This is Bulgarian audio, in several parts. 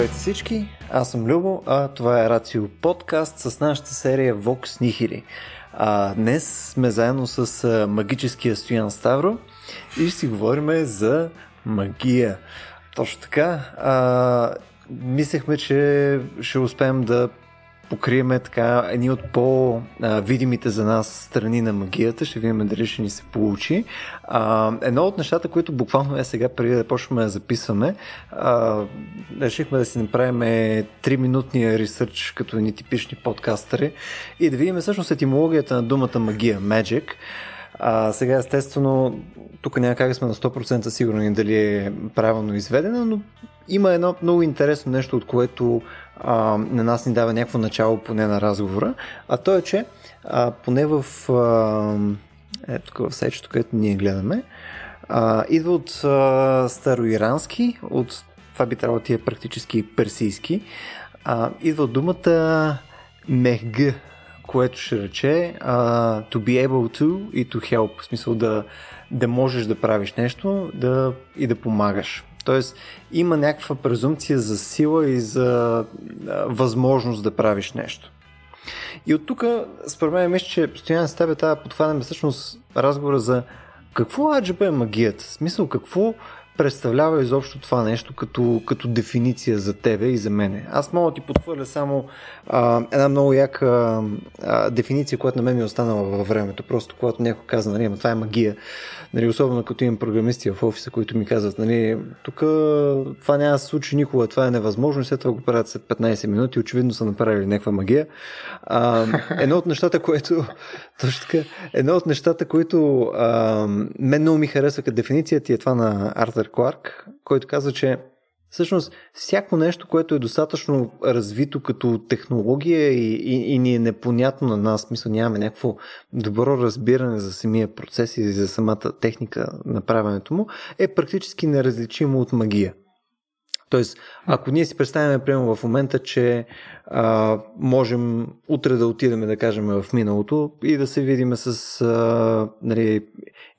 Здравейте всички, аз съм Любо, а това е Рацио подкаст с нашата серия Vox Nihili. А, днес сме заедно с а, магическия Стоян Ставро и ще си говорим за магия. Точно така. А, мислехме, че ще успеем да покриеме така едни от по-видимите за нас страни на магията. Ще видим дали ще ни се получи. А, едно от нещата, които буквално е сега, преди да почнем да записваме, а, решихме да си направим 3-минутния ресърч като едни типични подкастери и да видим всъщност етимологията на думата магия, magic. А, сега, естествено, тук няма как сме на 100% сигурни дали е правилно изведена, но има едно много интересно нещо, от което а, на нас ни дава някакво начало поне на разговора, а то е, че а, поне в а, е, в сечето, където ние гледаме, а, идва от а, староирански, от това би трябвало ти е практически персийски, а, идва от думата мехг, което ще рече uh, to be able to и to help, в смисъл да, да можеш да правиш нещо да, и да помагаш. Тоест има някаква презумпция за сила и за възможност да правиш нещо. И от тук, според мен, мисля, че постоянно с тебе трябва подхванем всъщност разговора за какво аджаба е магията. В смисъл, какво представлява изобщо това нещо като, като дефиниция за тебе и за мене. Аз мога да ти подхвърля само а, една много яка а, дефиниция, която на мен ми е останала във времето. Просто когато някой казва, нали, това е магия, нали, особено като имам програмисти в офиса, които ми казват, нали, тук това няма да се случи никога, това е невъзможно, след това го правят след 15 минути, очевидно са направили някаква магия. А, едно от нещата, което точно така, едно от нещата, които а, мен много ми харесва като дефиниция е това на Артър Кларк, който казва, че всъщност всяко нещо, което е достатъчно развито като технология и, и, и ни е непонятно на нас, мисля, нямаме някакво добро разбиране за самия процес и за самата техника на правенето му, е практически неразличимо от магия. Тоест, ако ние си представяме, примерно в момента, че а, можем утре да отидем, да кажем, в миналото и да се видиме с а, нали,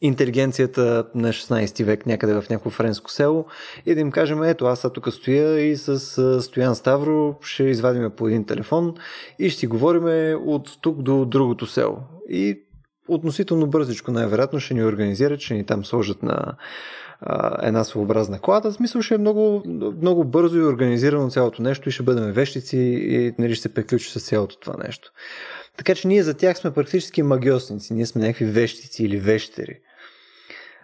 интелигенцията на 16 век някъде в някакво френско село и да им кажем, ето аз тук стоя и с а, Стоян Ставро ще извадиме по един телефон и ще си говориме от тук до другото село. И относително бързичко най-вероятно ще ни организират, ще ни там сложат на една своеобразна клада. В смисъл ще е много, много бързо и организирано цялото нещо и ще бъдем вещици и нали, ще се приключи с цялото това нещо. Така че ние за тях сме практически магиосници, ние сме някакви вещици или вещери.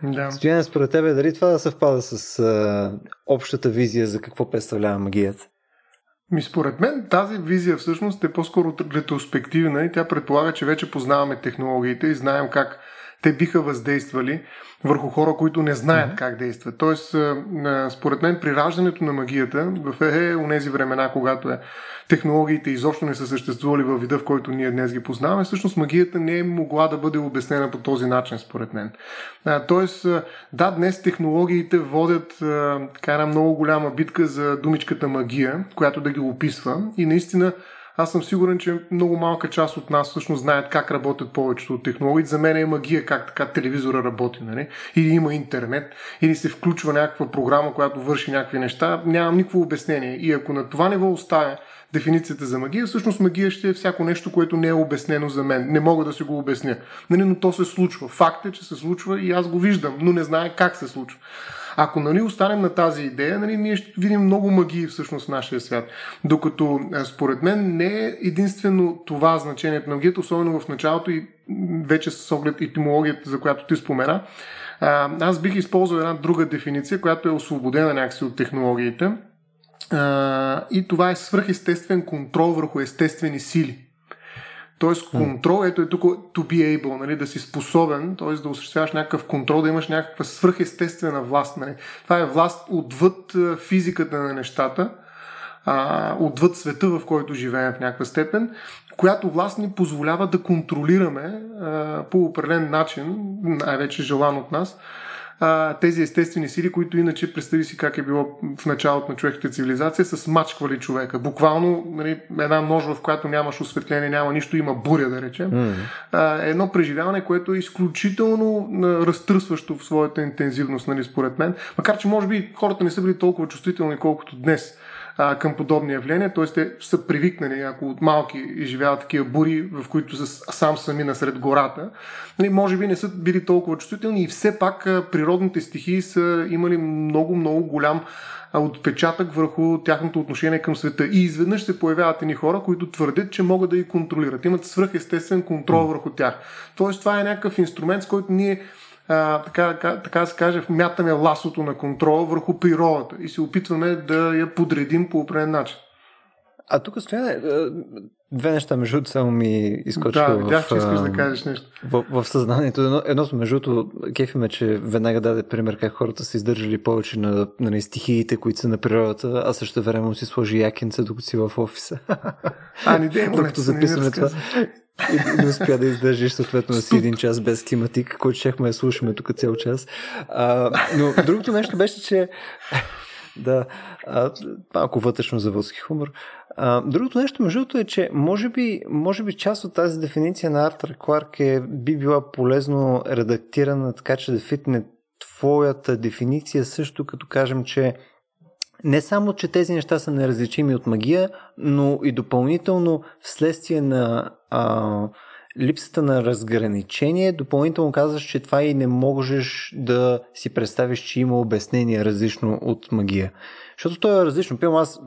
Да. Стояне според тебе, дали това да съвпада с а, общата визия за какво представлява магията? Ми според мен тази визия всъщност е по-скоро ретроспективна и тя предполага, че вече познаваме технологиите и знаем как те биха въздействали върху хора, които не знаят mm-hmm. как действат. Тоест, според мен, при раждането на магията, в е, у нези времена, когато е, технологиите изобщо не са съществували във вида, в който ние днес ги познаваме, всъщност магията не е могла да бъде обяснена по този начин, според мен. Тоест, да, днес технологиите водят така една много голяма битка за думичката магия, която да ги описва и наистина аз съм сигурен, че много малка част от нас всъщност знаят как работят повечето от технологии. За мен е магия как така телевизора работи, нали? Или има интернет, или се включва някаква програма, която върши някакви неща. Нямам никакво обяснение. И ако на това ниво оставя дефиницията за магия, всъщност магия ще е всяко нещо, което не е обяснено за мен. Не мога да си го обясня. Нали, но то се случва. Факт е, че се случва и аз го виждам, но не знае как се случва. Ако нали, останем на тази идея, нали, ние ще видим много магии всъщност в нашия свят. Докато според мен не е единствено това значението на магията, особено в началото и вече с оглед етимологията, за която ти спомена. Аз бих използвал една друга дефиниция, която е освободена някакси от технологиите. И това е свръхестествен контрол върху естествени сили. Тоест контрол, ето е тук to be able, нали, да си способен, т.е. да осъществяваш някакъв контрол, да имаш някаква свръхестествена власт. Нали. Това е власт отвъд физиката на нещата, а, отвъд света, в който живеем в някаква степен, която власт ни позволява да контролираме а, по определен начин, най-вече желан от нас, а, тези естествени сили, които иначе представи си как е било в началото на човешката цивилизация, са смачквали човека. Буквално нали, една ножа, в която нямаш осветление, няма нищо, има буря, да речем. Mm. А, едно преживяване, което е изключително разтръсващо в своята интензивност, нали, според мен. Макар, че може би хората не са били толкова чувствителни, колкото днес а, към подобни явления, т.е. те са привикнали, ако от малки изживяват такива бури, в които са сам сами насред гората, нали, може би не са били толкова чувствителни и все пак природните стихии са имали много, много голям отпечатък върху тяхното отношение към света. И изведнъж се появяват едни хора, които твърдят, че могат да ги контролират. Имат свръхестествен контрол върху тях. Тоест, това е някакъв инструмент, с който ние а, така, така, се каже, вмятаме ласото на контрола върху природата и се опитваме да я подредим по определен начин. А тук стоя две неща, между другото, само ми изкочиха да, видях, че искаш да кажеш нещо. В, в, съзнанието. Едно, едното, между другото, кефиме, че веднага даде пример как хората са издържали повече на, на, на стихиите, които са на природата, а също време си сложи якенце, докато си в офиса. А, не дей, Докато записваме това. И не успя да издържиш съответно да си един час без климатик, който щехме да слушаме тук цял час. А, но другото нещо беше, че да, а, малко вътрешно заводски хумор. А, другото нещо, между другото, е, че може би, може би част от тази дефиниция на Артър Кларк е, би била полезно редактирана така, че да фитне твоята дефиниция също, като кажем, че не само, че тези неща са неразличими от магия, но и допълнително вследствие на а, липсата на разграничение, допълнително казваш, че това и не можеш да си представиш, че има обяснение различно от магия. Защото то е различно. Пилм, аз,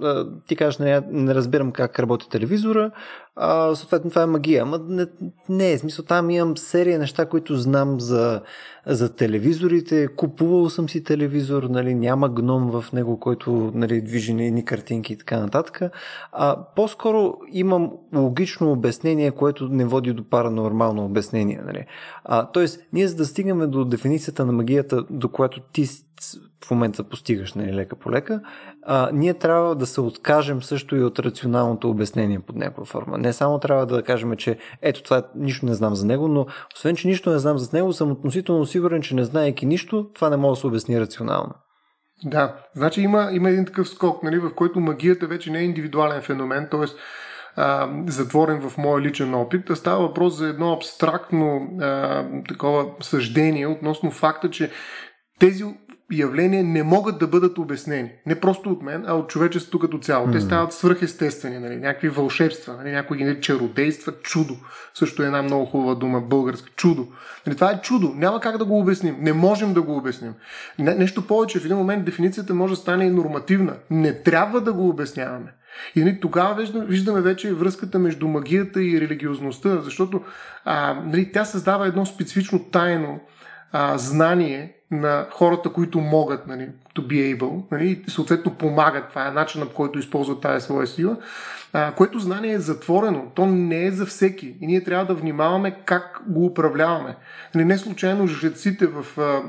ти кажеш, не, не разбирам как работи телевизора, съответно това е магия. Ама не, не е смисъл. Там имам серия неща, които знам за, за телевизорите. Купувал съм си телевизор, нали, няма гном в него, който нали, движи ни картинки и така нататък. А, по-скоро имам логично обяснение, което не води до паранормално обяснение. Нали. А, тоест, ние за да стигнем до дефиницията на магията, до която ти в момента постигаш нали, лека по лека, а, ние трябва да се откажем също и от рационалното обяснение под някаква форма. Не само трябва да кажем, че ето това нищо не знам за него, но освен, че нищо не знам за него, съм относително сигурен, че не знаеки нищо, това не може да се обясни рационално. Да, значи има, има един такъв скок, нали, в който магията вече не е индивидуален феномен, т.е. затворен в моя личен опит, а става въпрос за едно абстрактно а, такова съждение относно факта, че тези явления не могат да бъдат обяснени. Не просто от мен, а от човечеството като цяло. Mm. Те стават свръхестествени, нали? някакви вълшебства, нали? някои ги чародейства, чудо. Също е една много хубава дума, българска. Чудо. Нали? Това е чудо. Няма как да го обясним. Не можем да го обясним. Не, нещо повече, в един момент дефиницията може да стане и нормативна. Не трябва да го обясняваме. И нали, тогава виждаме, виждаме вече връзката между магията и религиозността, защото а, нали, тя създава едно специфично тайно а, знание на хората, които могат нали, to be able, нали, съответно помагат. Това е начинът, по който използват тази своя сила, а, което знание е затворено. То не е за всеки и ние трябва да внимаваме как го управляваме. Нали, не случайно жреците в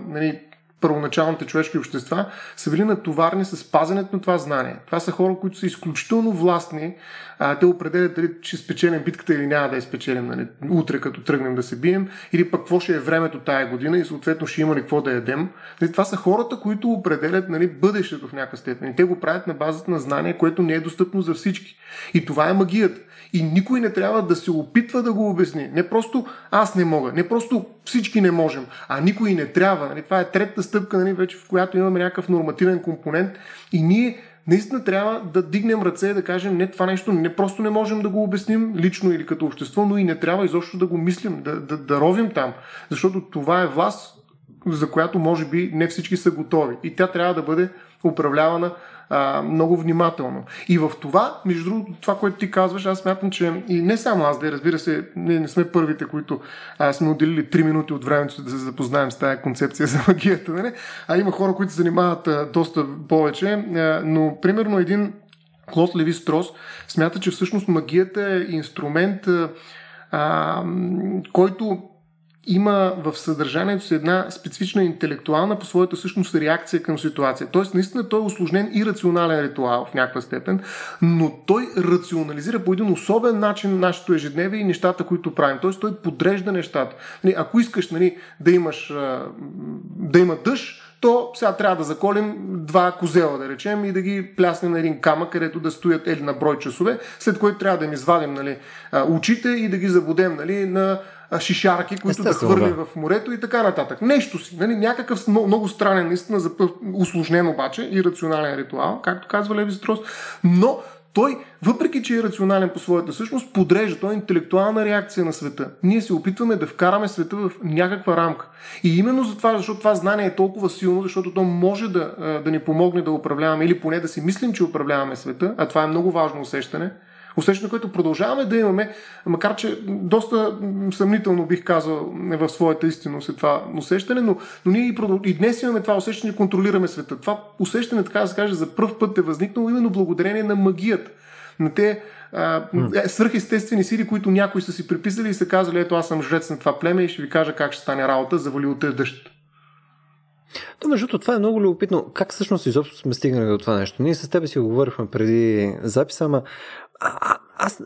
нали, първоначалните човешки общества, са били натоварни с пазенето на това знание. Това са хора, които са изключително властни. А, те определят дали ще спечелим битката или няма да я спечелим нали, утре, като тръгнем да се бием, или пък какво ще е времето тая година и съответно ще има ли какво да ядем. Нали, това са хората, които определят нали, бъдещето в някаква степен. Те го правят на базата на знание, което не е достъпно за всички. И това е магията. И никой не трябва да се опитва да го обясни. Не просто аз не мога, не просто всички не можем, а никой не трябва. Нали? Това е третата стъпка, нали, вече, в която имаме някакъв нормативен компонент и ние наистина трябва да дигнем ръце и да кажем, не, това нещо не просто не можем да го обясним лично или като общество, но и не трябва изобщо да го мислим, да, да, да ровим там. Защото това е власт, за която може би не всички са готови. И тя трябва да бъде управлявана а, много внимателно. И в това, между другото, това, което ти казваш, аз смятам, че и не само аз, да разбира се, не, не сме първите, които а, сме отделили 3 минути от времето да се запознаем с тази концепция за магията, нали? а има хора, които се занимават а, доста повече, а, но примерно един Клод Леви Строс смята, че всъщност магията е инструмент, а, който има в съдържанието си една специфична интелектуална по своята същност реакция към ситуация. Тоест, наистина той е осложнен и рационален ритуал в някаква степен, но той рационализира по един особен начин нашето ежедневие и нещата, които правим. Тоест, той подрежда нещата. Нали, ако искаш нали, да имаш да има дъжд, то сега трябва да заколим два козела, да речем, и да ги пляснем на един камък, където да стоят или на брой часове, след което трябва да им извадим нали, очите и да ги забудем нали, на шишарки, които Естествено, да хвърли да. в морето и така нататък. Нещо си. Нали? Някакъв много, много странен, наистина, за усложнен обаче и рационален ритуал, както казва Леви Строс, но той, въпреки че е рационален по своята същност, подрежда. Той е интелектуална реакция на света. Ние се опитваме да вкараме света в някаква рамка. И именно за това, защото това знание е толкова силно, защото то може да, да ни помогне да управляваме или поне да си мислим, че управляваме света, а това е много важно усещане – Усещане, което продължаваме да имаме, макар че доста съмнително бих казал в своята истинност е това усещане, но, но ние и, продъл... и днес имаме това усещане, контролираме света. Това усещане, така да се каже, за първ път е възникнало именно благодарение на магията. На те а, mm. свръхестествени сили, които някои са си приписали и са казали, ето аз съм жрец на това племе и ще ви кажа как ще стане работа, завали от дъжд. То, между това е много любопитно. Как всъщност изобщо сме стигнали до това нещо? Ние с тебе си го говорихме преди записа, ама а, аз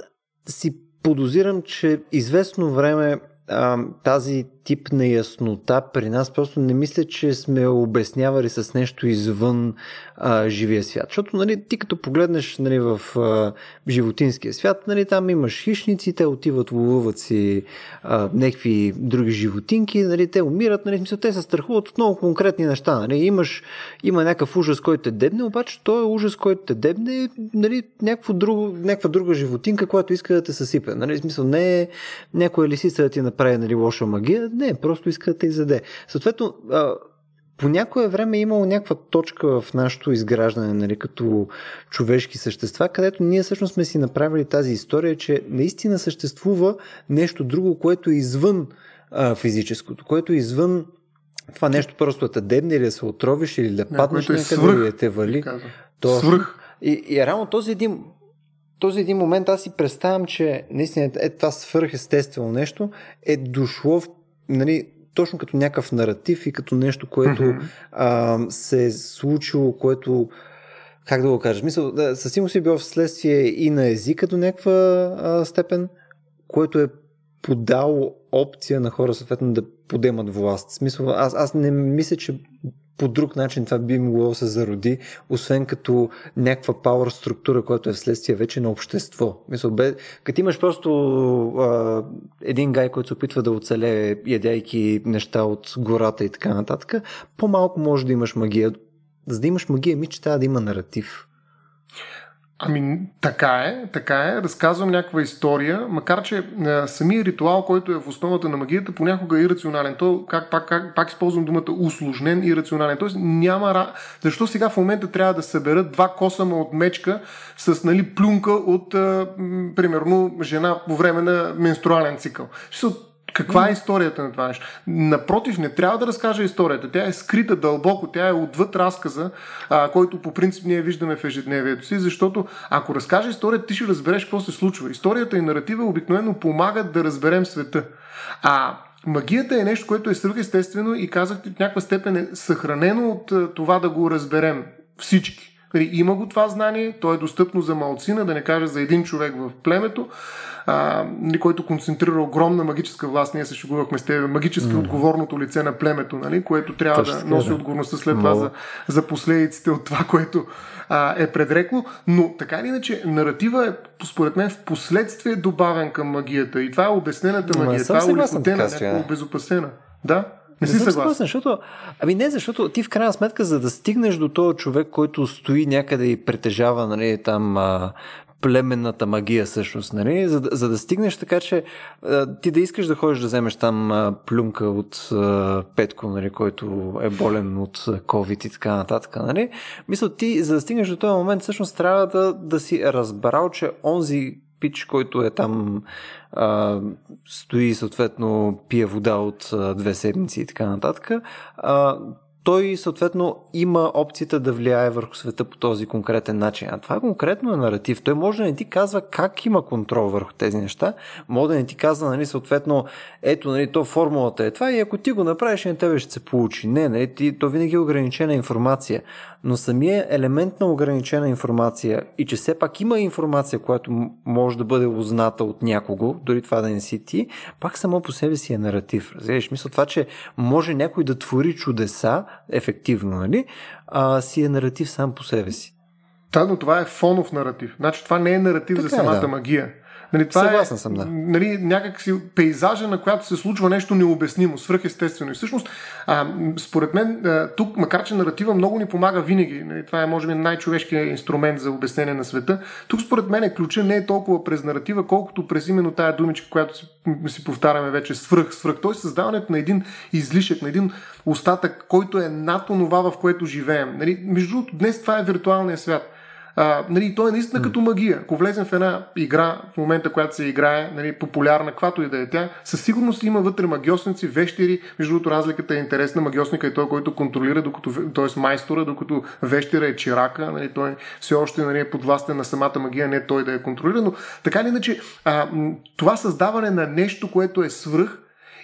си подозирам, че известно време а, тази тип на яснота при нас просто не мисля, че сме обяснявали с нещо извън а, живия свят. Защото нали, ти като погледнеш нали, в а, животинския свят, нали, там имаш хищници, те отиват, ловуват си а, някакви други животинки, нали, те умират, нали, смисъл, те се страхуват от много конкретни неща. Нали. Имаш, има някакъв ужас, който те дебне, обаче той е ужас, който те дебне нали, друго, някаква друга животинка, която иска да те съсипе. Нали, смисъл, не е някоя лисица да ти направи нали, лоша магия, не, просто иска да те изяде. Съответно, по някое време е имало някаква точка в нашето изграждане, нали, като човешки същества, където ние всъщност сме си направили тази история, че наистина съществува нещо друго, което е извън а, физическото, което е извън това нещо просто да те дебне или да се отровиш или да паднеш е някъде или да те вали. То, свръх. И, и реално този един този един момент аз си представям, че наистина е това свърхестествено нещо е дошло в, нали, точно като някакъв наратив и като нещо, което mm-hmm. а, се е случило, което как да го кажа, мисъл, да, със сигурност е било вследствие и на езика до някаква а, степен, което е подало опция на хора съответно да подемат власт. В смисъл, аз, аз не мисля, че по друг начин това би могло да се зароди, освен като някаква пауър структура, която е вследствие вече на общество. Мисъл, бе, като имаш просто а, един гай, който се опитва да оцелее, ядяйки неща от гората и така нататък, по-малко може да имаш магия. За да имаш магия, ми че трябва да има наратив. Ами, така е, така е. Разказвам някаква история, макар че а, самия ритуал, който е в основата на магията, понякога е ирационален. То, как, пак, как, пак използвам думата усложнен и рационален. Тоест няма... Защо сега в момента трябва да съберат два косама от мечка с нали, плюнка от, а, примерно, жена по време на менструален цикъл? Каква е историята на това нещо? Напротив, не трябва да разкажа историята. Тя е скрита дълбоко, тя е отвъд разказа, а, който по принцип ние виждаме в ежедневието си, защото ако разкажа историята, ти ще разбереш какво се случва. Историята и наратива обикновено помагат да разберем света. А магията е нещо, което е свръхестествено и казахте в някаква степен е съхранено от това да го разберем всички. Нали, има го това знание, то е достъпно за малцина, да не кажа за един човек в племето, а, нали, който концентрира огромна магическа власт. Ние се шегувахме с теб, магически mm. отговорното лице на племето, нали, което трябва Точно, да носи да. отговорността след това за, за последиците от това, което а, е предрекло. Но така или иначе, наратива е, според мен, в последствие добавен към магията. И това е обяснената магия. Това е улекотена, обезопасена. Да? Не си съгласен, защото... Ами не, защото ти в крайна сметка, за да стигнеш до този човек, който стои някъде и притежава нали, там а, племенната магия всъщност, нали? За, за да стигнеш така, че а, ти да искаш да ходиш да вземеш там а, плюнка от а, Петко, нали, който е болен от COVID и така нататък, нали? Мисля, ти за да стигнеш до този момент всъщност трябва да, да си разбрал, че онзи пич, който е там а, стои съответно пие вода от а, две седмици и така нататък, а, той съответно има опцията да влияе върху света по този конкретен начин. А това конкретно е наратив. Той може да не ти казва как има контрол върху тези неща, може да не ти казва, нали, съответно, ето, нали, то формулата е това и ако ти го направиш, на тебе ще се получи. Не, нали, ти, то винаги е ограничена информация. Но самия елемент на ограничена информация и че все пак има информация, която може да бъде узната от някого, дори това да не си ти, пак само по себе си е наратив. Разбираш, мисля това, че може някой да твори чудеса, ефективно, нали, а, си е наратив сам по себе си. Да, но това е фонов наратив. Значи това не е наратив така за самата е, да. магия. Нали, това е, Съгласен е, съм, да. Нали, някакси пейзажа, на която се случва нещо необяснимо, свръхестествено. И всъщност, а, според мен, а, тук, макар че наратива много ни помага винаги, нали, това е, може би, най-човешкият инструмент за обяснение на света, тук, според мен, ключа не е толкова през наратива, колкото през именно тая думичка, която си, си повтаряме вече, свръх, свръх. Тоест, създаването на един излишък, на един остатък, който е над онова, в което живеем. Нали, между другото, днес това е виртуалния свят. А, нали, то е наистина като магия. Ако влезем в една игра, в момента, която се играе, нали, популярна, каквато и да е тя, със сигурност има вътре магиосници, вещери. Между другото, разликата е интересна. Магиосника е той, който контролира, докато, т.е. майстора, докато вещера е чирака. Нали, той все още нали, е подвластен на самата магия, не той да я контролира. Но така или иначе, а, това създаване на нещо, което е свръх,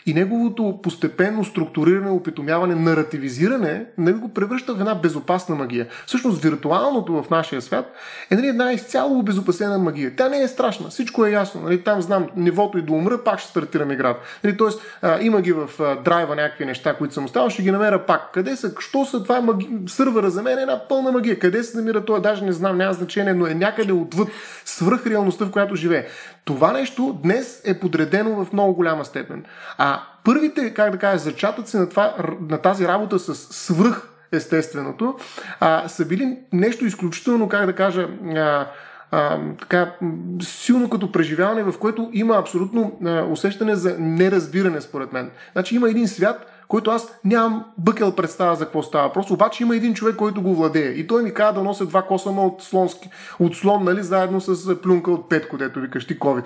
и неговото постепенно структуриране, опитомяване, наративизиране, нали, го превръща в една безопасна магия. Всъщност, виртуалното в нашия свят е нали, една изцяло обезопасена магия. Тя не е страшна, всичко е ясно. Нали, там знам нивото и до умра, пак ще стартирам играта. Нали, тоест, а, има ги в а, драйва някакви неща, които съм оставил, ще ги намеря пак. Къде са? Що са? Това е маги... сървъра за мен е една пълна магия. Къде се намира той? Даже не знам, няма значение, но е някъде отвъд свръхреалността, в която живее. Това нещо днес е подредено в много голяма степен. А първите, как да кажа, зачатъци на, това, на тази работа с свръх естественото, а, са били нещо изключително, как да кажа, а, а, така, силно като преживяване, в което има абсолютно а, усещане за неразбиране, според мен. Значи има един свят, който аз нямам бъкел представа за какво става. Просто обаче има един човек, който го владее. И той ми каза да нося два косама от, слонски, от слон, нали, заедно с плюнка от петко, дето викаш ти COVID.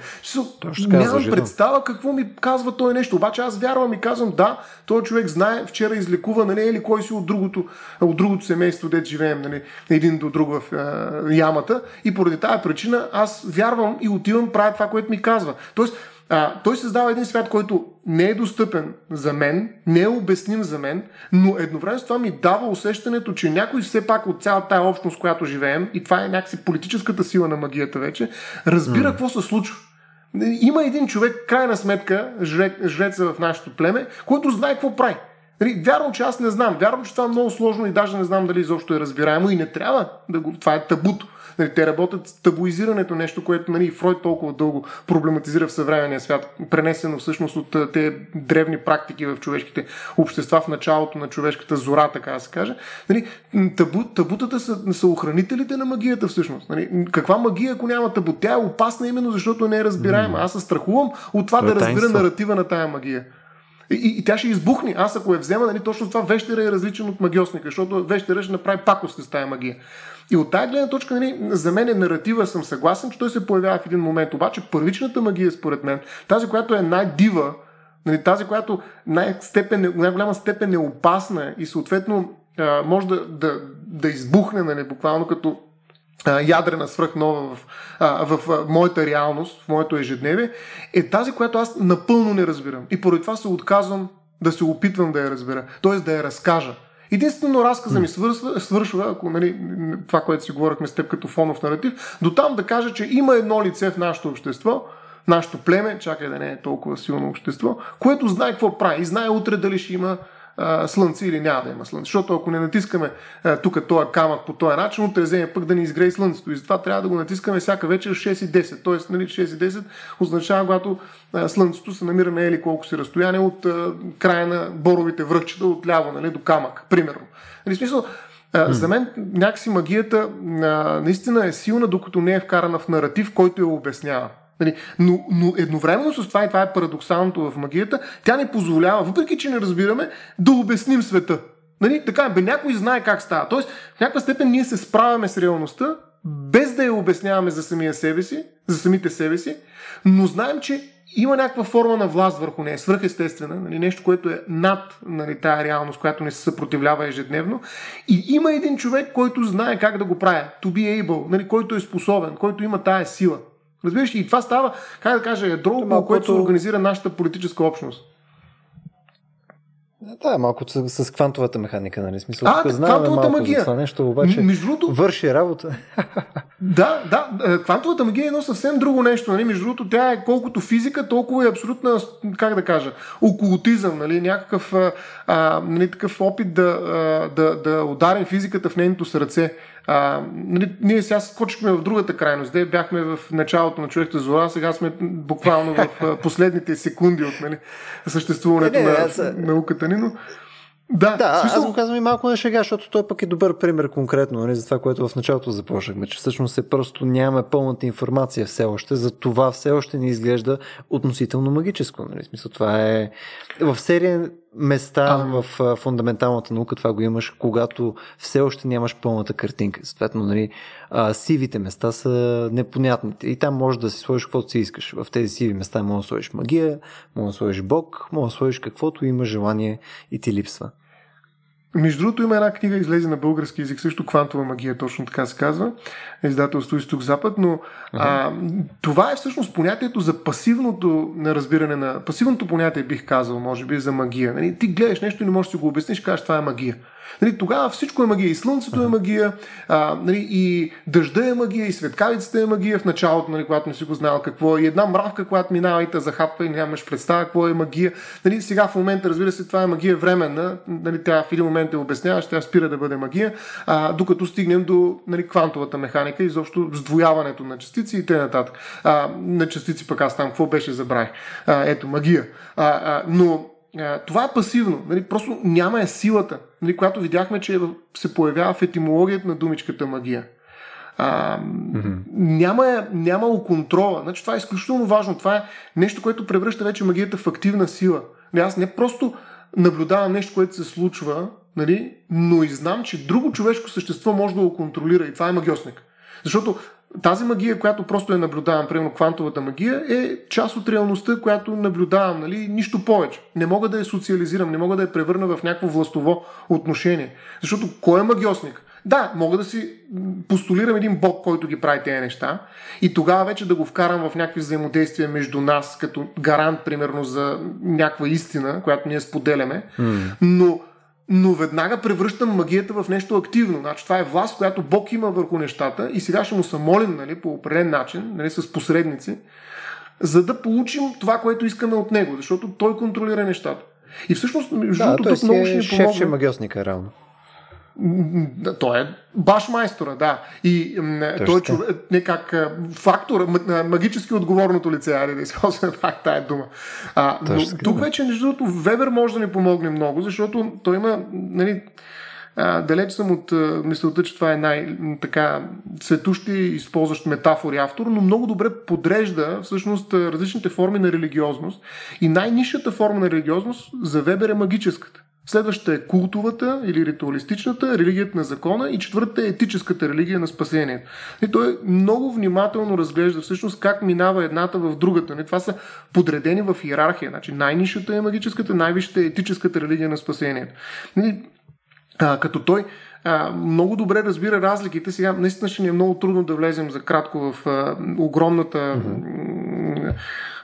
Нямам представа какво ми казва той нещо. Обаче аз вярвам и казвам, да, той човек знае, вчера излекува, нали, или кой си от другото, от другото семейство, дето живеем, нали, един до друг в е, ямата. И поради тази причина аз вярвам и отивам, правя това, което ми казва. Тоест, а, той създава един свят, който не е достъпен за мен, не е обясним за мен, но едновременно с това ми дава усещането, че някой все пак от цялата тая общност, която живеем, и това е някакси политическата сила на магията вече, разбира mm. какво се случва. Има един човек, крайна сметка, жреца в нашето племе, който знае какво прави. Нали, вярвам, че аз не знам. Вярвам, че това е много сложно и даже не знам дали изобщо е разбираемо и не трябва да го. Това е табуто. Нали, те работят с табуизирането, нещо, което нали, Фройд толкова дълго проблематизира в съвременния свят, пренесено всъщност от тези древни практики в човешките общества в началото на човешката зора, така да се каже. Нали, табу, табутата са, са охранителите на магията всъщност. Нали, каква магия, ако няма табу? Тя е опасна именно защото не е разбираема. Аз се страхувам от това То да разбира наратива на тая магия. И, и, и тя ще избухне. Аз ако я взема, нали, точно това вещера е различен от магиосника, защото вещера ще направи пакост с тази магия. И от тази гледна точка, нали, за мен е наратива, съм съгласен, че той се появява в един момент. Обаче първичната магия, според мен, тази, която е най-дива, нали, тази, която най-степен, най-голяма степен е опасна и съответно а, може да, да, да избухне, нали, буквално като ядрена свръхнова в, а, в моята реалност, в моето ежедневие, е тази, която аз напълно не разбирам. И поради това се отказвам да се опитвам да я разбера, т.е. да я разкажа. Единствено разказа ми свършва, свършва ако нали, това, което си говорихме с теб като фонов наратив, до там да кажа, че има едно лице в нашето общество, нашето племе, чакай да не е толкова силно общество, което знае какво прави и знае утре дали ще има а, слънце или няма да има слънце. Защото ако не натискаме тук този камък по този начин, утре вземе пък да ни изгрее слънцето. И затова трябва да го натискаме всяка вечер в 6.10. Тоест, нали, 6.10 означава, когато а, слънцето се намира на ели колко си разстояние от а, края на боровите връхчета от ляво нали, до камък, примерно. Нали, смисъл, за мен някакси магията а, наистина е силна, докато не е вкарана в наратив, който я обяснява. Нали, но, но едновременно с това, и това е парадоксалното в магията, тя ни позволява, въпреки че не разбираме, да обясним света. Нали, така, бе, някой знае как става. Тоест, в някаква степен ние се справяме с реалността, без да я обясняваме за самия себе си, за самите себе си, но знаем, че има някаква форма на власт върху нея, свръхестествена, нали, нещо, което е над нали, тая реалност, която не се съпротивлява ежедневно. И има един човек, който знае как да го прави, to be able, нали, който е способен, който има тая сила. Разбираш? И това става, как да кажа, ядро, около което се организира нашата политическа общност. Да, малко с, с квантовата механика, нали? Смисъл, а, тук знаем квантовата малко магия. за това нещо, обаче Между другото, върши работа. Да, да, е, квантовата магия е едно съвсем друго нещо. Нали? Между другото, тя е колкото физика, толкова е абсолютна, как да кажа, окултизъм, нали? някакъв а, нали, такъв опит да, да, да ударим физиката в нейното сърце. А, нали, ние сега скочихме в другата крайност. Де бяхме в началото на човекта зора, сега сме буквално в последните секунди от нали, съществуването не, не, на аз... науката ни, но да, да смисъл... аз го казвам и малко на шега, защото той пък е добър пример конкретно нали, за това, което в началото започнахме, че всъщност е просто нямаме пълната информация все още, за това все още не изглежда относително магическо. Нали. Смисъл, това е в серия места а... в фундаменталната наука това го имаш, когато все още нямаш пълната картинка. Съответно, нали, а, сивите места са непонятните. И там можеш да си сложиш каквото си искаш. В тези сиви места може да сложиш магия, може да сложиш бог, може да сложиш каквото има желание и ти липсва. Между другото има една книга, излезе на български язик, също Квантова магия, точно така се казва, издателство Изток-Запад, но а, това е всъщност понятието за пасивното на разбиране на... Пасивното понятие бих казал, може би, за магия. Нали? Ти гледаш нещо и не можеш да си го обясниш, кажеш това е магия. Нали, тогава всичко е магия. И слънцето е магия, а, нали, и дъжда е магия, и светкавицата е магия в началото, нали, когато не си го знал какво е. И една мравка, която минава и те захапва и нямаш представа какво е магия. Нали, сега в момента, разбира се, това е магия временна. Нали, тя в един момент е обяснява, ще тя спира да бъде магия, а, докато стигнем до нали, квантовата механика и изобщо сдвояването на частици и т.н. На частици пък аз там какво беше забравих. А, ето, магия. А, а, но това е пасивно. Нали? Просто няма е силата, нали? която видяхме, че се появява в етимологията на думичката магия. А, mm-hmm. няма, е, няма контрола. Значи, това е изключително важно. Това е нещо, което превръща вече магията в активна сила. Нали? Аз не просто наблюдавам нещо, което се случва, нали? но и знам, че друго човешко същество може да го контролира. И това е магиосник. Защото тази магия, която просто я наблюдавам, примерно квантовата магия, е част от реалността, която наблюдавам, нали? нищо повече. Не мога да я социализирам, не мога да я превърна в някакво властово отношение. Защото кой е магиосник? Да, мога да си постулирам един бог, който ги прави тези неща и тогава вече да го вкарам в някакви взаимодействия между нас, като гарант, примерно, за някаква истина, която ние споделяме. Mm. Но но веднага превръщам магията в нещо активно. Значи, това е власт, която Бог има върху нещата и сега ще му се молим нали, по определен начин, нали, с посредници, за да получим това, което искаме от него, защото той контролира нещата. И всъщност, между да, другото, тук много е ще ни помогне. Шефче магиосника, реално. Той е баш майстора, да. И Точно. той е човек, не как фактор, магически отговорното лице, айде да използваме пак тая дума. А, но Точно, тук вече, между другото, Вебер може да ни помогне много, защото той има, нали, а, далеч съм от а, мисълта, че това е най-така светущи, използващ метафори автор, но много добре подрежда всъщност различните форми на религиозност. И най-низшата форма на религиозност за Вебер е магическата. Следващата е култовата или ритуалистичната, религията на закона и четвъртата е етическата религия на спасението. И той много внимателно разглежда всъщност как минава едната в другата. Това са подредени в иерархия. Значи най-нишата е магическата, най-висшата е етическата религия на спасението. А, като той а, много добре разбира разликите. Сега наистина ще ни е много трудно да влезем за кратко в а, огромната mm-hmm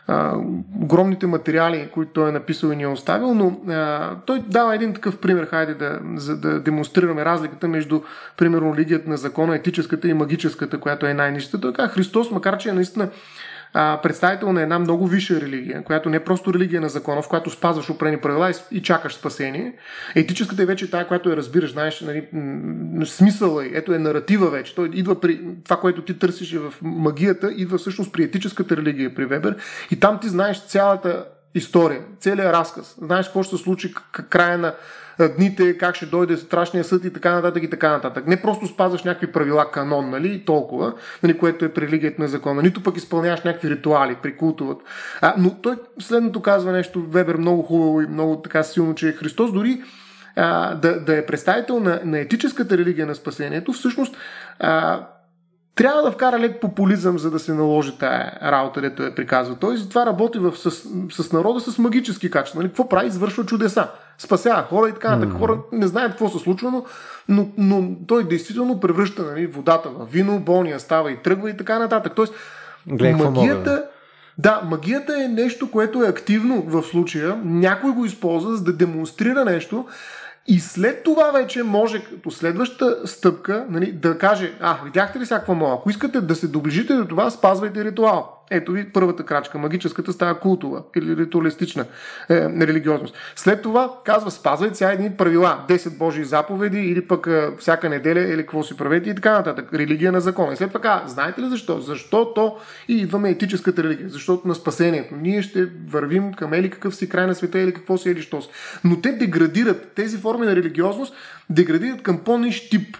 а, огромните материали, които той е написал и ни е оставил, но а, той дава един такъв пример, хайде да, за да демонстрираме разликата между, примерно, религията на закона, етическата и магическата, която е най-нищата. Той каза, Христос, макар че е наистина а, представител на една много висша религия, която не е просто религия на закона, в която спазваш опрени правила и, и чакаш спасение. Етическата е вече тая, която я разбираш, знаеш, нали, смисъла е, ето е наратива вече. Той идва при това, което ти търсиш в магията, идва всъщност при етическата религия, при Вебер. И там ти знаеш цялата история, целият разказ. Знаеш какво ще се случи края на дните, как ще дойде страшния съд и така нататък и така нататък. Не просто спазваш някакви правила, канон, нали, толкова, нали, което е при религията на закона, нито пък изпълняваш някакви ритуали при култовата. А, но той следното казва нещо, Вебер, много хубаво и много така силно, че Христос дори а, да, да е представител на, на етическата религия на спасението, всъщност а, трябва да вкара лек популизъм, за да се наложи тая работа, дето е приказва. Той затова работи в, с, с народа с магически качества. Нали? Какво прави? Извършва чудеса. Спасява хора и така нататък. Mm. Хора не знаят какво се случва, но, но, но той действително превръща нали, водата в вино, болния става и тръгва и така нататък. Тоест, Глед, магията... Да, магията е нещо, което е активно в случая. Някой го използва за да демонстрира нещо, и след това вече може като следваща стъпка нали, да каже, а, видяхте ли всякаква мова? Ако искате да се доближите до това, спазвайте ритуал. Ето ви първата крачка. Магическата става култова или ритуалистична е, религиозност. След това казва, спазвайте сега едни правила. 10 Божии заповеди или пък е, всяка неделя или какво си правете и така нататък. Религия на закона. И след това казва, знаете ли защо? Защото и идваме етическата религия. Защото на спасението. Ние ще вървим към или какъв си край на света или какво си или що си. Но те деградират. Тези форми на религиозност деградират към по-ниш тип.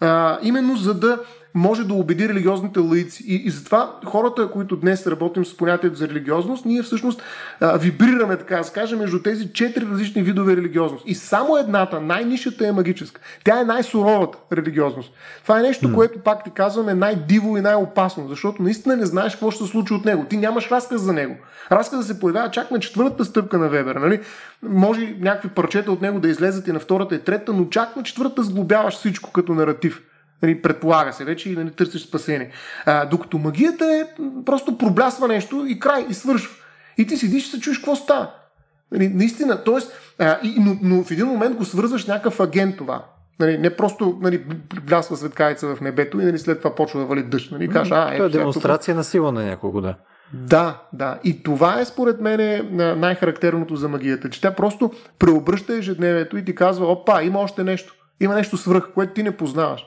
А, именно за да може да убеди религиозните лаици. И, и затова хората, които днес работим с понятието за религиозност, ние всъщност а, вибрираме, така да се каже, между тези четири различни видове религиозност. И само едната, най-нишата е магическа. Тя е най-суровата религиозност. Това е нещо, mm. което, пак ти казвам, е най-диво и най-опасно, защото наистина не знаеш какво ще се случи от него. Ти нямаш разказ за него. Разказът се появява чак на четвъртата стъпка на Вебер. Нали? Може някакви парчета от него да излезат и на втората и трета, но чак на четвъртата сглобяваш всичко като наратив. Нали, предполага се вече и нали, търсиш спасение. А, докато магията е просто проблясва нещо и край, и свършва. И ти седиш и се чуеш какво става. Нали, наистина, т.е. но, но в един момент го свързваш някакъв агент това. Нали, не просто нали, блясва светкавица в небето и нали, след това почва да вали дъжд. Нали, кажа, а, е, е демонстрация тук... на сила на някого, да. Да, да. И това е според мен най-характерното за магията, че тя просто преобръща ежедневието и ти казва, опа, има още нещо. Има нещо свръх, което ти не познаваш.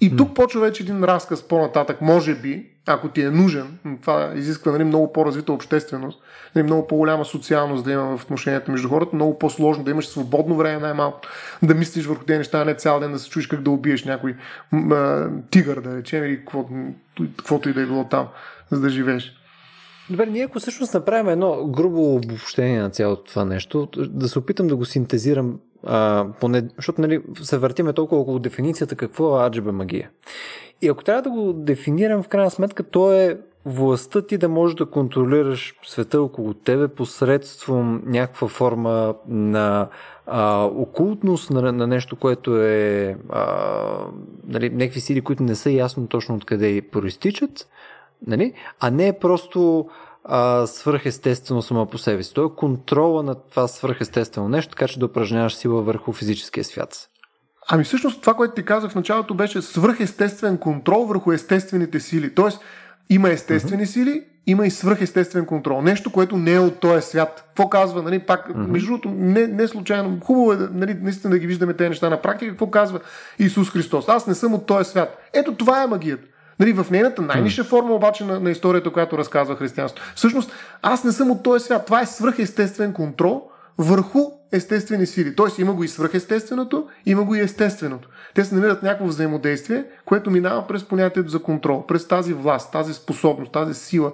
И тук почва вече един разказ по-нататък, може би, ако ти е нужен, това изисква нали, много по-развита общественост, нали, много по-голяма социалност да има в отношенията между хората, много по-сложно да имаш свободно време най-малко, да мислиш върху тези неща, не цял ден да се чуеш как да убиеш някой м- тигър, да речем, или каквото, каквото и да е било там, за да живееш. Добре, ние ако всъщност направим едно грубо обобщение на цялото това нещо, да се опитам да го синтезирам а, поне, защото нали, се въртиме толкова около дефиницията какво е аджеба магия. И ако трябва да го дефинирам, в крайна сметка, то е властта ти да можеш да контролираш света около тебе посредством някаква форма на а, окултност, на, на нещо, което е а, нали, някакви сили, които не са ясно точно откъде проистичат, нали, а не просто а, свръхестествено само по себе си. Той е контрола на това свръхестествено нещо, така че да упражняваш сила върху физическия свят. Ами всъщност това, което ти казах в началото, беше свръхестествен контрол върху естествените сили. Тоест, има естествени mm-hmm. сили, има и свръхестествен контрол. Нещо, което не е от този свят. Какво казва, нали, пак, mm-hmm. между другото, не, не случайно, хубаво е нали, наистина да ги виждаме тези неща на практика. Какво казва Исус Христос? Аз не съм от този свят. Ето това е магията. Нали, в нейната най-ниша форма обаче на, на историята, която разказва християнство. Всъщност, аз не съм от този свят. Това е свръхестествен контрол върху естествени сили. Тоест има го и свръхестественото, има го и естественото. Те се намират някакво взаимодействие, което минава през понятието за контрол, през тази власт, тази способност, тази сила,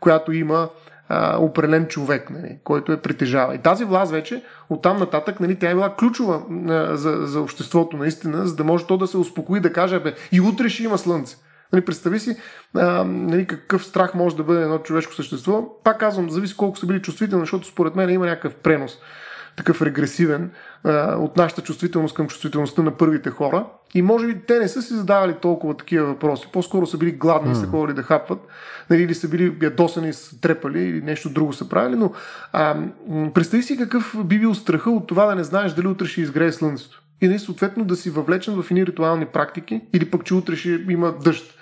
която има а, определен човек, нали, който е притежава. И тази власт вече оттам нататък, нали, тя е била ключова а, за, за обществото наистина, за да може то да се успокои, да каже, бе, и утре ще има слънце. Нали, представи си а, нали, какъв страх може да бъде едно човешко същество. Пак казвам, зависи колко са били чувствителни, защото според мен има някакъв пренос, такъв регресивен, а, от нашата чувствителност към чувствителността на първите хора. И може би те не са си задавали толкова такива въпроси. По-скоро са били гладни и са ходили да хапват, нали, или са били ядосани, са трепали, или нещо друго са правили. Но а, представи си какъв би бил страха от това да не знаеш дали утре ще изгрее слънцето и нали, съответно да си въвлечен в едни ритуални практики или пък, че утре ще има дъжд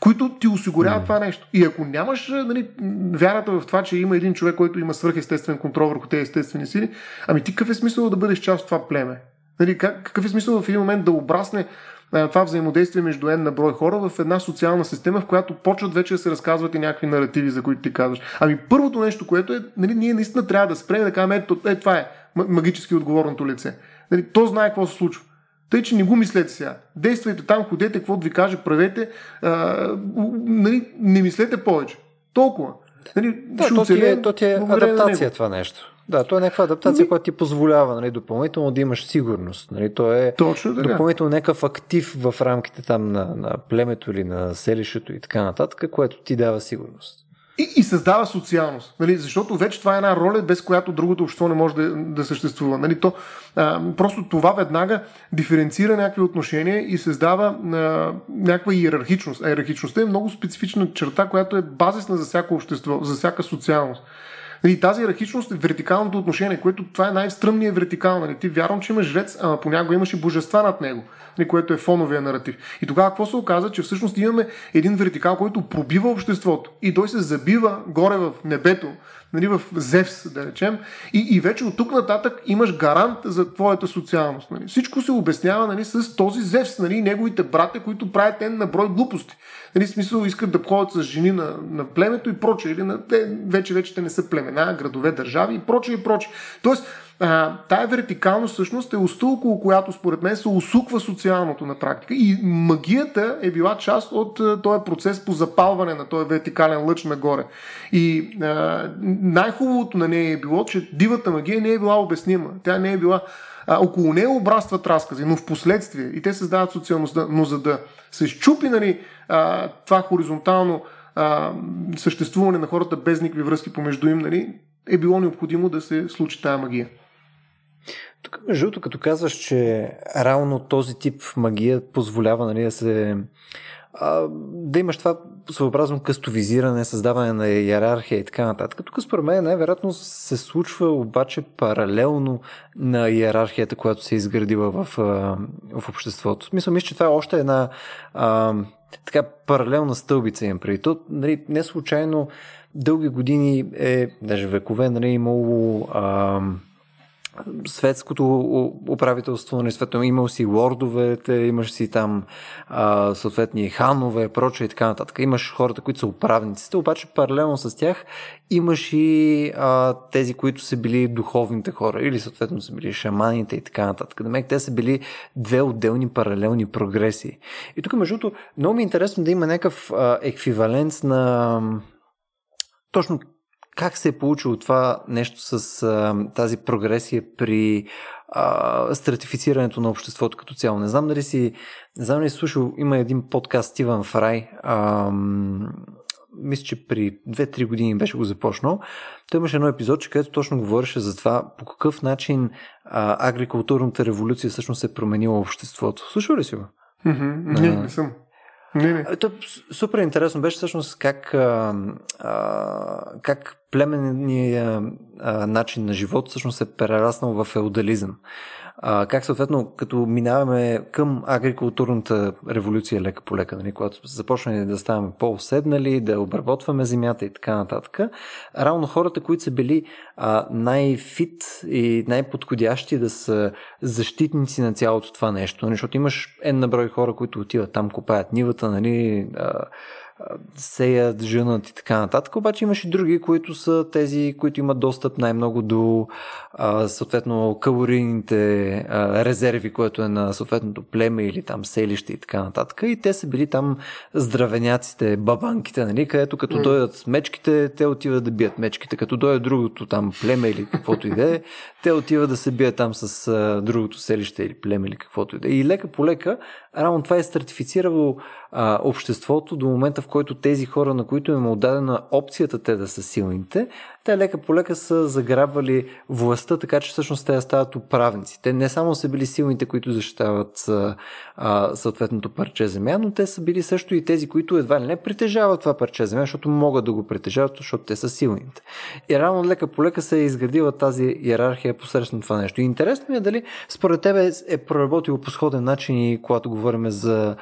които ти осигуряват mm. това нещо. И ако нямаш нали, вярата в това, че има един човек, който има свръхестествен контрол върху тези естествени сили, ами ти какъв е смисъл да бъдеш част от това племе? Нали, как, какъв е смисъл в един момент да обрасне това взаимодействие между N на брой хора в една социална система, в която почват вече да се разказват и някакви наративи, за които ти казваш. Ами първото нещо, което е, нали, ние наистина трябва да спрем да кажем, ето, е, това е магически отговорното лице. Нали, то знае какво се случва. Тъй, че не го мислете сега. Действайте там, ходете, каквото ви каже, правете. А, нали, не мислете повече. Толкова. Нали, да, то ти е, то ти е адаптация това нещо. Да, то е някаква адаптация, която ти позволява нали, допълнително да имаш сигурност. Нали, то е Точно така. допълнително някакъв актив в рамките там на, на племето или на селището и така нататък, което ти дава сигурност. И, и създава социалност. Нали? Защото вече това е една роля, без която другото общество не може да, да съществува. Нали? То, а, просто това веднага диференцира някакви отношения и създава а, някаква иерархичност. А иерархичността е много специфична черта, която е базисна за всяко общество, за всяка социалност. Нали, тази иерархичност вертикалното отношение, което това е най-стръмният вертикал. Нали? Ти вярвам, че имаш жрец, а понякога имаш и божества над него, нали? което е фоновия наратив. И тогава какво се оказа? Че всъщност имаме един вертикал, който пробива обществото и той се забива горе в небето, нали, в Зевс, да речем, и, и вече от тук нататък имаш гарант за твоята социалност. Нали. Всичко се обяснява нали, с този Зевс, нали, неговите брата, които правят те на брой глупости. Нали, смисъл искат да ходят с жени на, на племето и прочее. Или на, те, вече, вече те не са племена, градове, държави и прочее и прочее. Тоест, а, тая вертикалност всъщност е уста, около която според мен се усуква социалното на практика. И магията е била част от а, този процес по запалване на този вертикален лъч нагоре. И а, най-хубавото на нея е било, че дивата магия не е била обяснима. Тя не е била а, около нея обрастват разкази, но в последствие и те създават социалността. Но за да се щупи нали, това хоризонтално съществуване на хората без никакви връзки помежду им, нали, е било необходимо да се случи тая магия. Тук, между другото, като казваш, че реално този тип магия позволява нали, да се а, да имаш това своеобразно кастовизиране, създаване на иерархия и така нататък. Тук според мен най-вероятно се случва обаче паралелно на иерархията, която се е изградила в, в обществото. Смисъл, мисля, че това е още една а, така паралелна стълбица им преди. То, нали, не случайно дълги години е, даже векове, нали, имало а, светското управителство, нали, светно, имал си лордовете, имаш си там а, съответни ханове, прочее и така нататък. Имаш хората, които са управниците, обаче паралелно с тях имаш и а, тези, които са били духовните хора или съответно са били шаманите и така нататък. Демек, те са били две отделни паралелни прогресии. И тук, между другото, много ми е интересно да има някакъв еквивалент на точно как се е получило това нещо с а, тази прогресия при а, стратифицирането на обществото като цяло? Не знам дали си, не знам дали си слушал, има един подкаст Стивън Фрай, а, мисля, че при 2-3 години беше го започнал. Той имаше едно епизод, където точно говореше за това по какъв начин а, агрикултурната революция всъщност е променила обществото. Слушал ли си го? Mm-hmm. Не, не съм. Не, не. То, супер интересно беше всъщност как, а, а, как племенния начин на живот всъщност е прераснал в феодализъм. А, как съответно, като минаваме към агрикултурната революция лека по лека, нали, когато започнем да ставаме по-оседнали, да обработваме земята и така нататък, равно хората, които са били а, най-фит и най-подходящи да са защитници на цялото това нещо, нали, защото имаш една брой хора, които отиват там, копаят нивата, нали, а, сеят, жънат и така нататък. Обаче имаш и други, които са тези, които имат достъп най-много до а, съответно калорийните а, резерви, което е на съответното племе или там селище и така нататък. И те са били там здравеняците, бабанките, нали, където като mm. дойдат мечките, те отиват да бият мечките. Като дойде другото там племе или каквото и да е, те отиват да се бият там с а, другото селище или племе или каквото и да е. И лека по лека, рано това е стратифицирало а, обществото до момента, в който тези хора, на които им е отдадена опцията те да са силните, те лека по лека са заграбвали властта, така че всъщност те стават управници. Те не само са били силните, които защитават а, съответното парче земя, но те са били също и тези, които едва ли не притежават това парче земя, защото могат да го притежават, защото те са силните. И рано лека по лека се е изградила тази иерархия посредством това нещо. И интересно ми е дали според тебе е проработило по сходен начин и когато говорим за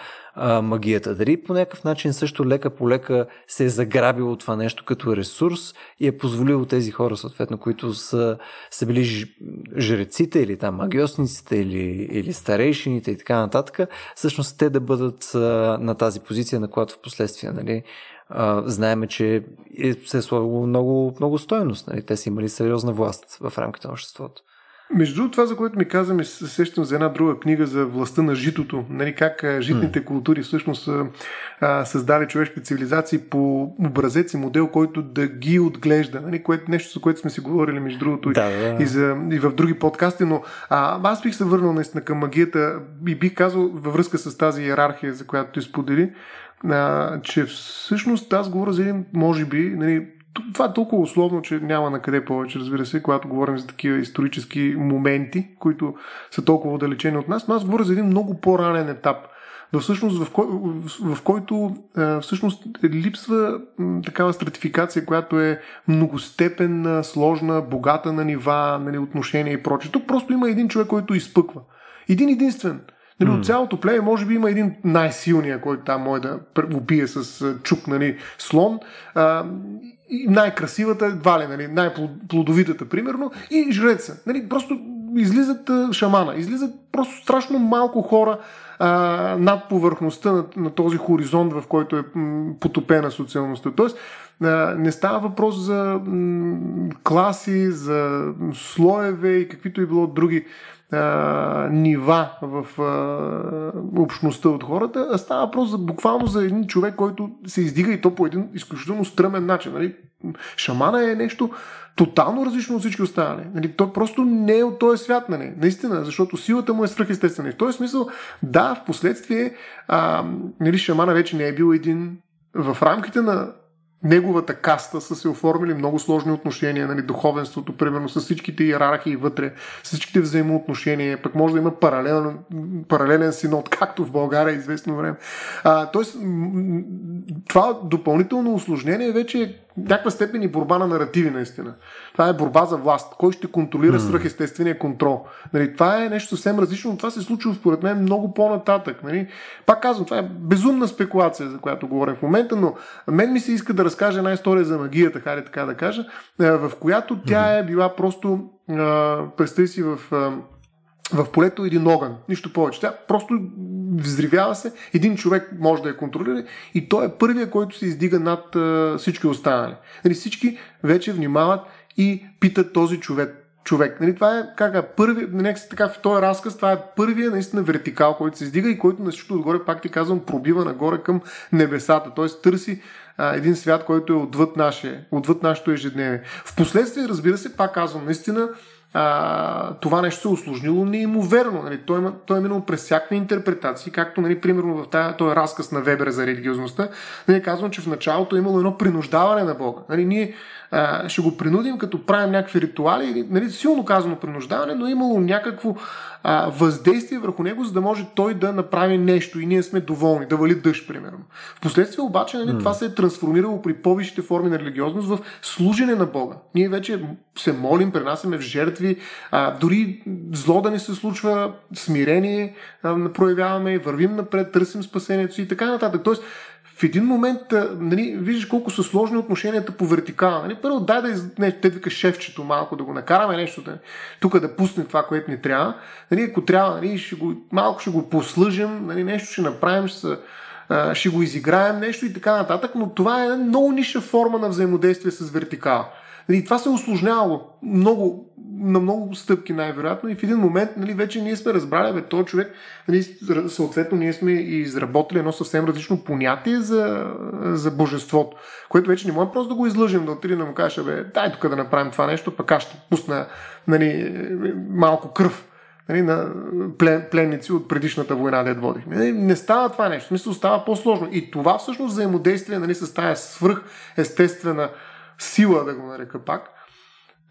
магията. Дали по някакъв начин също лека по лека се е заграбило това нещо като ресурс и е позволило тези хора, съответно, които са, са били жреците или там магиосниците или, или старейшините и така нататък, всъщност те да бъдат на тази позиция, на която в последствие, нали, знаеме, че е, се е сложило много, много стоеност. Нали? Те са имали сериозна власт в рамките на обществото. Между другото, това, за което ми казваме, се сещам за една друга книга за властта на житото. Нали, как житните mm. култури всъщност са а, създали човешки цивилизации по образец и модел, който да ги отглежда. Нали, което, нещо, за което сме си говорили, между другото, да, да. И, за, и в други подкасти. Но а, аз бих се върнал наистина към магията и бих казал във връзка с тази иерархия, за която ти сподели, а, че всъщност аз говоря за един, може би, нали, това е толкова условно, че няма на къде повече, разбира се, когато говорим за такива исторически моменти, които са толкова отдалечени от нас, но аз говоря за един много по-ранен етап – но всъщност в, кой, в, в който а, всъщност липсва м, такава стратификация, която е многостепенна, сложна, богата на нива, нали, отношения и прочее. Тук просто има един човек, който изпъква. Един единствен. Нали, mm. От цялото племе може би има един най-силния, който там може да убие с чук, нали, слон. А, и най-красивата, едва ли, нали, най-плодовитата, примерно, и жреца. Нали, просто излизат шамана, излизат просто страшно малко хора, а, над повърхността на, на този хоризонт, в който е потопена социалността. Тоест, а, не става въпрос за м, класи, за слоеве и каквито и било други нива в а, общността от хората, а става въпрос за, буквално за един човек, който се издига и то по един изключително стръмен начин. Нали? Шамана е нещо тотално различно от всички останали. Нали? Той просто не е от този свят, нали? наистина, защото силата му е свръхестествена. В този смисъл, да, в последствие нали, шамана вече не е бил един в рамките на неговата каста са се оформили много сложни отношения, нали, духовенството, примерно, с всичките иерархии вътре, с всичките взаимоотношения, пък може да има паралелен, паралелен синод, както в България известно време. А, тоест, това допълнително осложнение вече е някаква степен и борба на наративи, наистина. Това е борба за власт. Кой ще контролира свръхестествения контрол? Нали, това е нещо съвсем различно, но това се случва според мен много по-нататък. Нали. Пак казвам, това е безумна спекулация, за която говоря в момента, но мен ми се иска да разкажа една история за магията, хайде така да кажа, в която тя е била просто, представи си в в полето един огън, нищо повече. Тя просто взривява се, един човек може да я контролира и той е първия, който се издига над а, всички останали. Нали, всички вече внимават и питат този човек. човек. Нали, това е как е, първи, нека така в този разказ, това е първия наистина вертикал, който се издига и който на всичко отгоре, пак ти казвам, пробива нагоре към небесата. Т.е. търси а, един свят, който е отвъд, наше, отвъд нашето ежедневие. Впоследствие, разбира се, пак казвам, наистина а, това нещо се е осложнило неимоверно. Нали? Той, има, той е минал през всякакви интерпретации, както, нали, примерно, в тази, този разказ на Вебер за религиозността, нали, казвам, че в началото е имало едно принуждаване на Бога. Нали, ние а, ще го принудим, като правим някакви ритуали, нали, силно казано принуждаване, но е имало някакво а, въздействие върху него, за да може той да направи нещо и ние сме доволни, да вали дъжд, примерно. Впоследствие обаче нали, mm. това се е трансформирало при по-висшите форми на религиозност в служене на Бога. Ние вече се молим, пренасяме в жертви, а, дори зло да ни се случва, смирение а, проявяваме, вървим напред, търсим спасението си и така нататък. Тоест, в един момент, нали, виждаш колко са сложни отношенията по вертикала. Нали? Първо, дай да, из... не, те вика шефчето малко, да го накараме нещо, да, тук да пусне това, което ни трябва. Нали, ако трябва, нали, ще го, малко ще го послужим, нали, нещо ще направим, ще, ще го изиграем, нещо и така нататък, но това е много ниша форма на взаимодействие с вертикала. Нали, това се е осложнявало много, на много стъпки най-вероятно и в един момент нали, вече ние сме разбрали, бе, този човек, нали, съответно ние сме изработили едно съвсем различно понятие за, за божеството, което вече не можем просто да го излъжим, да отидем да му кажа, бе, дай тук да направим това нещо, пък аз ще пусна нали, малко кръв нали, на плен, пленници от предишната война, да водихме. Нали, не става това нещо. Смисъл става по-сложно. И това всъщност взаимодействие нали, с тази свръх естествена сила, да го нарека пак,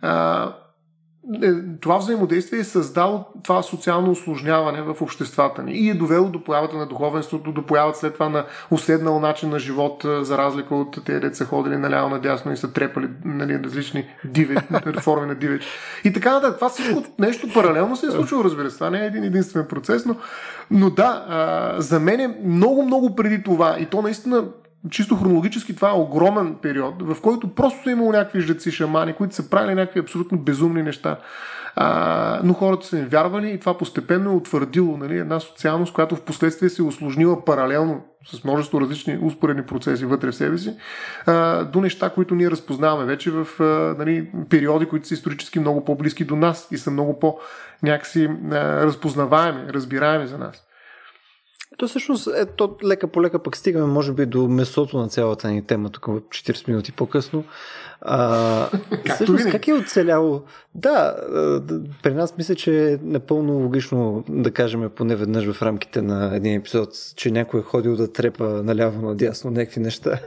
а, е, това взаимодействие е създало това социално осложняване в обществата ни и е довело до появата на духовенството, до появата след това на уседнал начин на живот, за разлика от тези деца ходили наляво надясно и са трепали нали, различни диви, форми на дивеч. И така нататък. Това всичко нещо паралелно се е случило, разбира се. Това не е един единствен процес, но, но да, а, за мен е много, много преди това и то наистина чисто хронологически това е огромен период, в който просто е имало някакви жреци шамани, които са правили някакви абсолютно безумни неща. А, но хората са им вярвали и това постепенно е утвърдило нали, една социалност, която в последствие се е осложнила паралелно с множество различни успоредни процеси вътре в себе си, а, до неща, които ние разпознаваме вече в а, нали, периоди, които са исторически много по-близки до нас и са много по-някакси разпознаваеми, разбираеми за нас. То всъщност е, то лека по лека пък стигаме може би до месото на цялата ни тема тук 40 минути по-късно. А, всъщност как е оцеляло? Да, при нас мисля, че е напълно логично да кажем поне веднъж в рамките на един епизод, че някой е ходил да трепа наляво надясно някакви неща.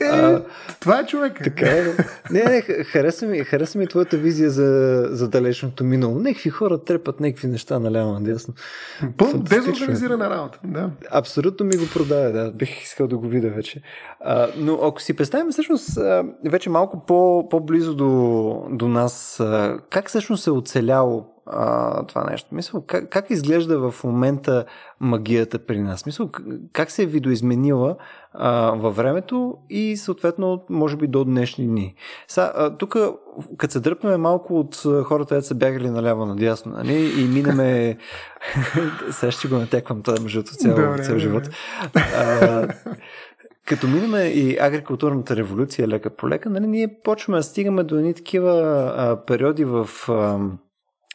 Е, а, това е човек. Така е. Не, не, хареса ми, хареса ми твоята визия за, за далечното минало. Некви хора трепат някакви неща наляво надясно. Пълно дезорганизирана работа, да. Абсолютно ми го продаде, да. Бих искал да го видя вече. А, но ако си представим всъщност вече малко по, по-близо до, до нас, как всъщност е оцеляло а, това нещо. Мисъл, как, как изглежда в момента магията при нас? Мисъл, как се е видоизменила а, във времето и съответно, може би до днешни дни. тук, като се дръпнем малко от хората, които са бягали наляво надясно, нали? и минеме... Сега ще го натеквам това между цял, добре, цял живот. А, като минаме и агрикултурната революция лека по лека, нали, ние почваме да стигаме до едни такива а, периоди в... А,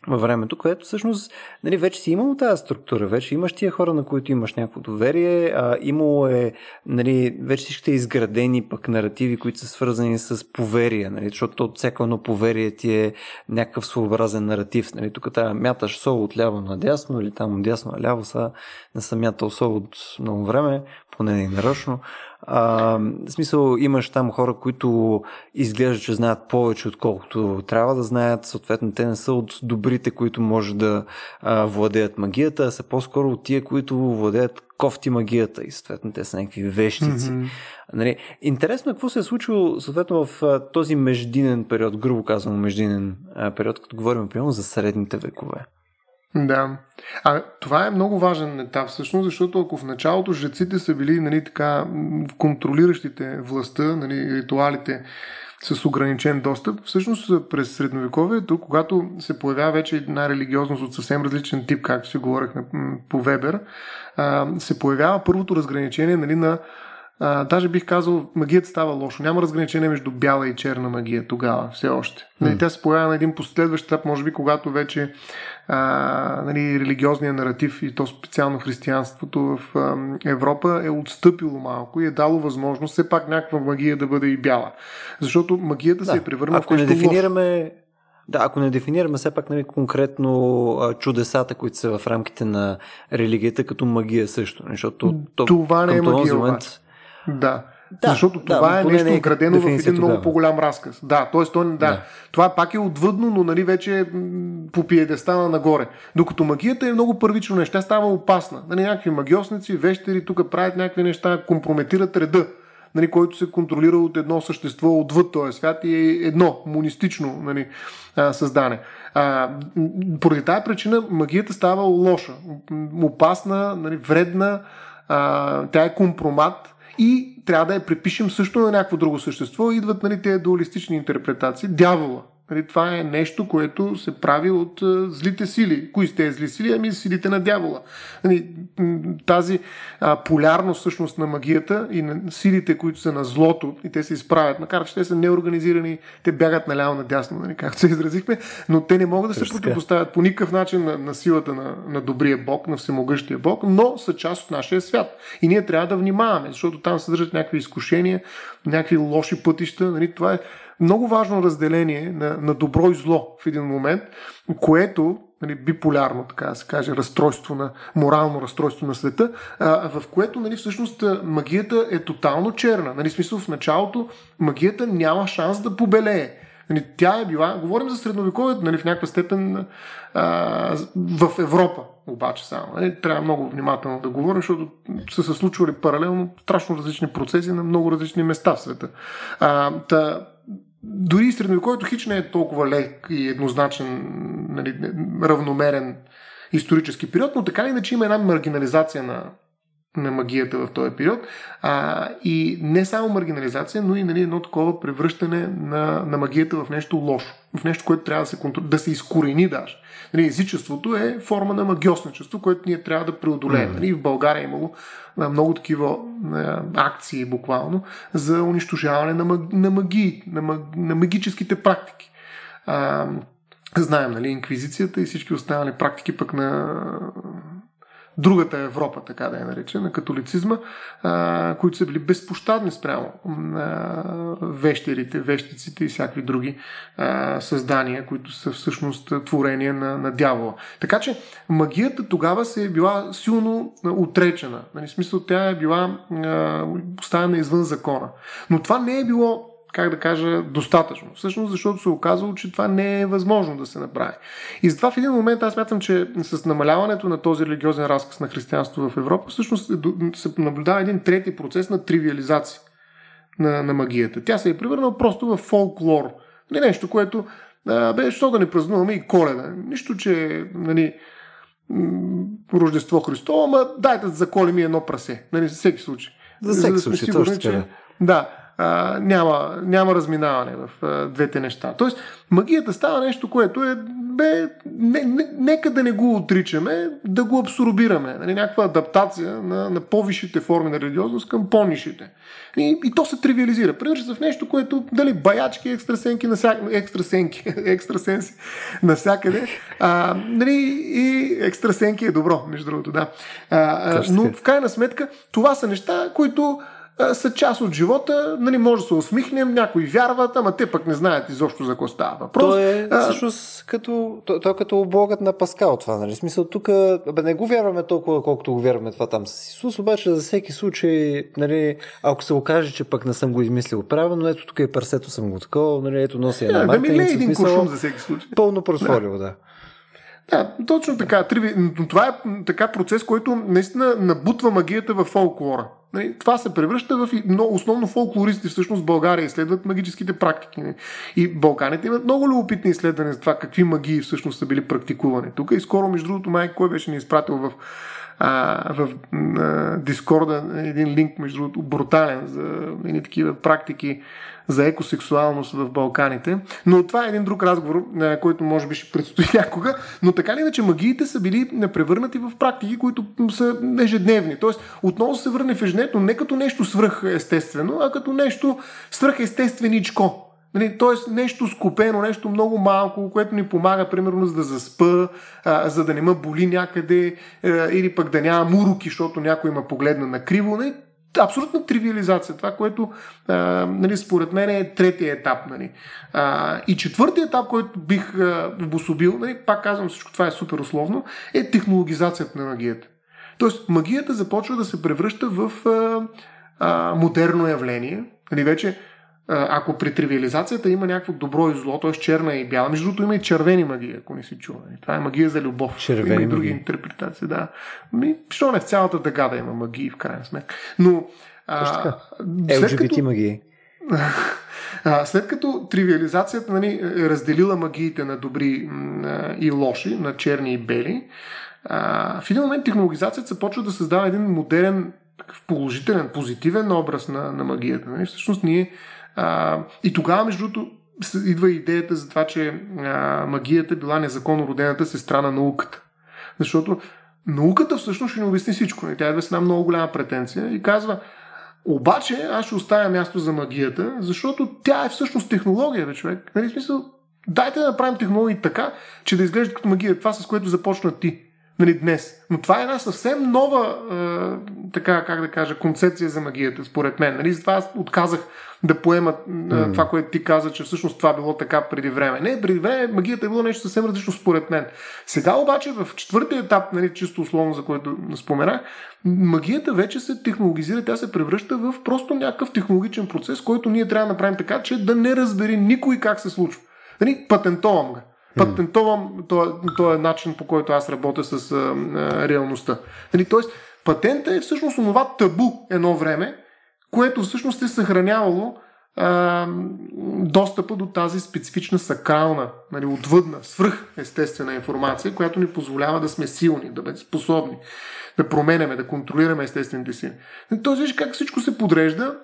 във времето, което всъщност нали, вече си имало тази структура, вече имаш тия хора, на които имаш някакво доверие, а, имало е, нали, вече всичките изградени пък наративи, които са свързани с поверие, нали, защото от всяко едно поверие ти е някакъв своеобразен наратив. Нали, тук трябва мяташ сол от ляво на дясно или там от дясно на ляво, са не съм мятал сол от много време, поне и нарочно. А, в смисъл, имаш там хора, които изглеждат, че знаят повече, отколкото трябва да знаят. Съответно, те не са от добрите, които може да а, владеят магията, а са по-скоро от тия, които владеят кофти магията и съответно те са някакви вещици. Mm-hmm. Нали, интересно е какво се е случило съответно в а, този междинен период, грубо казвам междинен а, период, като говорим примерно за средните векове. Да. А това е много важен етап всъщност, защото ако в началото жреците са били нали, така, контролиращите властта, нали, ритуалите с ограничен достъп, всъщност през средновековието, когато се появява вече една религиозност от съвсем различен тип, както си говорихме по Вебер, се появява първото разграничение нали, на а, даже бих казал, магията става лошо. Няма разграничение между бяла и черна магия тогава, все още. Mm. Нали, тя се появява на един последващ етап, може би, когато вече а, нали, религиозният наратив и то специално християнството в а, Европа е отстъпило малко и е дало възможност все пак някаква магия да бъде и бяла. Защото магията да. се е превърнала в нещо не дефинираме... Лошо. Да, ако не дефинираме все пак нали, конкретно чудесата, които са в рамките на религията, като магия също. Защото то, това не е магия, момент... Да. Да, Защото това да, е нещо е градено в един много по-голям разказ. Да, т.е. То, да, да. това пак е отвъдно, но нали, вече е по пиедестана нагоре. Докато магията е много първично нещо, тя става опасна. Нали, някакви магиосници, вещери тук правят някакви неща, компрометират реда, нали, който се контролира от едно същество отвъд този свят и е едно монистично нали, създане. А, поради тази причина магията става лоша, опасна, нали, вредна, а, тя е компромат и трябва да я припишем също на някакво друго същество. Идват нали, тези дуалистични интерпретации. Дявола. Нали, това е нещо, което се прави от злите сили. Кои сте зли сили? Ами силите на дявола. Нали, тази полярност всъщност на магията и на силите, които са на злото и те се изправят, макар че те са неорганизирани, те бягат наляво надясно, нали, както се изразихме, но те не могат да се противопоставят по никакъв начин на, на силата на, на добрия Бог, на всемогъщия Бог, но са част от нашия свят. И ние трябва да внимаваме, защото там съдържат някакви изкушения, някакви лоши пътища. Нали, това е много важно разделение на, на добро и зло в един момент, което нали, биполярно, така да се каже, разстройство на, морално разстройство на света, а, в което нали, всъщност магията е тотално черна. Нали, смисъл в началото магията няма шанс да побелее. Нали, тя е била, говорим за средновековието, нали, в някаква степен а, в Европа, обаче само. Нали, трябва много внимателно да говорим, защото са се случвали паралелно страшно различни процеси на много различни места в света. А, та, дори средновековието хич не е толкова лек и еднозначен, нали, равномерен исторически период, но така иначе има една маргинализация на, на магията в този период. А, и не само маргинализация, но и нали, едно такова превръщане на, на магията в нещо лошо, в нещо, което трябва да се, контрол... да се изкорени даже. Нали, езичеството е форма на магиосничество, което ние трябва да преодолеем. Нали, в България е имало много такива акции буквално за унищожаване на, маг... на магии, на, маг... на магическите практики. А, знаем, нали, инквизицията и всички останали практики пък на другата Европа, така да я нарече, на католицизма, а, които са били безпощадни спрямо а, вещерите, вещиците и всякакви други а, създания, които са всъщност творения на, на дявола. Така че магията тогава се е била силно отречена. Нали, смисъл, тя е била а, поставена извън закона. Но това не е било как да кажа, достатъчно. Всъщност, защото се оказало, че това не е възможно да се направи. И затова в един момент аз смятам, че с намаляването на този религиозен разказ на християнство в Европа, всъщност се наблюдава един трети процес на тривиализация на, на магията. Тя се е превърнала просто в фолклор. Не нещо, което а, бе, що да не празнуваме и коледа. Нищо, че нали, Рождество Христово, ама дайте да заколим и едно прасе. Нали, за всеки случай. За всеки случай, точно че, Да, а, няма, няма разминаване в а, двете неща. Тоест, магията става нещо, което е, бе, не, не, нека да не го отричаме, да го абсорбираме. Нали, някаква адаптация на, на по-висшите форми на религиозност към по-нишите. И, и то се тривиализира. Превръща се в нещо, което, дали, баячки, екстрасенки, навсяк... екстрасенки, екстрасенси навсякъде. А, нали, и екстрасенки е добро, между другото, да. А, но в крайна сметка, това са неща, които са част от живота, нали, може да се усмихнем, някои вярват, ама те пък не знаят изобщо за какво става въпрос. То е всъщност като, то, то е като облогът на Паскал това, нали? Смисъл, тук бе, не го вярваме толкова, колкото го вярваме това там с Исус, обаче за всеки случай, нали, ако се окаже, че пък не съм го измислил правилно, ето тук и парсето съм го такова, нали, ето носи една yeah, Да, ми е един куршум за всеки случай. Пълно портфолио, да. да. Да, точно така. Но това е така процес, който наистина набутва магията в фолклора. Нали, това се превръща в основно фолклористи всъщност България изследват магическите практики. И Балканите имат много любопитни изследвания за това какви магии всъщност са били практикувани. Тук и скоро, между другото, май кой беше ни изпратил в а, в Дискорда един линк, между другото, брутален за едни такива практики за екосексуалност в Балканите. Но това е един друг разговор, който може би ще предстои някога. Но така ли иначе магиите са били превърнати в практики, които са ежедневни. Тоест, отново се върне в ежедневно не като нещо свръхестествено, а като нещо свръхестественичко. Нали, Тоест нещо скупено, нещо много малко, което ни помага, примерно, за да заспа, а, за да не ме боли някъде, а, или пък да няма муруки, защото някой има погледна на криво. Нали, абсолютна тривиализация. Това, което а, нали, според мен е третия етап. Нали. А, и четвъртия етап, който бих а, обособил, нали, пак казвам всичко това е супер условно, е технологизацията на магията. Тоест магията започва да се превръща в а, а, модерно явление. Нали, вече ако при тривиализацията има някакво добро и зло, т.е. черна и бяла, между другото има и червени магии, ако не си чува. Това е магия за любов. Червени има и други магии. интерпретации, да. Ми, що не в цялата дъга да има магии, в крайна сметка. Но. А, LGBT като... магии. след като тривиализацията нали, е разделила магиите на добри и лоши, на черни и бели, в един момент технологизацията започва да създава един модерен, положителен, позитивен образ на, на магията. Нали? Всъщност ние и тогава, между другото, идва идеята за това, че а, магията била незаконно родената сестра на науката. Защото науката всъщност ще ни обясни всичко. И тя идва с една много голяма претенция и казва, обаче аз ще оставя място за магията, защото тя е всъщност технология, бе, човек. Нали, смисъл, дайте да направим технологии така, че да изглежда като магия. Това, с което започна ти нали, днес. Но това е една съвсем нова, е, така, как да кажа, концепция за магията, според мен. Нали? Затова аз отказах да поемат mm. това, което ти каза, че всъщност това било така преди време. Не, преди време магията е било нещо съвсем различно според мен. Сега обаче в четвъртия етап, нали, чисто условно, за което споменах, магията вече се технологизира, тя се превръща в просто някакъв технологичен процес, който ние трябва да направим така, че да не разбери никой как се случва. Нали, патентовам го патентовам този, този начин, по който аз работя с а, а, реалността. Нали, тоест, патента е всъщност това табу едно време, което всъщност е съхранявало а, достъпа до тази специфична сакрална, нали, отвъдна, свръх естествена информация, която ни позволява да сме силни, да бъдем способни, да променяме, да контролираме естествените си. Нали, тоест, виж как всичко се подрежда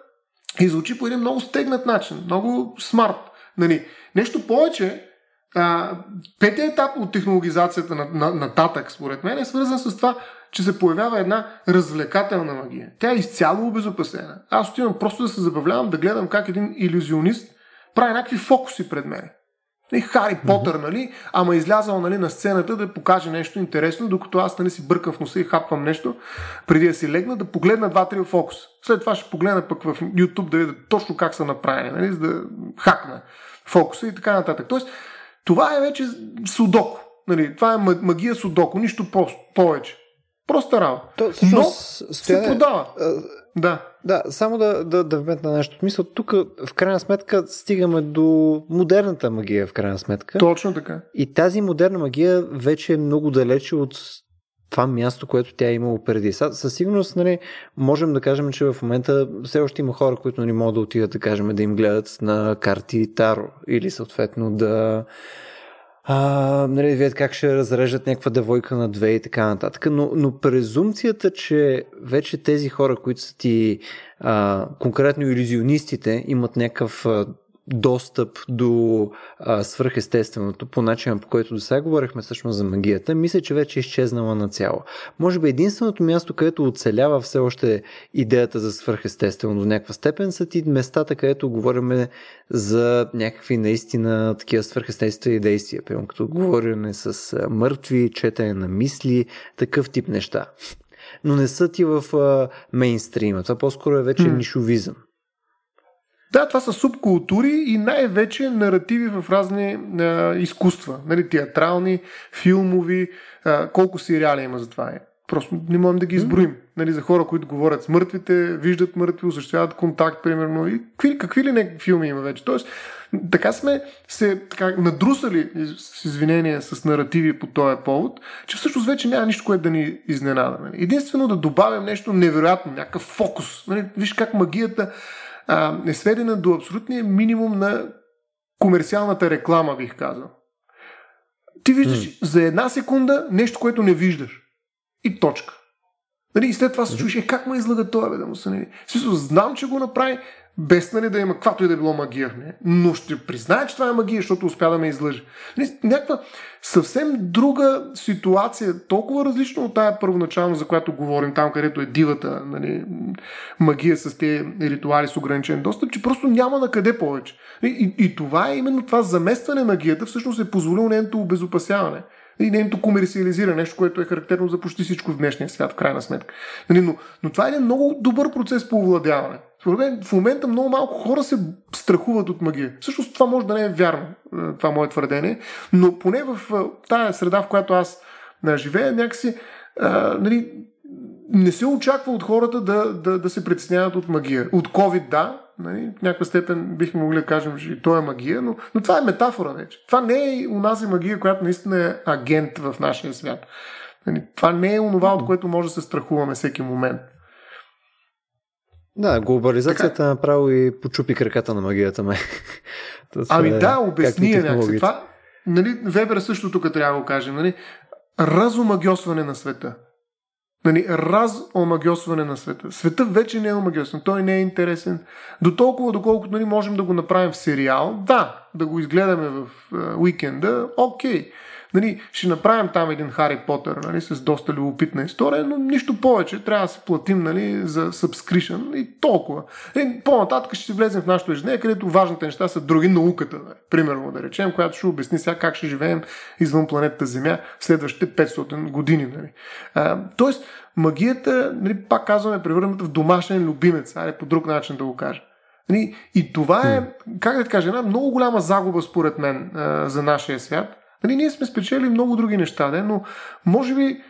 и звучи по един много стегнат начин, много смарт. Нали, нещо повече, а, петия етап от технологизацията на, на, нататък, според мен, е свързан с това, че се появява една развлекателна магия. Тя е изцяло обезопасена. Аз отивам просто да се забавлявам, да гледам как един иллюзионист прави някакви фокуси пред мен. И Хари Потър, нали, ама излязал нали, на сцената да покаже нещо интересно, докато аз нали, си бъркам в носа и хапвам нещо, преди да си легна, да погледна два-три фокус. След това ще погледна пък в YouTube да видя точно как са направени, нали, за да хакна фокуса и така нататък. Тоест, това е вече судоко. Нали, това е магия судоко, нищо по- повече. Проста работа. То, Но се продава. Да. Да, само да, да, да вметна нещо. Мисля, тук в крайна сметка стигаме до модерната магия, в крайна сметка. Точно така. И тази модерна магия вече е много далече от това място, което тя е имала преди. Със сигурност нали, можем да кажем, че в момента все още има хора, които не нали, могат да отидат да кажем да им гледат на карти Таро или съответно да а, нали, видят как ще разрежат някаква девойка на две и така нататък. Но, но презумцията, че вече тези хора, които са ти а, конкретно иллюзионистите, имат някакъв достъп до а, свръхестественото по начина по който до сега говорихме всъщност за магията, мисля, че вече е изчезнала на цяло. Може би единственото място, където оцелява все още идеята за свръхестествено до някаква степен са ти местата, където говорим за някакви наистина такива свръхестествени действия, примерно като говорене с мъртви, четене на мисли, такъв тип неща. Но не са ти в а, мейнстрима. Това по-скоро е вече mm. нишовизъм. Да, това са субкултури и най-вече наративи в разни а, изкуства. Нали, театрални, филмови, а, колко сериали има за това. Е. Просто не можем да ги изброим. Нали, за хора, които говорят с мъртвите, виждат мъртви, осъществяват контакт, примерно. И какви, какви ли не филми има вече. Тоест, така сме се така, надрусали с извинения с наративи по този повод, че всъщност вече няма нищо, което да ни изненада. Нали. Единствено да добавим нещо невероятно, някакъв фокус. Нали, виж как магията а, е сведена до абсолютния минимум на комерциалната реклама, бих казал. Ти виждаш mm. за една секунда нещо, което не виждаш. И точка. Нали, и след това се чуеш, е, как ме излага това, бе, да му се нали? Смисъл, знам, че го направи, без нали, да има каквато и да било магия не? но ще призная, че това е магия, защото успя да ме излъже. Нали, някаква съвсем друга ситуация, толкова различна от тая първоначално, за която говорим, там където е дивата нали, магия с тези ритуали с ограничен достъп, че просто няма на къде повече. И, и, и това е именно това заместване на магията, всъщност е позволило нейното обезопасяване и нейното комерциализиране, нещо, което е характерно за почти всичко в днешния свят, в крайна сметка. Нали, но, но това е един много добър процес по овладяване. В момента много малко хора се страхуват от магия. Всъщност това може да не е вярно, е, това мое твърдение, но поне в е, тая среда, в която аз живея, някакси а, нали, не се очаква от хората да, да, да се притесняват от магия. От COVID, да, нали, в някаква степен бихме могли да кажем, че то е магия, но, но това е метафора вече. Това не е унази магия, която наистина е агент в нашия свят. Нали, това не е онова, от което може да се страхуваме всеки момент. Да, глобализацията така... направо и почупи краката на магията ме. ами е, да, обясни е някакси. Това, нали, Вебер също тук трябва да го кажем. Нали, разомагиосване на света. Нали, разомагиосване на света. Света вече не е омагиосван. Той не е интересен. До толкова, доколкото нали, можем да го направим в сериал, да, да го изгледаме в uh, уикенда, окей. Okay нали, ще направим там един Хари Потър нали, с доста любопитна история, но нищо повече. Трябва да се платим нали, за subscription и толкова. И по-нататък ще влезем в нашото ежедневие, където важните неща са други науката. Нали. Примерно да речем, която ще обясни сега как ще живеем извън планетата Земя в следващите 500 години. Нали. А, тоест, магията, нали, пак казваме, е превърната в домашен любимец. Айде по друг начин да го кажа. Нали, и това е, как да кажа, една много голяма загуба според мен за нашия свят, Нали, ние сме спечели много други неща, не? но може би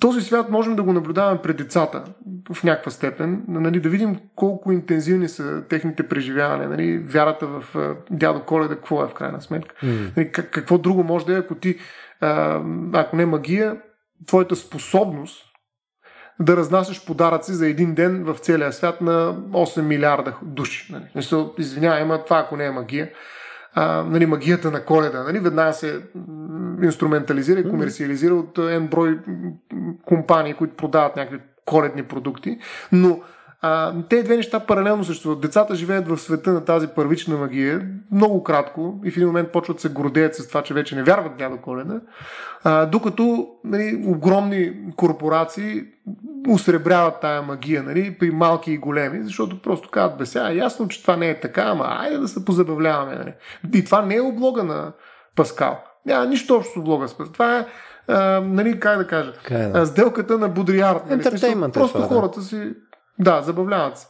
този свят можем да го наблюдаваме пред децата в някаква степен, нали, да видим колко интензивни са техните преживявания, нали, вярата в дядо Коледа, какво е в крайна сметка. Mm. Нали, как, какво друго може да е, ако ти, ако не магия, твоята способност да разнасяш подаръци за един ден в целия свят на 8 милиарда души. Нали. Извинявай, ама това ако не е магия а, нали, магията на коледа. Нали, веднага се инструментализира и комерциализира от N брой компании, които продават някакви коледни продукти. Но а, те две неща паралелно съществуват. Децата живеят в света на тази първична магия много кратко и в един момент почват се гордеят с това, че вече не вярват дядо Коледа, а, докато нали, огромни корпорации усребряват тая магия нали, при малки и големи, защото просто казват, бе сега, ясно, че това не е така, ама айде да се позабавляваме. Нали. И това не е облога на Паскал. Няма нищо общо с облога с Паскал. Това е а, нали, как да кажа, Как да. а, сделката на Бодриард. Нали, Entertainment е просто това, да. хората си, да, забавляват се.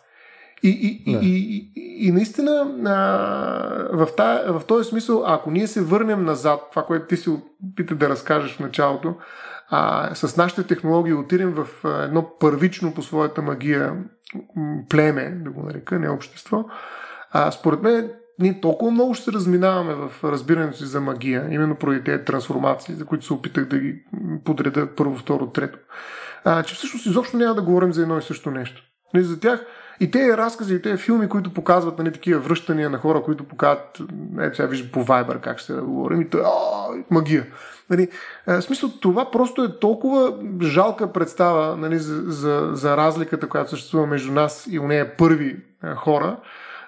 И, и, Да. и, и, и, и наистина а, в, тая, в този смисъл, ако ние се върнем назад, това, което ти си опита да разкажеш в началото, а, с нашите технологии отидем в едно първично по своята магия племе, да го нарека, не общество, а, според мен ние толкова много ще се разминаваме в разбирането си за магия, именно поради тези трансформации, за които се опитах да ги подреда първо, второ, трето, а, че всъщност изобщо няма да говорим за едно и също нещо. Нали, за тях и тези разкази, и тези филми, които показват нали, такива връщания на хора, които показват, ето сега виждам по Viber как ще говорим, и то е магия. Нали, а, в смисъл, това просто е толкова жалка представа нали, за, за, за разликата, която съществува между нас и у нея първи а, хора,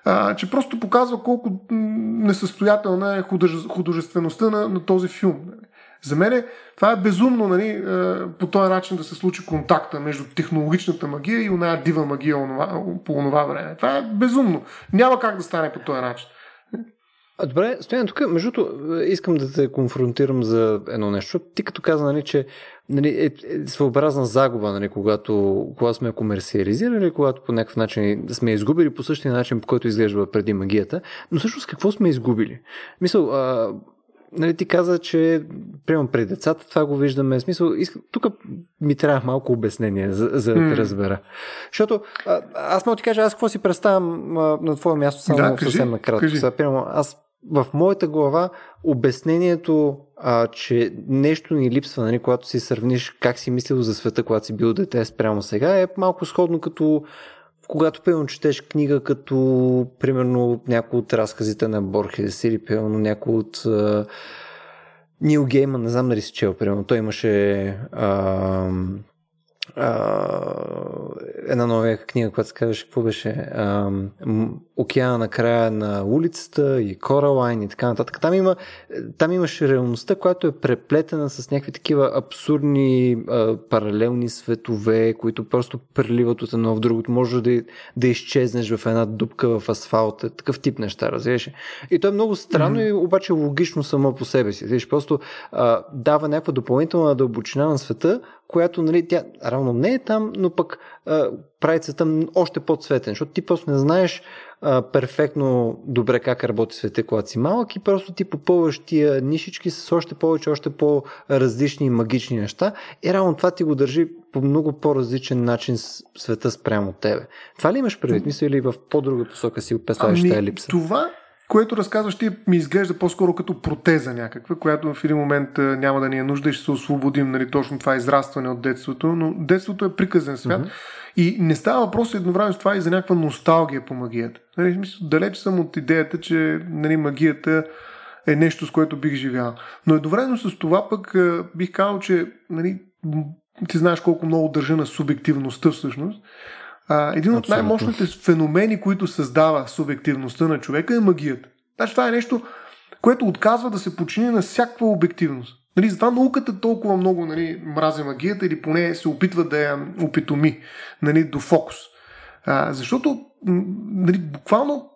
а, че просто показва колко несъстоятелна е худож- художествеността на, на този филм. Нали. За мен това е безумно нали, е, по този начин да се случи контакта между технологичната магия и оная дива магия по онова време. Това е безумно. Няма как да стане по този начин. Добре, Стоян, тук, между другото, е, искам да те конфронтирам за едно нещо. Ти като каза, нали, че нали, е, е своеобразна загуба, нали, когато, когато сме комерциализирали, когато по някакъв начин сме изгубили по същия начин, по който изглежда преди магията. Но всъщност какво сме изгубили? Мисъл, а, нали, ти каза, че примерно при децата това го виждаме. Смисъл, тук ми трябва малко обяснение, за, за да М. те разбера. Защото а, аз мога ти кажа, аз какво си представям а, на твое място, само Да, кажи, съвсем накратко. Сега, примерно, аз в моята глава обяснението, а, че нещо ни липсва, нали, когато си сравниш как си мислил за света, когато си бил дете спрямо сега, е малко сходно като когато примерно четеш книга като примерно някои от разказите на Борхес или примерно някой от а, Нил Гейман, не знам дали си чел, примерно. Той имаше а, а, една нова книга, която се казваше, какво беше? А, Океана на края на улицата и Коралайн и така нататък. Там, има, там имаше реалността, която е преплетена с някакви такива абсурдни а, паралелни светове, които просто преливат от едно в другото. Може да, да изчезнеш в една дупка в асфалта, такъв тип неща, разбираш? И то е много странно Мгм. и обаче логично само по себе си. Виж, просто а, дава някаква допълнителна дълбочина на света, която, нали, тя равно не е там, но пък а, прави света м- още по-цветен, защото ти просто не знаеш а, перфектно добре как работи света, когато си малък и просто ти попълваш тия нишички с още повече, още по-различни магични неща и равно това ти го държи по много по-различен начин с света спрямо тебе. Това ли имаш предвид? Мисля или в по-друга посока си представяш Ами, тази липса? Това, което разказваш ти, ми изглежда по-скоро като протеза някаква, която в един момент няма да ни е нужда и ще се освободим, нали, точно това израстване от детството, но детството е приказен свят Мгм. и не става въпрос едновременно с това и за някаква носталгия по магията. Нали, смисъл, далеч съм от идеята, че нали, магията е нещо, с което бих живял. Но едновременно с това пък бих казал, че нали, ти знаеш колко много държа на субективността всъщност. А, един от най-мощните феномени, които създава субективността на човека е магията. Значи това е нещо, което отказва да се подчини на всякаква обективност. Нали, затова науката толкова много нали, мрази магията или поне се опитва да я опитоми нали, до фокус. А, защото нали, буквално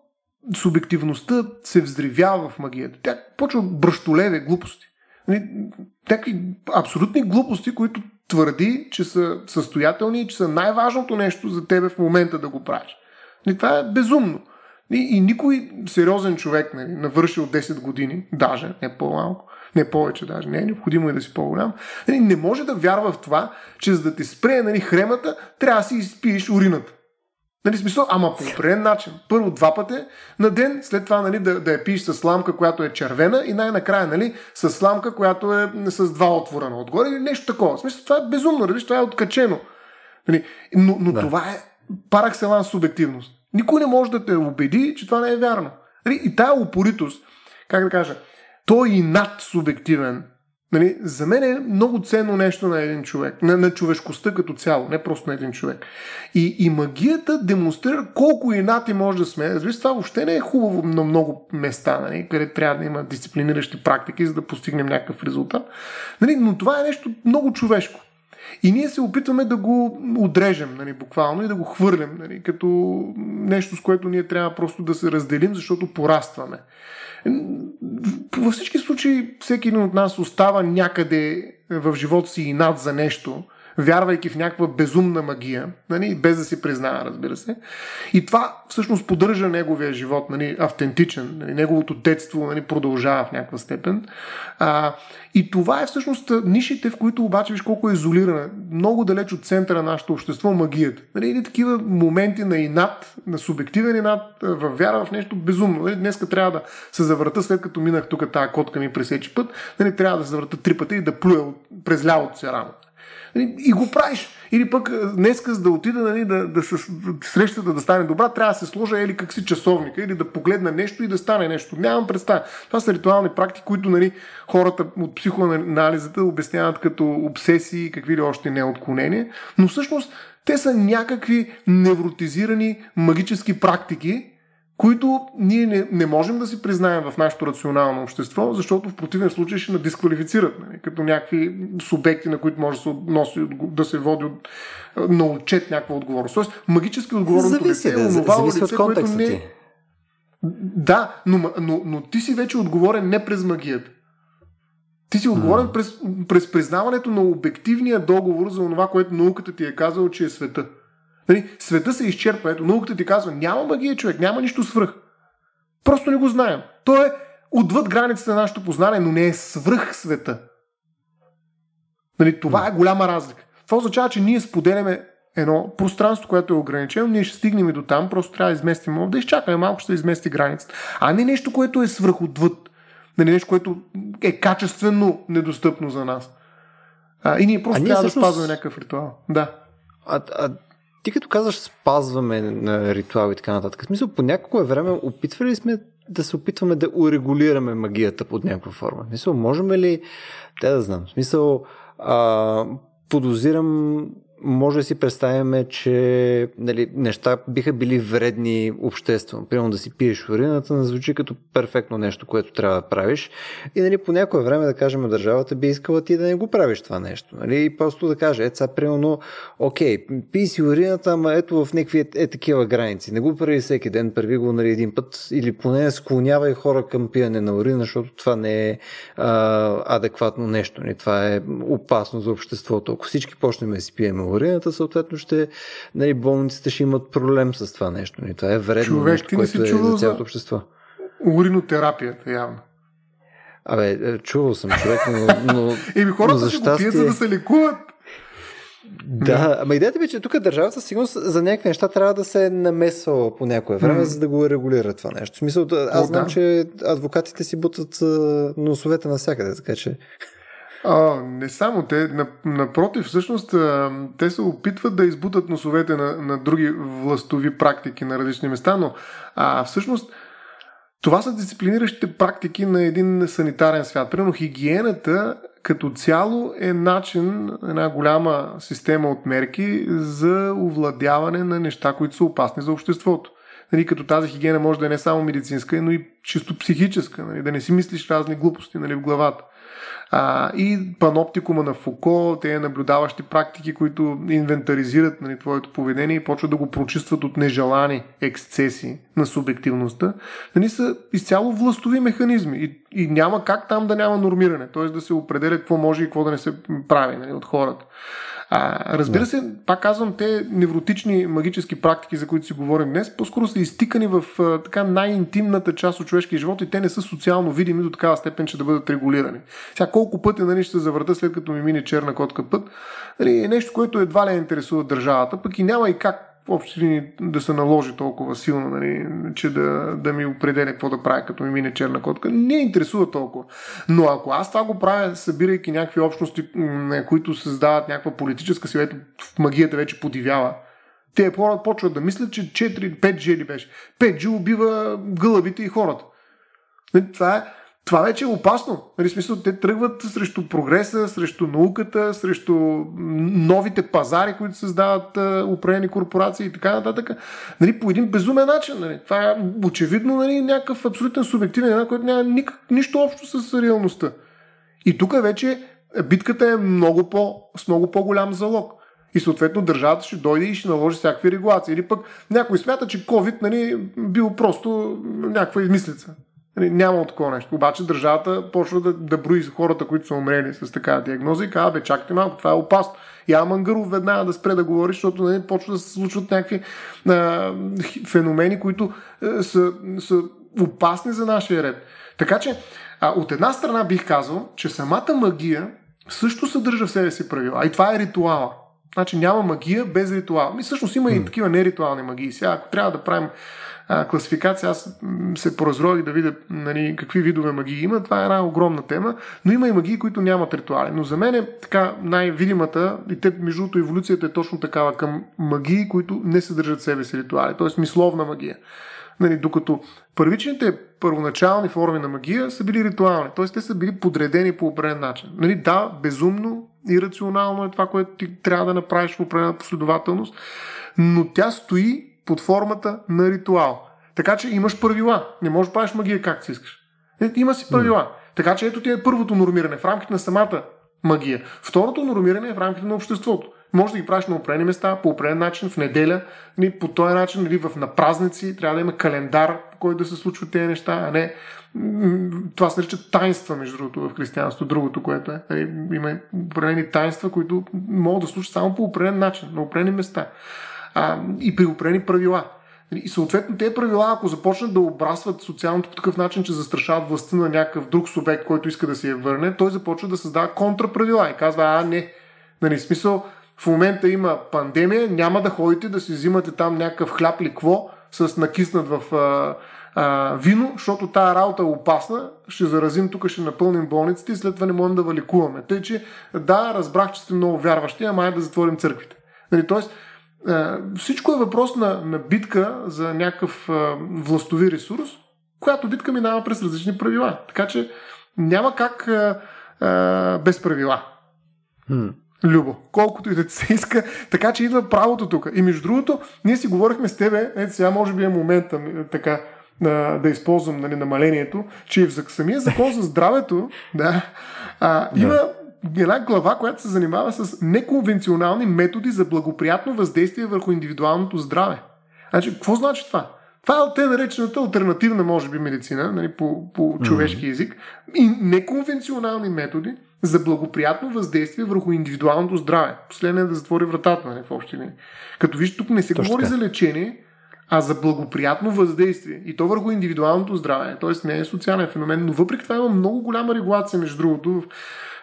субективността се взривява в магията. Тя почва бръщолеве глупости. Нали, Някакви абсолютни глупости, които твърди, че са състоятелни и че са най-важното нещо за тебе в момента да го правиш. Нали, това е безумно. И, и никой сериозен човек, нали, навършил 10 години, даже, не по-малко, не повече даже, не е необходимо и да си по-голям, нали, не може да вярва в това, че за да ти спре нали, хремата, трябва да си изпиеш урината. Нали, смисъл, ама по определен начин. Първо два пъти на ден, след това нали, да, да я пиеш с сламка, която е червена и най-накрая нали, с сламка, която е с два отвора на отгоре или нещо такова. В смисъл, това е безумно, нали, това е откачено. Нали, но но Да. това е паракселанс субективност. Никой не може да те убеди, че това не е вярно. Нали, и тая упоритост, как да кажа, той и над субективен Нали, за мен е много ценно нещо на един човек, на, на човешкостта като цяло, не просто на един човек. И, и магията демонстрира колко инати може да сме. Разбира това въобще не е хубаво на много места, нали, къде трябва да има дисциплиниращи практики, за да постигнем някакъв резултат. Нали, но това е нещо много човешко. И ние се опитваме да го отрежем, нали, буквално, и да го хвърлим, нали, като нещо, с което ние трябва просто да се разделим, защото порастваме. Във всички случаи всеки един от нас остава някъде в живота си и над за нещо – вярвайки в някаква безумна магия, нали, без да си признава, разбира се. И това всъщност поддържа неговия живот, нали, автентичен, нали, неговото детство нали, продължава в някаква степен. А, и това е всъщност нишите, в които обаче виж колко е изолирана, много далеч от центъра на нашето общество, магията. Нали, и такива моменти на инат, на субективен инат, в вяра в нещо безумно. Нали, днеска трябва да се завърта, след като минах тук тази котка ми пресечи път, нали, трябва да се завърта три пъти и да плюя през лявото си рамо. Нали, и го правиш. Или пък днеска, за да отида нали, да, да се, срещата да стане добра, трябва да се сложа или как си часовника, или да погледна нещо и да стане нещо. Нямам представа. Това са ритуални практики, които нали, хората от психоанализата обясняват като обсесии какви ли още не отклонения. Но всъщност те са някакви невротизирани магически практики, които ние не, не можем да си признаем в нашето рационално общество, защото в противен случай ще надисквалифицират нали, като някакви субекти, на които може да се, носи, да се води от, на отчет някаква отговорност. Тоест, магически отговорното лице е онова лице, което не... Ти. Да, но, но, но ти си вече отговорен не през магията. Ти си отговорен mm. през, през признаването на обективния договор за това, което науката ти е казала, че е света. Нали, света се изчерпва. Ето, науката ти казва, няма магия, човек, няма нищо свръх. Просто не го знаем. То е отвъд границата на нашето познание, но не е свръх света. Нали, това е голяма разлика. Това означава, че ние споделяме едно пространство, което е ограничено, ние ще стигнем и до там, просто трябва да изместим, да изчакаме малко, ще измести границата. А не нещо, което е свръх отвъд. Нали, нещо, което е качествено недостъпно за нас. А, и ние просто а трябва всъщност... да спазваме някакъв ритуал. Да. А, а ти като казваш спазваме на ритуал и така нататък, в смисъл по някакво време опитвали сме да се опитваме да урегулираме магията под някаква форма. В смисъл, можем ли, те да знам, в смисъл, а, подозирам може да си представяме, че нали, неща биха били вредни обществено. Примерно да си пиеш урината, не звучи като перфектно нещо, което трябва да правиш. И нали, по някое време, да кажем, държавата би искала ти да не го правиш това нещо. Нали? И просто да каже, ето сега, примерно, окей, пи си урината, ама ето в някакви е, е такива граници. Не го прави всеки ден, прави го нали, един път или поне склонявай хора към пиене на урина, защото това не е а, адекватно нещо. Нали? Това е опасно за обществото. Ако всички почнем да си пиеме урината, съответно ще, нали, болниците ще имат проблем с това нещо. Нали. Това е вредно човек, нещо, което е за цялото общество. Уринотерапията, явно. Абе, е, чувал съм човек, но... но Еми хората но за щастие... го пият, за да се лекуват. Да, ама идеята би, че тук държавата сигурно за някакви неща трябва да се намесва по някое време, mm. за да го регулира това нещо. В смисъл, аз знам, да. че адвокатите си бутат носовете навсякъде, така че... А, не само те, напротив, всъщност те се опитват да избутат носовете на, на други властови практики на различни места, но а, всъщност това са дисциплиниращите практики на един санитарен свят. Примерно хигиената като цяло е начин, една голяма система от мерки за овладяване на неща, които са опасни за обществото. Нали, като тази хигиена може да е не само медицинска, но и чисто психическа. Нали, да не си мислиш разни глупости нали, в главата. А, и паноптикума на Фуко, те наблюдаващи практики, които инвентаризират нали, твоето поведение и почват да го прочистват от нежелани ексцеси на субективността, нали, са изцяло властови механизми и, и няма как там да няма нормиране, т.е. да се определя какво може и какво да не се прави нали, от хората. А, разбира се, пак казвам, те невротични магически практики, за които си говорим днес, по-скоро са изтикани в а, така най-интимната част от човешкия живот и те не са социално видими до такава степен, че да бъдат регулирани. Сега колко пъти нали, ще се завърта след като ми мине черна котка път, нали, е нещо, което едва ли интересува държавата, пък и няма и как общи линии да се наложи толкова силно, нали, че да, да ми определя какво да правя, като ми мине черна котка. Не интересува толкова. Но ако аз това го правя, събирайки някакви общности, които създават някаква политическа сила, ето в магията вече подивява, те хора почват да мислят, че 4, 5G ли беше. 5G убива гълъбите и хората. Нали, това е това вече е опасно. Нали, смисъл, те тръгват срещу прогреса, срещу науката, срещу новите пазари, които създават определени корпорации и така нататък. Нали, по един безумен начин. Нали. Това е очевидно нали, някакъв абсолютен субективен, който няма никак, нищо общо с реалността. И тук вече битката е много по, с много по-голям залог. И съответно държавата ще дойде и ще наложи всякакви регулации. Или пък някой смята, че COVID нали, бил просто някаква измислица. Няма такова нещо. Обаче държавата почва да, да брои хората, които са умрели с такава диагноза и казва, бе, чакайте малко, това е опасно. Я Мангаров веднага да спре да говори, защото нали, почва да се случват някакви а, феномени, които а, са, са опасни за нашия ред. Така че, а, от една страна бих казал, че самата магия също съдържа в себе си правила. И това е ритуала. Значи няма магия без ритуал. И всъщност има и такива неритуални магии. Сега, ако трябва да правим а, класификация, аз се поразрових да видя нали, какви видове магии има. Това е една огромна тема, но има и магии, които нямат ритуали. Но за мен е така най-видимата, и те, между другото, еволюцията е точно такава към магии, които не съдържат в себе си ритуали, т.е. мисловна магия. Нали, докато първичните първоначални форми на магия са били ритуални, т.е. те са били подредени по определен начин. Нали, да, безумно, ирационално е това, което ти трябва да направиш в определена последователност, но тя стои под формата на ритуал. Така че имаш правила. Не можеш да правиш магия как си искаш. Е, има си правила. Така че ето ти е първото нормиране в рамките на самата магия. Второто нормиране е в рамките на обществото. Може да ги правиш на определени места, по определен начин, в неделя, нали, по този начин, нали, в, на празници, трябва да има календар, по който да се случват тези неща, а не това се нарича тайнства, между другото, в християнството. Другото, което е. Нали, има определени тайнства, които могат да случат само по определен начин, на определени места а, и при определени правила. И съответно тези правила, ако започнат да обрасват социалното по такъв начин, че застрашават властта на някакъв друг субект, който иска да се я върне, той започва да създава контраправила и казва, а не, нали, смисъл, в момента има пандемия, няма да ходите да си взимате там някакъв хляб или какво с накиснат в а, вино, защото тази работа е опасна, ще заразим тук, ще напълним болниците и след това не можем да валикуваме. Тъй, че да, разбрах, че сте много вярващи, ама е да затворим църквите. Нали, тоест, всичко е въпрос на, на битка за някакъв а, властови ресурс, която битка минава през различни правила. Така че няма как а, а, без правила. Любо, колкото и да се иска, така че идва правото тук. И между другото, ние си говорихме с тебе, ето сега може би е момента така, да, да използвам нали, намалението, че в самия закон за здравето да, а, има една глава, която се занимава с неконвенционални методи за благоприятно въздействие върху индивидуалното здраве. Значи, какво значи това? Това е те наречената альтернативна, може би, медицина, нали, по, по човешки язик, и неконвенционални методи за благоприятно въздействие върху индивидуалното здраве. Последно е да затвори вратата, нали, в общи линии. Като виж, тук не се Точно говори за лечение, а за благоприятно въздействие. И то върху индивидуалното здраве. Тоест не е социален феномен, но въпреки това има много голяма регулация, между другото.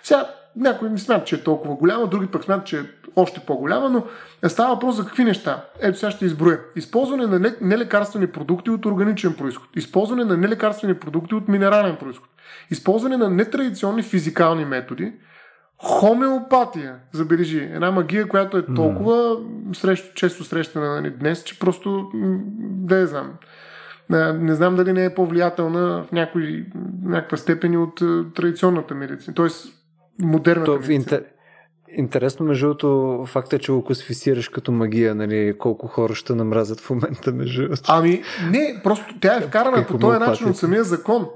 Сега, някои ми смятат, че е толкова голяма, други пък смятат, че е още по-голяма, но става въпрос за какви неща. Ето сега ще изброя. Използване на нелекарствени продукти от органичен происход. Използване на нелекарствени продукти от минерален происход. Използване на нетрадиционни физикални методи. Хомеопатия, забележи. Една магия, която е толкова срещу, често срещана нали, днес, че просто да я знам. Не знам дали не е по-влиятелна в някой, някаква степен от традиционната медицина. Тоест, модерната То, медицина. Интер... Интересно, между другото, факта е, че го класифицираш като магия, нали, колко хора ще намразят в момента, между другото. Ами, не, просто тя е вкарана по този начин от самия закон.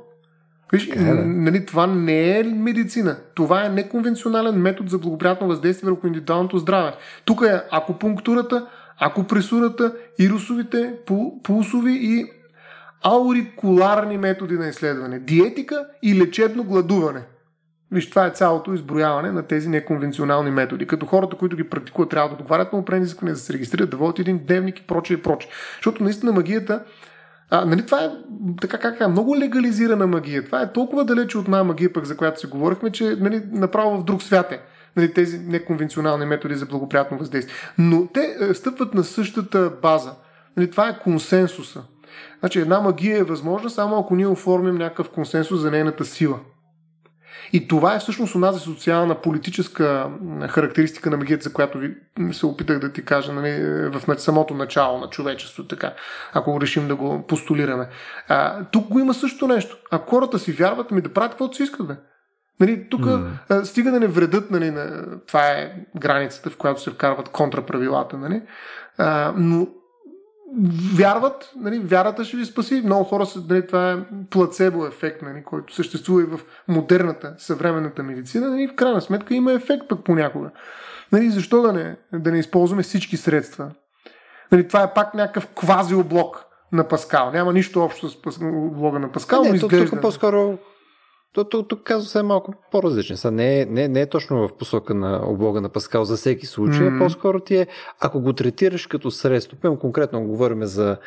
Виж, е, нали, това не е медицина. Това е неконвенционален метод за благоприятно въздействие върху индивидуалното здраве. Тук е акупунктурата, акупресурата, ирусовите, пулсови и аурикуларни методи на изследване. Диетика и лечебно гладуване. Виж, това е цялото изброяване на тези неконвенционални методи. Като хората, които ги практикуват, трябва да отговарят на определени изисквания, да се регистрират, да водят един дневник и прочее и прочее. Защото наистина магията а, нали, това е така как е много легализирана магия. Това е толкова далече от една магия, пък за която си говорихме, че нали, направо в друг свят е. Нали, тези неконвенционални методи за благоприятно въздействие. Но те е, стъпват на същата база. Нали, това е консенсуса. Значи една магия е възможна само ако ние оформим някакъв консенсус за нейната сила. И това е всъщност онази социална, политическа характеристика на магията, за която ви се опитах да ти кажа нали, в самото начало на човечеството, така, ако решим да го постулираме. А, тук го има също нещо. Ако хората си вярват, ми да правят каквото си искат, бе. Нали, тук mm. стига да не вредят, нали, на, това е границата, в която се вкарват контраправилата, нали, а, но вярват, нали, вярата ще ви спаси. Много хора са, нали, това е плацебо ефект, нали, който съществува и в модерната, съвременната медицина. Нали, в крайна сметка има ефект пък понякога. Нали, защо да не, да не използваме всички средства? Нали, това е пак някакъв квази облог на Паскал. Няма нищо общо с облога на Паскал, не, но изглежда... Тук по-скоро то, тук, тук казва се малко по-различно. Са не, е, не, не е точно в посока на облога на Паскал за всеки случай, а по-скоро ти е, ако го третираш като средство, пъм конкретно говорим за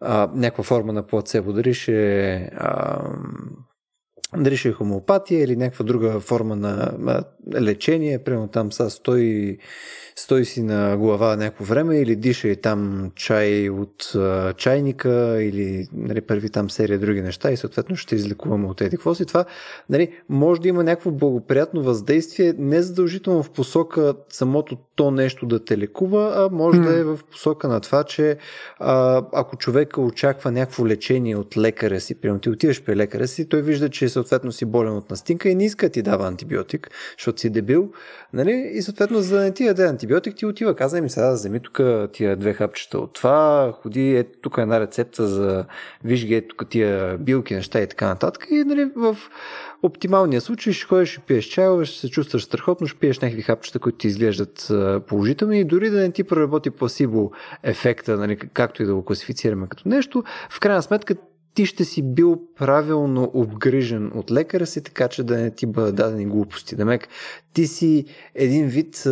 а, някаква форма на плацебо, дали ще а, дали ще е хомеопатия или някаква друга форма на а, лечение, примерно там са 100 стои си на глава някакво време или диша и там чай от а, чайника или нали, първи там серия други неща и съответно ще излекуваме от еди какво си. Това нали, може да има някакво благоприятно въздействие, не задължително в посока самото то нещо да те лекува, а може mm. да е в посока на това, че а, ако човека очаква някакво лечение от лекаря си, примерно ти отиваш при лекаря си, той вижда, че съответно си болен от настинка и не иска да ти дава антибиотик, защото си дебил, нали? и съответно за да не ти даде антибиотик, ти отива, каза ми сега, вземи тук тия две хапчета от това, ходи, ето тук е една рецепта за, виж ги, ето тук тия билки, неща и така нататък. И нали, в оптималния случай ще ходиш и пиеш чайове, ще се чувстваш страхотно, ще пиеш някакви хапчета, които ти изглеждат положителни и дори да не ти проработи пласибо ефекта, нали, както и да го класифицираме като нещо, в крайна сметка ти ще си бил правилно обгрижен от лекаря си, така че да не ти бъдат дадени глупости. Демек, ти си един вид,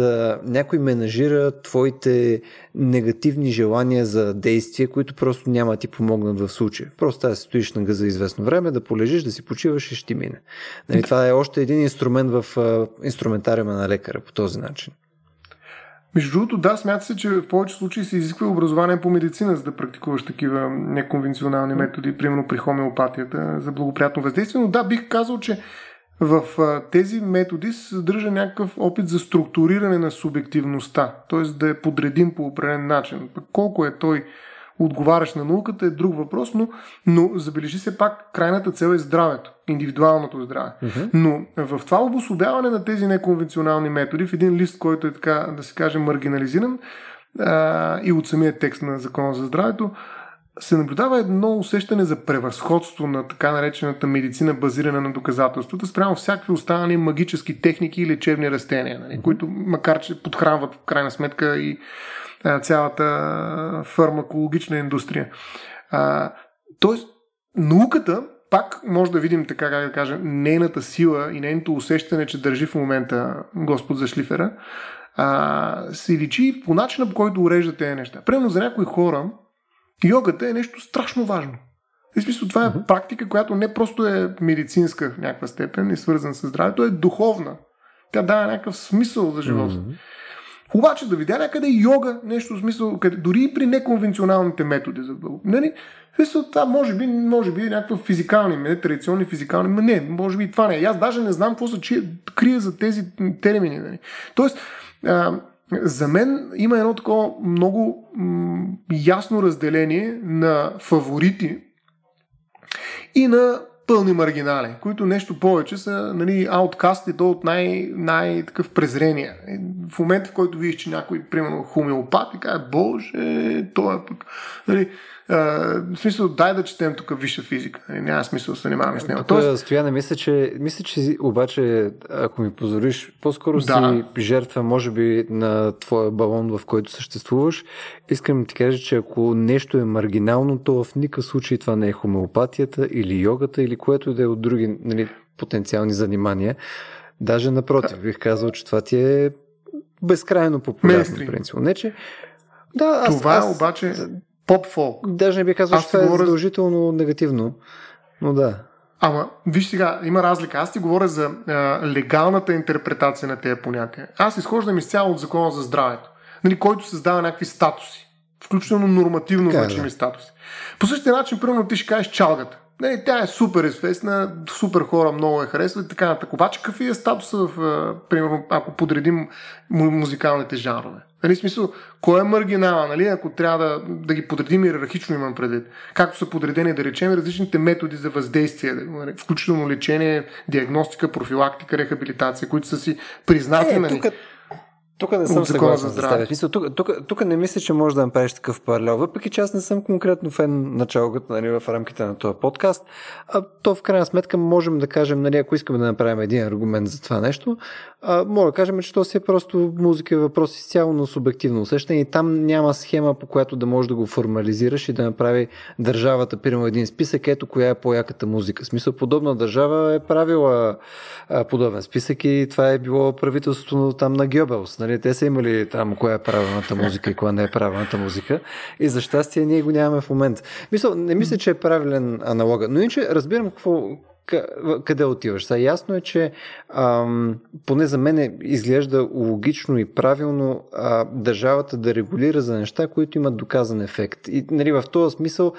някой менажира твоите негативни желания за действие, които просто няма да ти помогнат в случая. Просто да стоиш на газа известно време, да полежиш, да си почиваш и ще мине. Нали, това е още един инструмент в инструментариума на лекаря по този начин. Между другото, да, смята се, че в повече случаи се изисква образование по медицина, за да практикуваш такива неконвенционални методи, примерно при хомеопатията за благоприятно въздействие. Но да, бих казал, че в тези методи се съдържа някакъв опит за структуриране на субективността, т.е. да я подредим по определен начин. Колко е той отговаряш на науката е друг въпрос, но, но забележи се пак, крайната цел е здравето, индивидуалното здраве. Uh-huh. Но в това обособяване на тези неконвенционални методи, в един лист, който е така, да се каже, маргинализиран а, и от самия текст на Закона за здравето, се наблюдава едно усещане за превъзходство на така наречената медицина, базирана на доказателствата, спрямо всякакви останали магически техники и лечебни растения, нали, които, макар че подхранват в крайна сметка и цялата фармакологична индустрия. Тоест, науката пак може да видим, така как да кажа, нейната сила и нейното усещане, че държи в момента Господ за шлифера, а, се личи по начина, по който урежда тези неща. Примерно за някои хора, йогата е нещо страшно важно. В смисъл, това е практика, която не просто е медицинска в някаква степен и свързана с здравето, е духовна. Тя дава някакъв смисъл за живота. Mm-hmm. Обаче да видя някъде йога, нещо в смисъл, дори и при неконвенционалните методи за. Нали? Смисъл, това може би, може би е някаква физикални, не традиционни физикални, но не, може би това не е. Аз даже не знам какво се крие за тези термини. Нали? Тоест, а, за мен има едно такова много м- ясно разделение на фаворити и на пълни маргинали, които нещо повече са нали, ауткаст и то от най- най-такъв презрение. В момента, в който видиш, че някой, примерно, хомеопат и каже, боже, той е пък... Нали, в смисъл, дай да четем тук висша физика. Нали, няма смисъл да се занимаваме с него. Тоест... Стояне, мисля, че, мисля, че обаче, ако ми позволиш, по-скоро да. си жертва, може би, на твоя балон, в който съществуваш. Искам да ти кажа, че ако нещо е маргинално, то в никакъв случай това не е хомеопатията или йогата или което и да е от други нали, потенциални занимания. Даже напротив, бих казал, че това ти е безкрайно популярно принцип. Не, че... Да, аз, това аз, обаче поп-фолк. Даже не би казал, че това е говоря... задължително негативно, но да. Ама, виж сега, има разлика. Аз ти говоря за а, легалната интерпретация на тези понятия. Аз изхождам изцяло от закона за здравето, нали, който създава някакви статуси, включително нормативно значими да. статуси. По същия начин, примерно, ти ще кажеш чалгата. Не, тя е супер известна, супер хора много е харесват и така нататък. Обаче какъв е статуса, в, примерно, ако подредим музикалните жанрове? Нали, смисъл, кой е маргинала, нали, ако трябва да, да ги подредим иерархично имам предвид. Както са подредени, да речем, различните методи за въздействие, нали, включително лечение, диагностика, профилактика, рехабилитация, които са си признати. Е, нали. тук тук не съм съгласен за здраве. Тук, тук, тук не мисля, че може да направиш такъв паралел. Въпреки че аз не съм конкретно фен на чалгата нали, в рамките на този подкаст, а то в крайна сметка можем да кажем, нали, ако искаме да направим един аргумент за това нещо, а, може да кажем, че то си е просто музика е въпрос изцяло на субективно усещане и там няма схема, по която да можеш да го формализираш и да направи държавата, примерно един списък, ето коя е по-яката музика. В смисъл, подобна държава е правила а, подобен списък и това е било правителството там на Гьобелс. Нали? Те са имали там коя е правилната музика и коя не е правилната музика. И за щастие ние го нямаме в момента. Мисля, не мисля, че е правилен аналога. Но иначе разбирам какво, къде отиваш. Сега ясно е, че ам, поне за мен изглежда логично и правилно а, държавата да регулира за неща, които имат доказан ефект. И нали, в този смисъл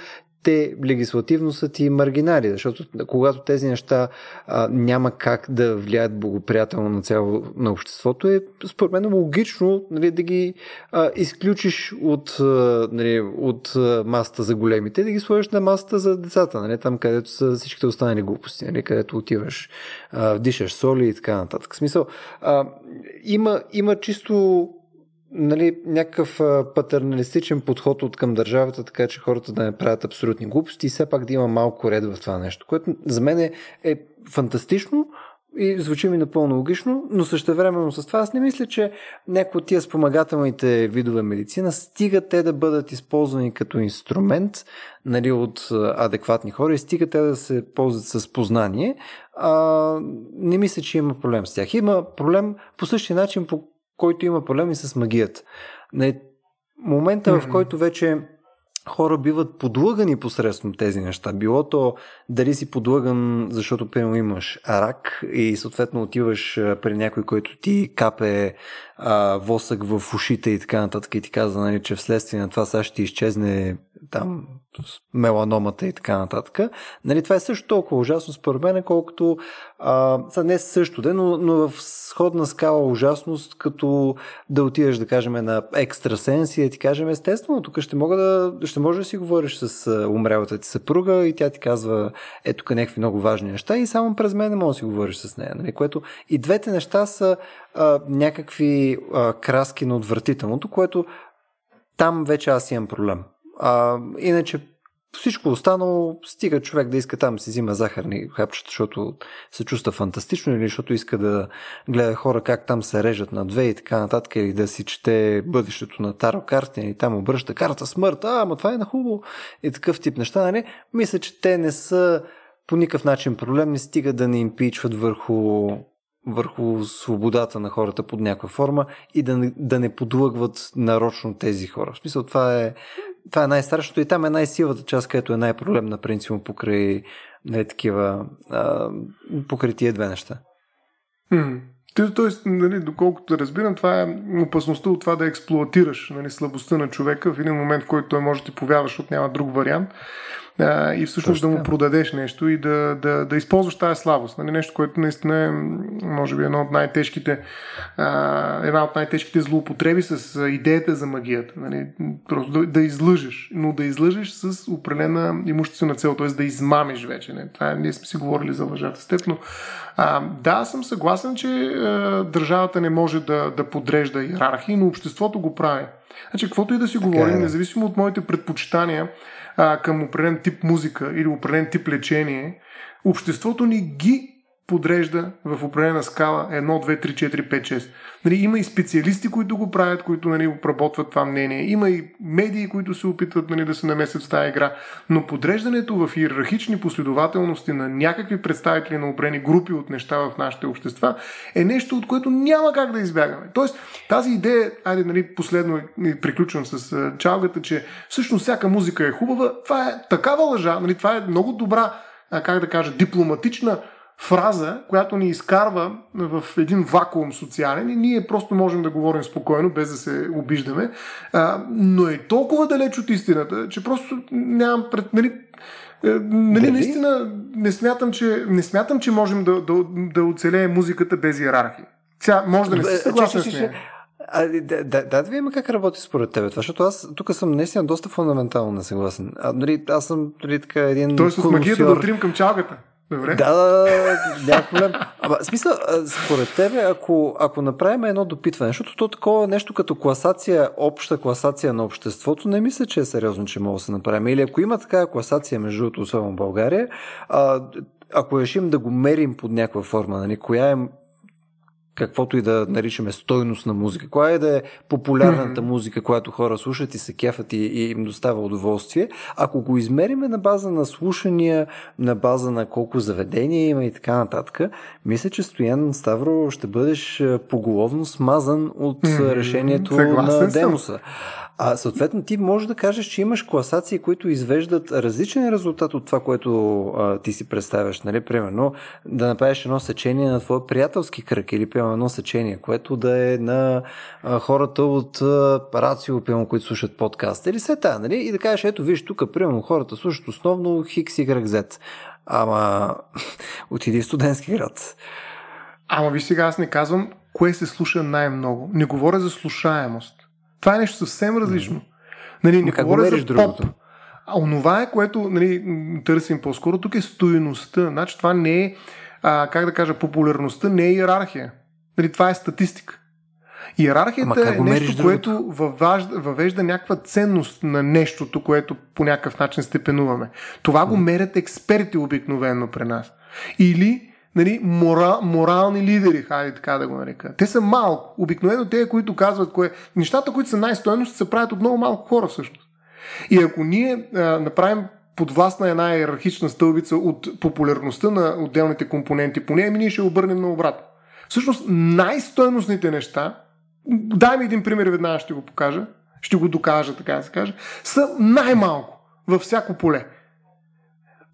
те легислативно са ти маргинали, защото когато тези неща а, няма как да влияят благоприятелно на цяло на обществото, е според мен логично нали, да ги а, изключиш от, а, нали, от а, масата за големите, да ги сложиш на масата за децата, нали, там където са всичките останали глупости, нали, където отиваш, а, вдишаш соли и така нататък. В смисъл, а, има, има чисто нали, някакъв патерналистичен подход от към държавата, така че хората да не правят абсолютни глупости и все пак да има малко ред в това нещо, което за мен е, е фантастично и звучи ми напълно логично, но същевременно с това аз не мисля, че някои от тия спомагателните видове медицина стига те да бъдат използвани като инструмент нали, от адекватни хора и стига те да се ползват с познание. А, не мисля, че има проблем с тях. Има проблем по същия начин, по който има проблеми с магията. Не, момента, mm-hmm. в който вече хора биват подлъгани посредством тези неща. Било то дали си подлъган, защото примерно имаш рак и съответно отиваш при някой, който ти капе а, восък в ушите и така нататък и ти казва, нали, че вследствие на това сега ще изчезне там меланомата и така нататък. Нали, това е също толкова ужасно според мен, колкото а, не също, де, но, но в сходна скала ужасност, като да отидеш, да кажем, на екстрасенс и да ти кажем, естествено, тук ще, мога да, ще може да си говориш с умрелата ти съпруга и тя ти казва, ето тук някакви много важни неща и само през мен не можеш да си говориш с нея. Нали, което и двете неща са някакви а, краски на отвратителното, което там вече аз имам проблем. А, иначе всичко останало стига човек да иска там си взима захарни хапчета, защото се чувства фантастично или защото иска да гледа хора как там се режат на две и така нататък или да си чете бъдещето на Таро карта и там обръща карта смърт, а, ама това е на хубаво и такъв тип неща, нали? Мисля, че те не са по никакъв начин проблем, не стига да не импичват върху върху свободата на хората под някаква форма и да не, да не подлъгват нарочно тези хора. В смисъл, това е, това е най-страшното и там е най-силата част, където е най-проблемна принципно покрай нали, такива, а, покрай тия две неща. Mm. Тоест, нали, доколкото разбирам, това е опасността от това да експлуатираш нали, слабостта на човека в един момент, в който той може да ти повярва, защото няма друг вариант а, и всъщност Точно. да му продадеш нещо и да, да, да използваш тази слабост. Нали? Нещо, което наистина е, може би, едно от най-тежките, а, една от най-тежките злоупотреби с идеята за магията. Нали? Просто да, да излъжеш, но да излъжеш с определена имуществена цел, т.е. да измамиш вече. Не? Това е, ние сме си говорили за лъжата с теб, но а, да, съм съгласен, че а, държавата не може да, да подрежда иерархии, но обществото го прави. Значи, каквото и да си говорим, е. независимо от моите предпочитания, а, към определен тип музика или определен тип лечение, обществото ни ги подрежда в определена скала 1, 2, 3, 4, 5, 6. Нали, има и специалисти, които го правят, които нали, обработват това мнение. Има и медии, които се опитват нали, да се намесят в тази игра. Но подреждането в иерархични последователности на някакви представители на определени групи от неща в нашите общества е нещо, от което няма как да избягаме. Тоест, тази идея, айде нали, последно приключвам с чалгата, че всъщност всяка музика е хубава, това е такава лъжа, нали, това е много добра, как да кажа, дипломатична фраза, която ни изкарва в един вакуум социален и ние просто можем да говорим спокойно, без да се обиждаме, а, но е толкова далеч от истината, че просто нямам пред... Нали, Е, нали, наистина не смятам, че, не смятам, че можем да, да, да оцелее музиката без иерархия. Тя може да не се съгласен с нея. А, да, да, да, да видим как работи според теб това, защото аз тук съм наистина доста фундаментално несъгласен. А, нали, аз съм нали, така един. Тоест с магията да отрим към чалгата. Добре. Да, да, няма проблем. Ама, смисъл, според тебе, ако, ако направим едно допитване, защото то такова нещо като класация, обща класация на обществото, не мисля, че е сериозно, че мога да се направим. Или ако има такава класация, между другото, особено в България, а, ако решим да го мерим под някаква форма, нали, коя е каквото и да наричаме стойност на музика. Коя е да е популярната mm-hmm. музика, която хора слушат и се кефат и, и им достава удоволствие. Ако го измериме на база на слушания, на база на колко заведения има и така нататък, мисля, че Стоян Ставро ще бъдеш поголовно смазан от mm-hmm. решението Съгласен на Демоса. Съм. А съответно ти можеш да кажеш, че имаш класации, които извеждат различен резултат от това, което а, ти си представяш. Нали? Примерно да направиш едно сечение на твой приятелски кръг или примерно едно сечение, което да е на а, хората от а, Рацио, примерно, които слушат подкаст или се та, нали? И да кажеш, ето виж, тук примерно хората слушат основно Хикс и Z. Ама отиди в студентски град. Ама ви сега аз не казвам кое се слуша най-много. Не говоря за слушаемост. Това е нещо съвсем различно. Нали, не говоря за другото? поп. А онова е, което нали, търсим по-скоро, тук е стоеността. Значи това не е, а, как да кажа, популярността не е иерархия. Нали, това е статистика. Иерархията е нещо, което въвежда, въвежда някаква ценност на нещото, което по някакъв начин степенуваме. Това го мерят експерти обикновено при нас. Или нали, мора, морални лидери, хайде така да го нарека. Те са малко. Обикновено те, които казват кое... Нещата, които са най-стойности, се правят от много малко хора всъщност. И ако ние а, направим под власт на една иерархична стълбица от популярността на отделните компоненти по нея, ние ще обърнем на обрат. Всъщност най-стойностните неща, дай ми един пример, веднага ще го покажа, ще го докажа, така да се каже, са най-малко във всяко поле.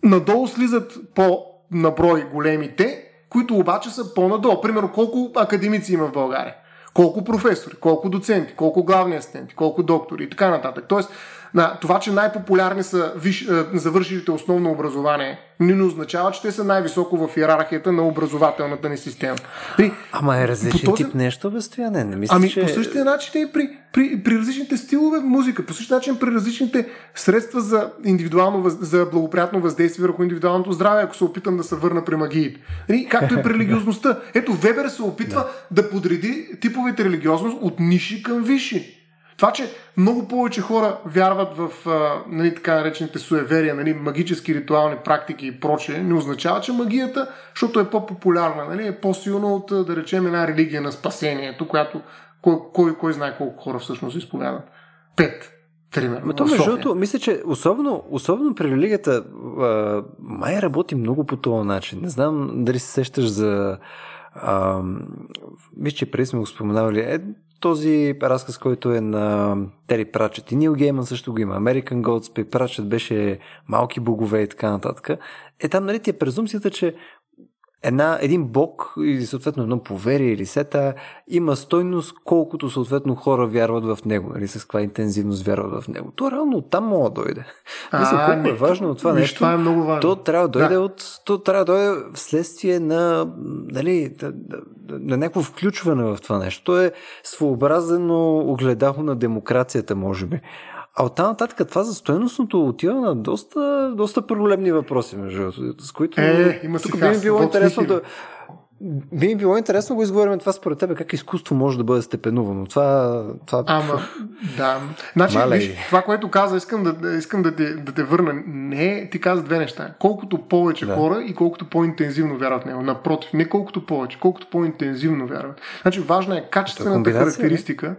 Надолу слизат по на брой големите, които обаче са по-надолу. Примерно колко академици има в България, колко професори, колко доценти, колко главни асистенти, колко доктори? И така нататък. Тоест, на това, че най-популярни са виш, е, завършилите основно образование, не означава, че те са най-високо в иерархията на образователната ни система. При, Ама е различен този... тип нещо, безстояние. Не мисля, ами че... по същия начин и при, при, при различните стилове музика, по същия начин при различните средства за индивидуално, за благоприятно въздействие върху индивидуалното здраве, ако се опитам да се върна при магиите. Нали? Както и при религиозността. Ето, Вебер се опитва да, да подреди типовете религиозност от ниши към висши. Това, че много повече хора вярват в а, нали, така наречените суеверия, нали, магически ритуални практики и прочее, не означава, че магията, защото е по-популярна, нали, е по-силна от, да речем, една религия на спасението, която кой, кой, кой знае колко хора всъщност изповядат. Пет. Примерно. Но то, между другото, мисля, че особено, особено при религията а, май работи много по този начин. Не знам дали се сещаш за а, мисля, че преди сме го споменавали. Е, този разказ, който е на Тери Прачет и Нил Гейман също го има. American Gods, Прачет беше малки богове и така нататък. Е там, нали, ти е презумцията, че една, един бог или съответно едно поверие или сета има стойност, колкото съответно хора вярват в него, нали, с каква интензивност вярват в него. То реално оттам мога да дойде. А, Мисля, колко е важно от това нещо. Това е много важно. То трябва да дойде да. от, то трябва да дойде вследствие на, нали, на, на някакво включване в това нещо. То е своеобразено огледало на демокрацията, може би. А от там нататък това за стоеностното отива на доста, доста проблемни въпроси, между с които е, има тук би ми било интересно да, би ми било интересно да го изговорим това според тебе, как изкуство може да бъде степенувано. Това, това... Ама, да. Значи, виж, това, което каза, искам да, искам да, те, да те върна. Не, ти каза две неща. Колкото повече да. хора и колкото по-интензивно вярват в него. Напротив, не колкото повече, колкото по-интензивно вярват. Значи, важна е качествената характеристика.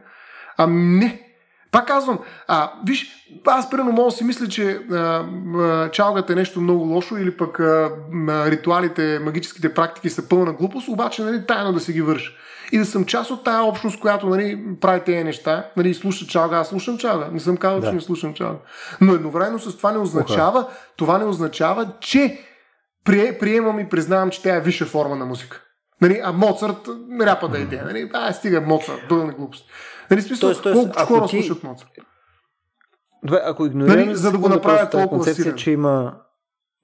А не, пак казвам, а, виж, аз примерно мога да си мисля, че а, а, чалгата е нещо много лошо или пък а, а, ритуалите, магическите практики са пълна глупост, обаче нали, тайно да си ги върша. И да съм част от тая общност, която нали, прави тези неща, нали, слуша чалга, аз слушам чалга. Не съм казал, да. че не слушам чалга. Но едновременно с това не означава, okay. това не означава, че приемам и признавам, че тя е висша форма на музика. Нали, а Моцарт, ряпа да идея. Нали, а, стига Моцарт, пълна глупост. Нали, смисъл, тоест, тоест, колко хора ти... слушат Моцарт? Добре, ако игнорираме нали, за да го направя толкова концепция, че има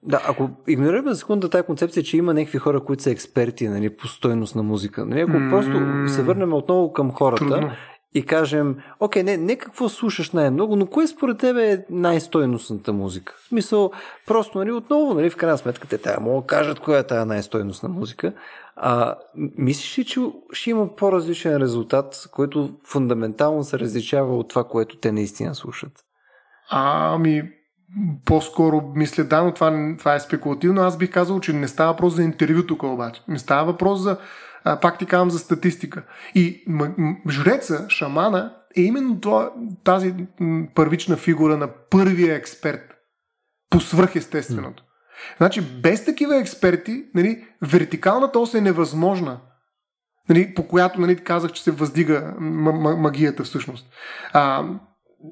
Да, ако игнорираме за секунда тази концепция, че има някакви хора, които са експерти нали, по стойност на музика, нали, ако mm-hmm. просто се върнем отново към хората Трудно. И кажем, окей, не, не какво слушаш най-много, но кое според тебе е най-стойностната музика? В смисъл, просто нали, отново, нали, в крайна сметка, те трябва могат да кажат коя е тази най-стойностна музика. А, мислиш ли, че ще има по-различен резултат, който фундаментално се различава от това, което те наистина слушат? Ами, по-скоро мисля, да, но това, това е спекулативно. Аз бих казал, че не става въпрос за интервю тук обаче. Не става въпрос за, а, пак ти казвам, за статистика. И м- м- жреца, шамана, е именно тази м- първична фигура на първия експерт по свръхестественото. Значи, без такива експерти, нали, вертикалната ос е невъзможна. Нали, по която нали, казах, че се въздига магията всъщност. А,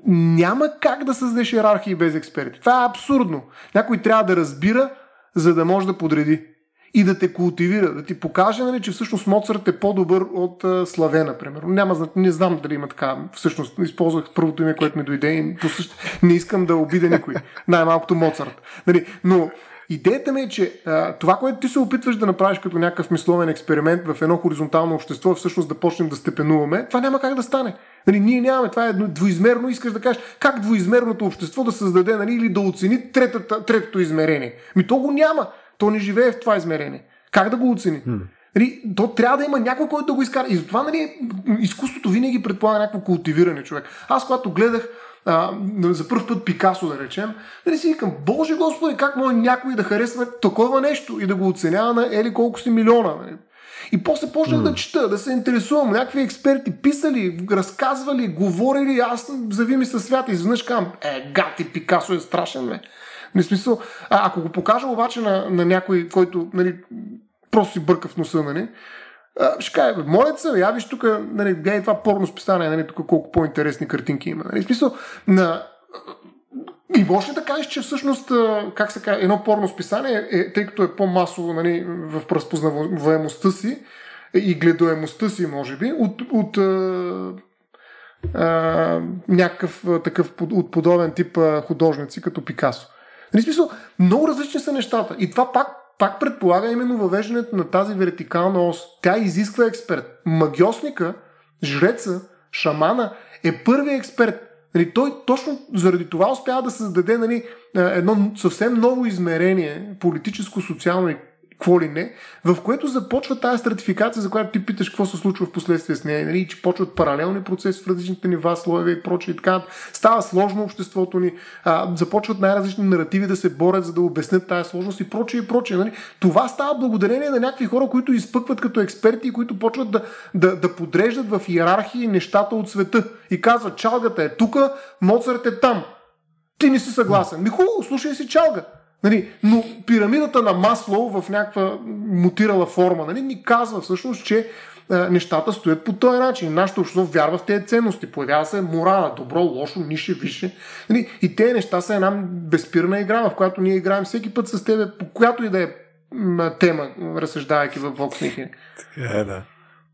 няма как да създадеш иерархии без експерти. Това е абсурдно. Някой трябва да разбира, за да може да подреди. И да те култивира, да ти покаже, нали, че всъщност Моцарт е по-добър от а, Славена, примерно. Няма, не знам дали има така. Всъщност, използвах първото име, което ми дойде и по не искам да обида никой. Най-малкото Моцарт. Нали, но Идеята ми е, че а, това, което ти се опитваш да направиш като някакъв мисловен експеримент в едно хоризонтално общество, е всъщност да почнем да степенуваме, това няма как да стане. Нали, ние нямаме, това е двоизмерно, искаш да кажеш как двоизмерното общество да създаде нали, или да оцени третата, третото измерение. Ми то го няма. То не живее в това измерение. Как да го оцени? Нали, то трябва да има някой, който да го изкара. И затова нали, изкуството винаги предполага някакво култивиране човек. Аз, когато гледах а, за първ път Пикасо, да речем, нали си викам, Боже Господи, как може някой да харесва такова нещо и да го оценява на ели колко си милиона. Нали? И после почнах mm. да чета, да се интересувам. Някакви експерти писали, разказвали, говорили. Аз зави ми със свята. Изведнъж казвам, е, гати, Пикасо е страшен, ме. Не смисъл. А, ако го покажа обаче на, на някой, който нали, просто си бърка в носа, нали, ще кажа, моля се, я виж тук, нали, гледай това порно списание, нали, тук колко по-интересни картинки има. Нали, смисъл, на... И може да кажеш, че всъщност, как се казва, едно порно списание, е, тъй като е по-масово нали, в разпознаваемостта си и гледоемостта си, може би, от, от а, някакъв такъв от подобен тип художници, като Пикасо. Нали, смисъл, много различни са нещата. И това пак пак предполага именно въвеждането на тази вертикална ос. Тя изисква експерт. Магиосника, жреца, шамана е първият експерт. Нали, той точно заради това успява да създаде нали, едно съвсем ново измерение, политическо, социално и какво ли не, в което започва тази стратификация, за която ти питаш какво се случва в последствие с нея, нали, че почват паралелни процеси в различните нива, слоеве и прочее и така. Става сложно обществото ни, а, започват най-различни наративи да се борят, за да обяснят тази сложност и прочее и прочее. Нали. Това става благодарение на някакви хора, които изпъкват като експерти и които почват да, да, да подреждат в иерархии нещата от света и казват, чалгата е тук, Моцарт е там. Ти не си съгласен. Ми хубаво, слушай си чалга. Нали, но пирамидата на масло в някаква мутирала форма нали, ни казва всъщност, че а, нещата стоят по този начин. Нашето общество вярва в тези ценности. Появява се морала, добро, лошо, нише, више. Нали, и тези неща са една безпирна игра, в която ние играем всеки път с тебе, по която и да е тема, разсъждавайки в Vox Така е,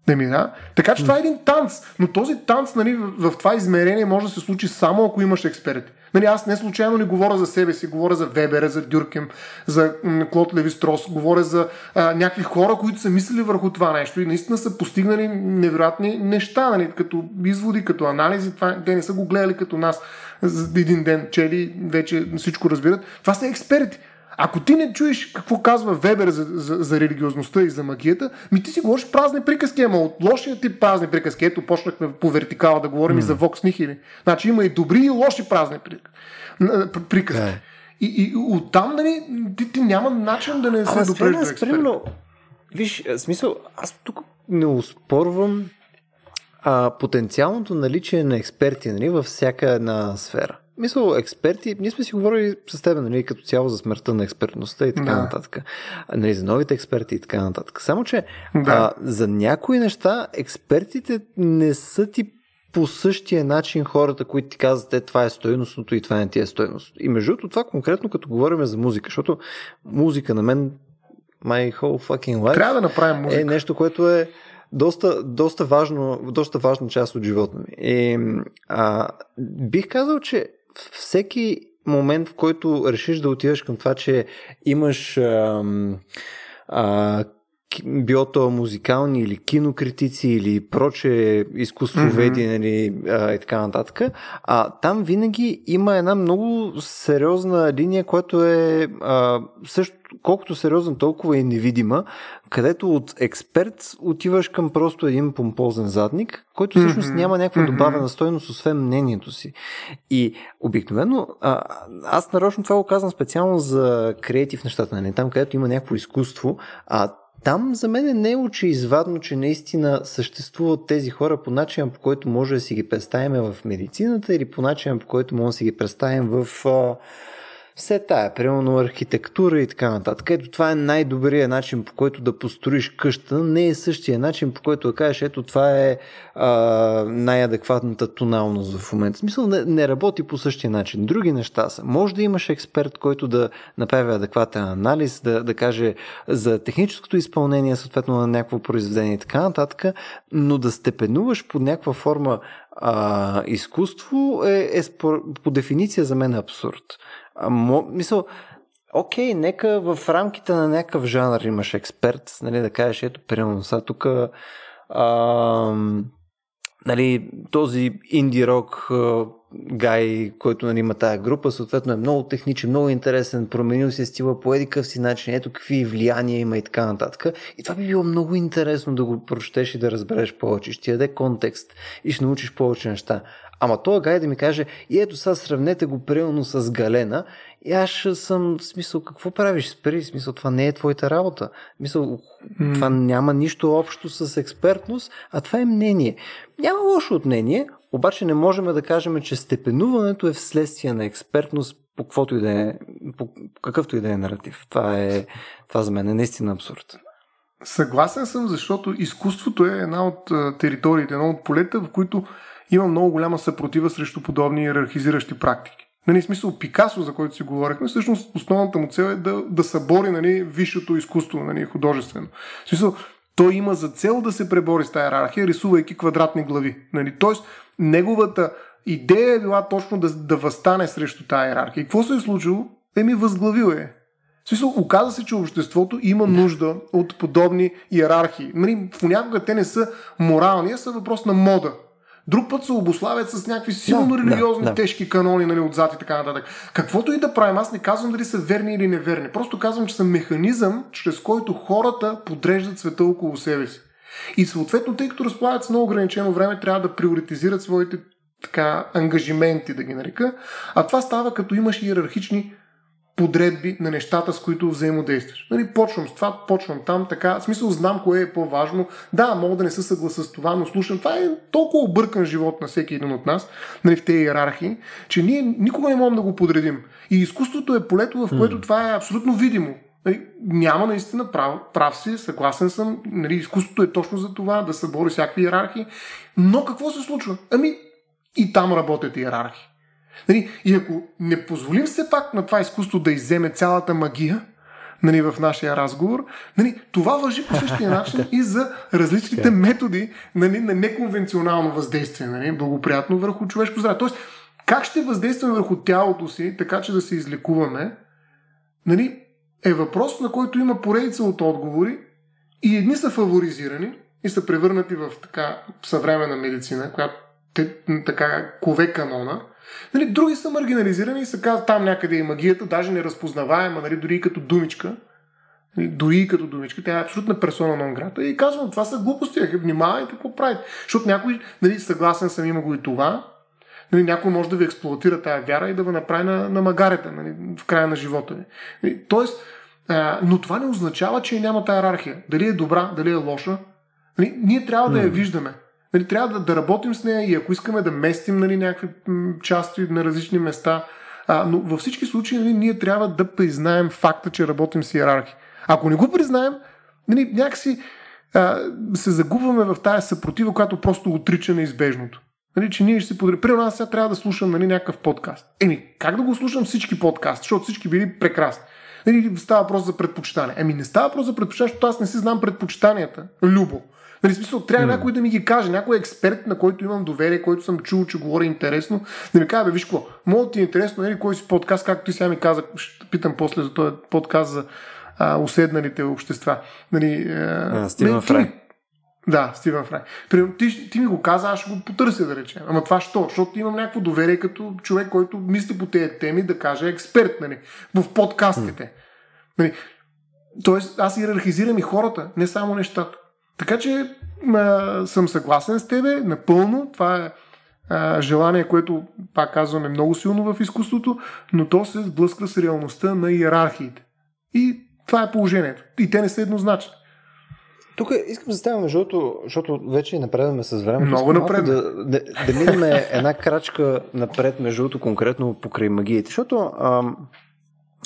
да. ми, да. Така че това е един танц, но този танц нали, в, в това измерение може да се случи само ако имаш експерти. Нали, аз не случайно не говоря за себе си, говоря за Вебера, за Дюркем, за Клод Леви Строс, говоря за а, някакви хора, които са мислили върху това нещо и наистина са постигнали невероятни неща, нали, като изводи, като анализи. Това, те не са го гледали като нас за един ден, чели, вече всичко разбират. Това са експерти. Ако ти не чуеш какво казва Вебер за, за, за религиозността и за магията, ми ти си говориш празни приказки, ама от лошия тип празни приказки. Ето, почнахме по вертикала да говорим mm. и за Вокс Нихили. Значи има и добри и лоши празни приказки. Yeah. И, и оттам, нали, ти, ти няма начин да не се допреш до експерт. Виж, смисъл, аз тук не успорвам а, потенциалното наличие на експерти нали, във всяка една сфера мисъл, експерти, ние сме си говорили с теб, нали, като цяло за смъртта на експертността и така да. нататък. Нали, за новите експерти и така нататък. Само, че да. а, за някои неща експертите не са ти по същия начин хората, които ти казват, е, това е стойностното и това не ти е стойност. И между това конкретно като говорим за музика, защото музика на мен my whole fucking life Трябва да направим музика. е нещо, което е доста, доста, важно, доста важна част от живота ми. И, а, бих казал, че всеки момент, в който решиш да отиваш към това, че имаш ам, а, било то музикални или кинокритици или проче изкуствоведи mm-hmm. нали, а, и така нататък, а там винаги има една много сериозна линия, която е а, също колкото сериозна, толкова и невидима, където от експерт отиваш към просто един помпозен задник, който всъщност mm-hmm. няма някаква добавена стойност, освен мнението си. И обикновено, а, аз нарочно това го казвам специално за креатив нещата, нали? там където има някакво изкуство, а там за мен не е очеизвадно, че наистина съществуват тези хора по начин, по който може да си ги представим в медицината или по начин, по който може да си ги представим в все тая, примерно архитектура и така нататък. Ето това е най-добрият начин по който да построиш къща, не е същия начин по който да кажеш, ето това е а, най-адекватната тоналност в момента. В смисъл не, не работи по същия начин. Други неща са. Може да имаш експерт, който да направи адекватен анализ, да, да каже за техническото изпълнение, съответно на някакво произведение и така нататък, но да степенуваш под някаква форма а, изкуство е, е по дефиниция за мен абсурд. А, мо, мисъл, окей, нека в рамките на някакъв жанр имаш експерт, нали, да кажеш, ето, примерно, сега тук нали, този инди рок гай, който нали, има тая група, съответно е много техничен, много интересен, променил се стила по едикъв си начин, ето какви влияния има и така нататък. И това би било много интересно да го прочетеш и да разбереш повече. Ще ти даде контекст и ще научиш повече неща. Ама този гай да ми каже, и ето сега сравнете го примерно с Галена, и аз съм, в смисъл, какво правиш? Спри, в смисъл, това не е твоята работа. В смисъл, mm. това няма нищо общо с експертност, а това е мнение. Няма лошо от мнение, обаче не можем да кажем, че степенуването е вследствие на експертност по, каквото и да е, по какъвто и да е наратив. Това, е, това за мен е наистина абсурд. Съгласен съм, защото изкуството е една от териториите, едно от полета, в които има много голяма съпротива срещу подобни иерархизиращи практики. Нали, смисъл Пикасо, за който си говорихме, всъщност основната му цел е да, да събори нали, висшето изкуство, нали, художествено. В смисъл, той има за цел да се пребори с тази иерархия, рисувайки квадратни глави. Нали? Тоест, неговата идея е била точно да, да възстане срещу тази иерархия. И какво се е случило? Еми, възглавил е. В смисъл, оказа се, че обществото има нужда от подобни иерархии. Нали, понякога те не са морални, а са въпрос на мода. Друг път се обославят с някакви силно да, религиозни, да, да. тежки канони нали, отзад и така нататък. Каквото и да правим, аз не казвам дали са верни или неверни. Просто казвам, че са механизъм, чрез който хората подреждат света около себе си. И съответно, тъй като разполагат с много ограничено време, трябва да приоритизират своите така, ангажименти, да ги нарека. А това става като имаш иерархични подредби на нещата, с които взаимодействаш. Нали, почвам с това, почвам там, така. В смисъл знам кое е по-важно. Да, мога да не се съгласа с това, но слушам. Това е толкова объркан живот на всеки един от нас, нали, в тези иерархии, че ние никога не можем да го подредим. И изкуството е полето, в което mm. това е абсолютно видимо. Нали, няма наистина прав, прав си, съгласен съм. Нали, изкуството е точно за това, да събори всякакви иерархии. Но какво се случва? Ами и там работят иерархии. Нали, и ако не позволим все пак на това изкуство да изземе цялата магия, нали, в нашия разговор, нали, това въжи по същия начин и за различните методи нали, на неконвенционално въздействие, нали, благоприятно върху човешко здраве. Тоест, как ще въздействаме върху тялото си, така че да се излекуваме, нали, е въпрос, на който има поредица от отговори и едни са фаворизирани и са превърнати в така съвременна медицина, която те, така кове канона, Нали, други са маргинализирани и се казват там някъде и магията, даже не разпознаваема, нали, дори и като думичка. Нали, дори и като думичка, тя е абсолютна персона на грата. И казвам, това са глупости, внимавайте какво правите. Защото някой, нали, съгласен съм, има го и това, нали, някой може да ви експлуатира тая вяра и да ви направи на, на магарета нали, в края на живота ви. Нали, тоест, а, но това не означава, че няма тая иерархия. Дали е добра, дали е лоша. Нали, ние трябва да я виждаме. Нали, трябва да, да работим с нея и ако искаме да местим нали, някакви части на различни места, а, но във всички случаи нали, ние трябва да признаем факта, че работим с иерархи. Ако не го признаем, нали, някакси а, се загубваме в тази съпротива, която просто отрича неизбежното. Нали, че ние ще си подарим. Примерно аз сега трябва да слушам нали, някакъв подкаст. Еми, как да го слушам всички подкасти, защото всички били прекрасни. Нали, става въпрос за предпочитание. Еми не става въпрос за предпочитание, защото аз не си знам предпочитанията. Любо. Нали, смисъл, трябва mm. някой да ми ги каже, някой експерт, на който имам доверие, който съм чул, че говори интересно, да ми каже, бе, виж какво, мога ти е интересно, нали, кой си подкаст, както ти сега ми каза, ще питам после за този подкаст за а, уседналите общества. Нали, а, Стивен Фрай. Да, Стивен Фрай. Ти, ти ми го каза, аз ще го потърся, да речем. Ама това що? Защото имам някакво доверие като човек, който мисли по тези теми, да каже експерт нали, в подкастите. Mm. Нали, тоест, аз иерархизирам и хората, не само нещата. Така че а, съм съгласен с тебе, напълно. Това е а, желание, което, пак казвам, е много силно в изкуството, но то се сблъсква с реалността на иерархиите. И това е положението. И те не са еднозначни. Тук искам да ставам, защото, защото вече напредваме с времето. Много напред. Да, да, да минем една крачка напред, между другото, конкретно покрай магиите. Защото ам,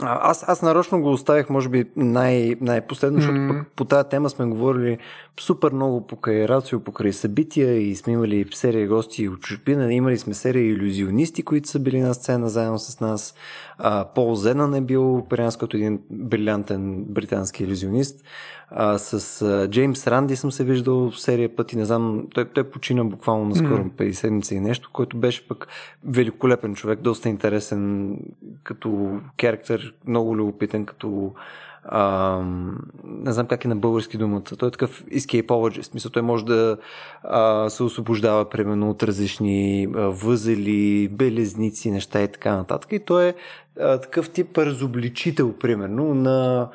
аз, аз нарочно го оставих, може би, най- най-последно, защото mm-hmm. пък по тази тема сме говорили супер много покрай рацио, покрай събития и сме имали серия гости от чужбина. Имали сме серия иллюзионисти, които са били на сцена заедно с нас. А, Пол Зенън е бил при нас като един брилянтен британски иллюзионист. А, с а, Джеймс Ранди съм се виждал серия пъти, не знам, той, той почина буквално на скоро, mm. 50 седмица и нещо, който беше пък великолепен човек, доста интересен като характер, много любопитен като а, не знам как е на български думата. Той е такъв escapologist. Мисля, той може да а, се освобождава, примерно, от различни възели, белезници, неща и така нататък. И той е а, такъв тип разобличител, примерно, на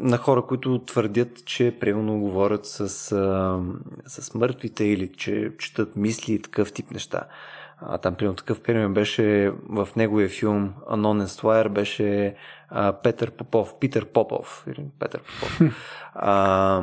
на хора, които твърдят, че примерно говорят с, с мъртвите или че четат мисли и такъв тип неща. А, там, примерно, такъв пример беше в неговия филм Anonymous Wire беше а, Петър Попов, Питър Попов, Петър Попов. а,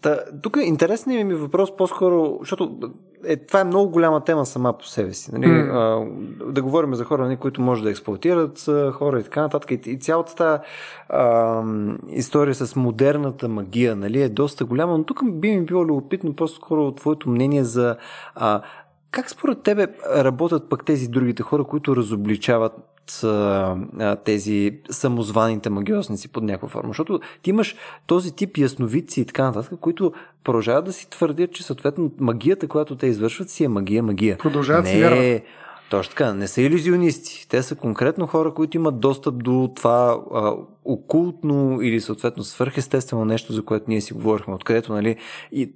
Та, тук интересният ми въпрос по-скоро, защото е, това е много голяма тема сама по себе си. Нали? Mm. А, да говорим за хора, нали, които може да експлуатират хора и така нататък. И, и цялата тази а, история с модерната магия нали, е доста голяма, но тук би ми било любопитно по-скоро твоето мнение за а, как според тебе работят пък тези другите хора, които разобличават а, тези самозваните магиосници под някаква форма. Защото ти имаш този тип ясновидци и така нататък, които продължават да си твърдят, че съответно магията, която те извършват, си е магия, магия. Продължават не, си вярват. Точно така, не са иллюзионисти. Те са конкретно хора, които имат достъп до това а, окултно или съответно свърхестествено нещо, за което ние си говорихме, откъдето, нали, и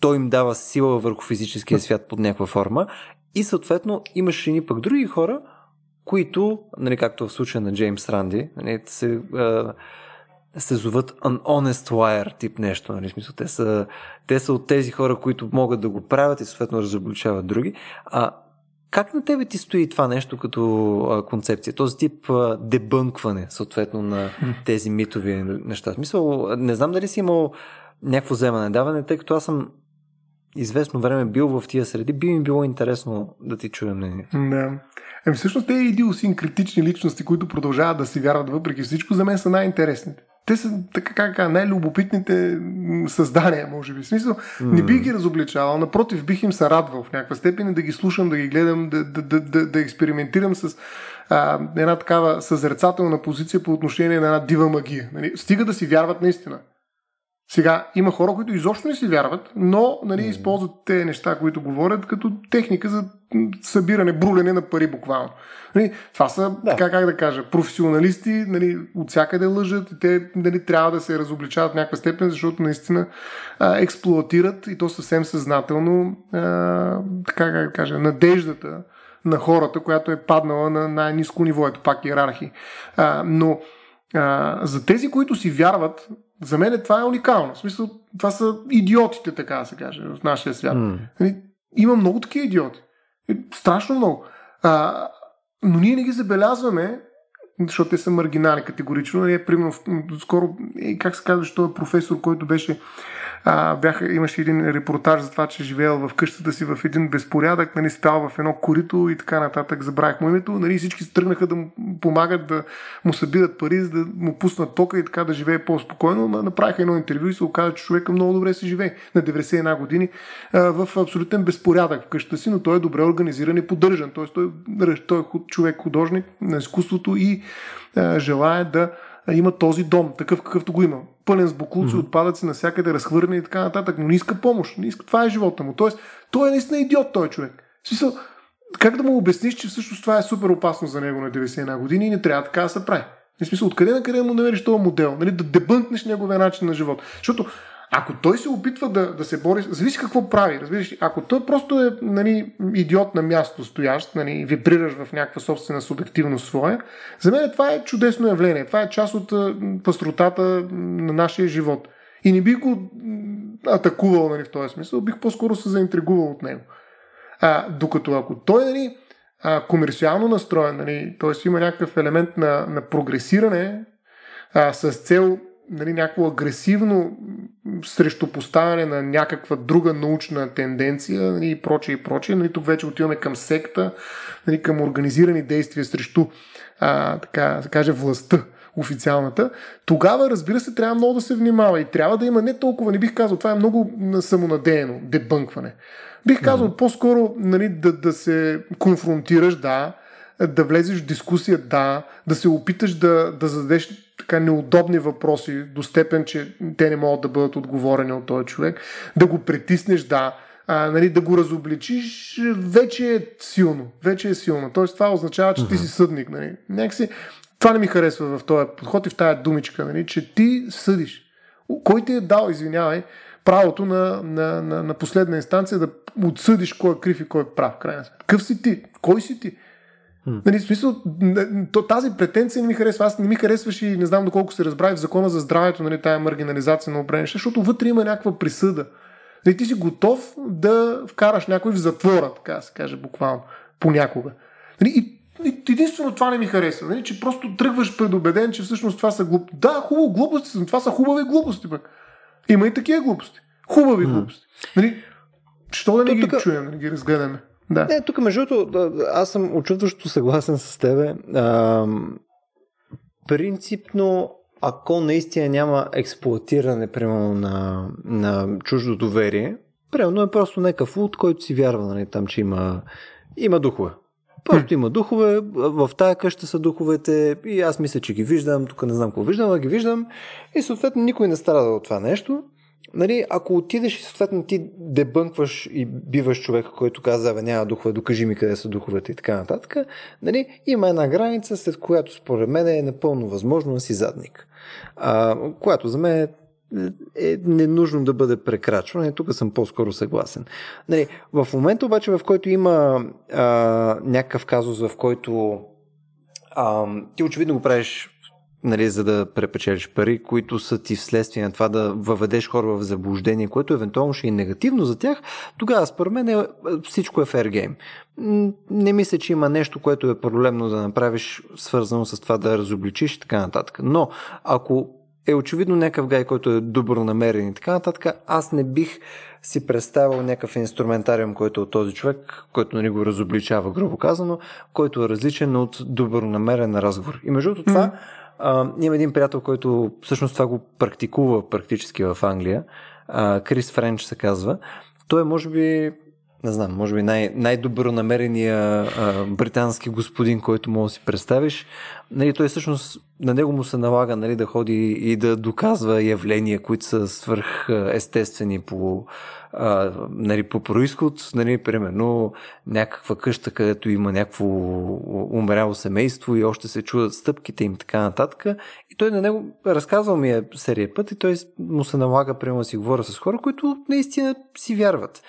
той им дава сила върху физическия свят под някаква форма. И съответно имаш и пък други хора, които, нали, както в случая на Джеймс Ранди, нали, се, се зоват an honest liar тип нещо. Нали, смисъл, те, са, те са от тези хора, които могат да го правят и съответно разобличават други. А как на тебе ти стои това нещо като а, концепция? Този тип а, дебънкване, съответно, на тези митови неща. Смисъл, не знам дали си имал някакво вземане даване, тъй като аз съм известно време бил в тия среди, би ми било интересно да ти чуя мнението. Да. Еми всъщност те идиосинкретични личности, които продължават да си вярват въпреки всичко, за мен са най-интересните. Те са така, как, най-любопитните създания, може би. В смисъл, не бих ги разобличавал, напротив, бих им се радвал в някаква степен да ги слушам, да ги гледам, да, да, да, да, да експериментирам с а, една такава съзрецателна позиция по отношение на една дива магия. Нали? Стига да си вярват наистина. Сега, има хора, които изобщо не си вярват, но нали, mm. използват те неща, които говорят, като техника за събиране, брулене на пари буквално. Нали, това са, да. така как да кажа, професионалисти, нали, от всякъде лъжат и те нали, трябва да се разобличават в някаква степен, защото наистина а, експлуатират и то съвсем съзнателно, а, така как да кажа, надеждата на хората, която е паднала на най-низко ниво, ето пак иерархии. А, но а, за тези, които си вярват, за мен това е уникално. В смисъл, това са идиотите, така да се каже, в нашия свят. Mm. Има много такива идиоти. Страшно много. А, но ние не ги забелязваме, защото те са маргинали категорично. Нали, примерно, скоро, как се казва, що е професор, който беше а, бяха, имаше един репортаж за това, че живеел в къщата си в един безпорядък, нали, спял в едно корито и така нататък, забравих му името, нали, всички се тръгнаха да му помагат да му събират пари, за да му пуснат тока и така да живее по-спокойно, но направиха едно интервю и се оказа, че човека много добре се живее на 91 години а, в абсолютен безпорядък в къщата си, но той е добре организиран и поддържан, т.е. той, той е човек художник на изкуството и а, желая да има този дом, такъв какъвто го има. Пълен с буклуци, mm-hmm. отпадъци, навсякъде разхвърни и така нататък, но не иска помощ. Не иска, това е живота му. Тоест, той е наистина идиот, той човек. В смисъл, как да му обясниш, че всъщност това е супер опасно за него на 91 години и не трябва така да се прави? В смисъл, откъде на къде му намериш този модел? Нали, да дебънтнеш неговия начин на живот. Защото ако той се опитва да, да се бори, зависи какво прави, разбираш Ако той просто е нали, идиот на място стоящ, нали, вибрираш в някаква собствена субективност своя, за мен това е чудесно явление. Това е част от пастротата на нашия живот. И не бих го атакувал нали, в този смисъл, бих по-скоро се заинтригувал от него. А, докато ако той нали, а, комерциално настроен, нали, т.е. има някакъв елемент на, на прогресиране а, с цел нали, някакво агресивно срещу поставяне на някаква друга научна тенденция нали, и прочее и прочее. Нали, тук вече отиваме към секта, нали, към организирани действия срещу а, така се каже, властта официалната, тогава, разбира се, трябва много да се внимава и трябва да има не толкова, не бих казал, това е много самонадеяно, дебънкване. Бих казал mm-hmm. по-скоро нали, да, да се конфронтираш, да, да влезеш в дискусия, да, да се опиташ да, да зададеш така неудобни въпроси до степен, че те не могат да бъдат отговорени от този човек, да го притиснеш, да, а, нали, да го разобличиш, вече е силно. Вече е силно. Тоест това означава, че ти си съдник. Нали. Някакси, това не ми харесва в този подход и в тази думичка, нали, че ти съдиш. Кой ти е дал, извинявай, правото на, на, на, на последна инстанция да отсъдиш кой е крив и кой е прав. Крайна Какъв си ти? Кой си ти? Нали, в смисъл, тази претенция не ми харесва. Аз не ми харесваше и не знам доколко се разбрави в закона за здравето, нали, тая маргинализация на обренеща, защото вътре има някаква присъда. Нали, ти си готов да вкараш някой в затвора, така да се каже буквално, понякога. Нали, и, и единствено това не ми харесва, нали, че просто тръгваш предубеден, че всъщност това са глупости. Да, хубаво глупости, но това са хубави глупости пък. Има и такива глупости. Хубави глупости. Нали, що да не ги тук... чуем, да ги разгледаме? Да. Не, тук между другото, аз съм очудващо съгласен с тебе. А, принципно, ако наистина няма експлуатиране, примерно, на, на чуждо доверие, примерно е просто някакъв луд, който си вярва, нали, там, че има, има духове. Просто има духове, в тая къща са духовете и аз мисля, че ги виждам, тук не знам какво виждам, а ги виждам и съответно никой не страда от това нещо нали, ако отидеш и съответно ти дебънкваш и биваш човека, който казва, бе, няма духове, докажи ми къде са духовете и така нататък, нали, има една граница, след която според мен е напълно възможно да си задник. А, която за мен е ненужно да бъде прекрачване. Тук съм по-скоро съгласен. Нали, в момента обаче, в който има а, някакъв казус, в който а, ти очевидно го правиш нали, за да препечелиш пари, които са ти вследствие на това да въведеш хора в заблуждение, което евентуално ще е негативно за тях, тогава според мен е, всичко е fair game. Не мисля, че има нещо, което е проблемно да направиш, свързано с това да разобличиш и така нататък. Но ако е очевидно някакъв гай, който е добро намерен и така нататък, аз не бих си представил някакъв инструментариум, който е от този човек, който нали го разобличава, грубо казано, който е различен от добронамерен разговор. И между това, mm-hmm а, един приятел, който всъщност това го практикува практически в Англия. Крис Френч се казва. Той е, може би, не знам, може би най- най-добро намерения а, британски господин, който може да си представиш. Нали, той всъщност на него му се налага нали, да ходи и да доказва явления, които са свърх естествени по а, нали, по происход, нали, примерно някаква къща, където има някакво умряло семейство и още се чудат стъпките им така нататък. И той на него разказвал ми е серия път и той му се налага, примерно, да си говоря с хора, които наистина си вярват.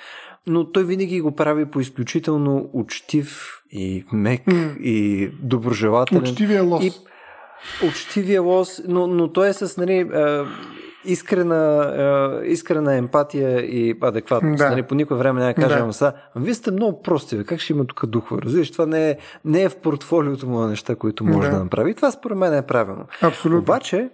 Но той винаги го прави по изключително учтив и мек mm. и доброжелателен. Учтивия лос. И, учтивия лос, но, но той е с нали, искрена, е, искрена емпатия и адекватност. Да. Нали, по никое време няма да кажем, са, вие сте много прости, бе, как ще има тук духове? Разбираш, това не е, не е в портфолиото му на неща, които може да. да направи. И това според мен е правилно. Абсолютно. Обаче,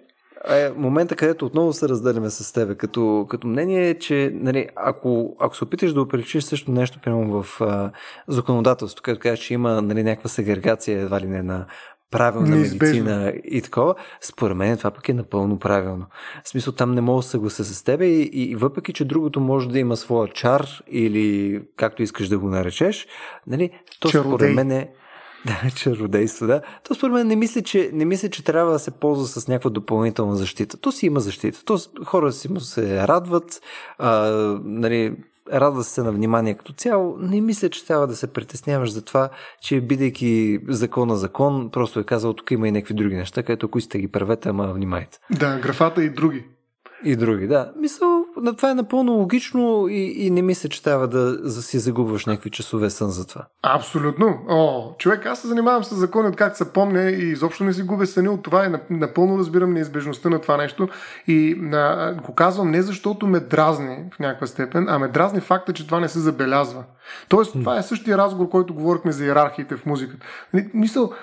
е момента, където отново се разделяме с тебе. Като, като мнение е, че нали, ако, ако се опиташ да оприличиш също нещо, примерно в а, законодателството, където кажеш, че има нали, някаква сегрегация, едва ли не на правилна Неизбежно. медицина и такова, според мен това пък е напълно правилно. В смисъл там не мога да съглася с тебе и, и въпреки, че другото може да има своя чар или както искаш да го наречеш, нали, то Чародей. според мен е Да, чародейство, да. То според мен не мисля, че, не мисля, че трябва да се ползва с някаква допълнителна защита. То си има защита. То хора си му се радват, а, нали, радва се на внимание като цяло. Не мисля, че трябва да се притесняваш за това, че бидейки закон на закон, просто е казал, тук има и някакви други неща, където ако сте ги правете, ама внимайте. Да, графата и други. И други, да. Мисъл, това е напълно логично и, и не мисля, че трябва да, си загубваш някакви часове сън за това. Абсолютно. О, човек, аз се занимавам с закони от как се помня и изобщо не си губя съни от това и напълно разбирам неизбежността на това нещо и на, го казвам не защото ме дразни в някаква степен, а ме дразни факта, че това не се забелязва. Тоест, това е същия разговор, който говорихме за иерархиите в музиката. Нали, мисъл,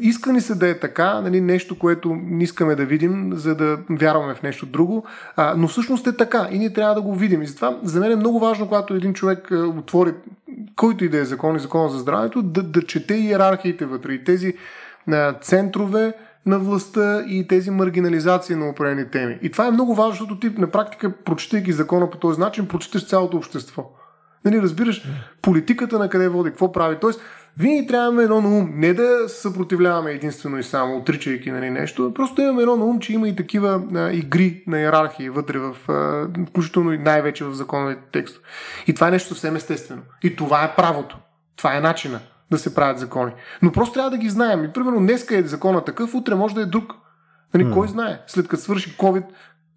иска ни се да е така, нали, нещо, което не искаме да видим, за да вярваме в нещо друго, а, но всъщност е така и ние трябва да го видим. И затова за мен е много важно, когато един човек отвори който и да е закон и закона за здравето, да, да чете иерархиите вътре и тези а, центрове на властта и тези маргинализации на определени теми. И това е много важно, защото ти на практика, прочитайки закона по този начин, прочиташ цялото общество. Нали, разбираш политиката на къде води, какво прави. Тоест, винаги трябва да имаме едно на ум. Не да съпротивляваме единствено и само, отричайки нали, нещо, просто имаме едно на ум, че има и такива а, игри на иерархии вътре, в, а, включително и най-вече в законовите текстове. И това е нещо съвсем естествено. И това е правото. Това е начина да се правят закони. Но просто трябва да ги знаем. И примерно днеска е закона такъв, утре може да е друг. Нали. Кой знае? След като свърши COVID,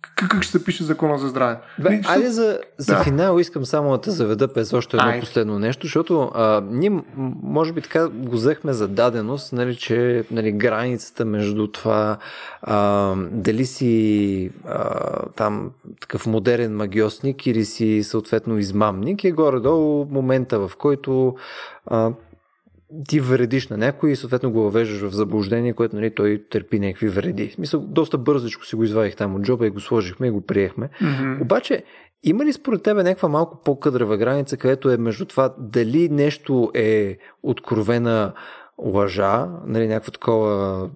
как ще се пише закона за здраве. Бе, Нищо... Айде за, за да. финал искам само да те заведа без още едно Ай. последно нещо, защото а, ние може би така го взехме за даденост, нали, че нали, границата между това а, дали си а, там такъв модерен магиосник или си съответно измамник е горе-долу момента, в който а, ти вредиш на някой и съответно го въвеждаш в заблуждение, което нали, той търпи някакви вреди. В смисъл, доста бързичко си го извадих там от джоба и го сложихме и го приехме. Mm-hmm. Обаче, има ли според тебе някаква малко по-къдрава граница, където е между това дали нещо е откровена лъжа, нали, някакво такова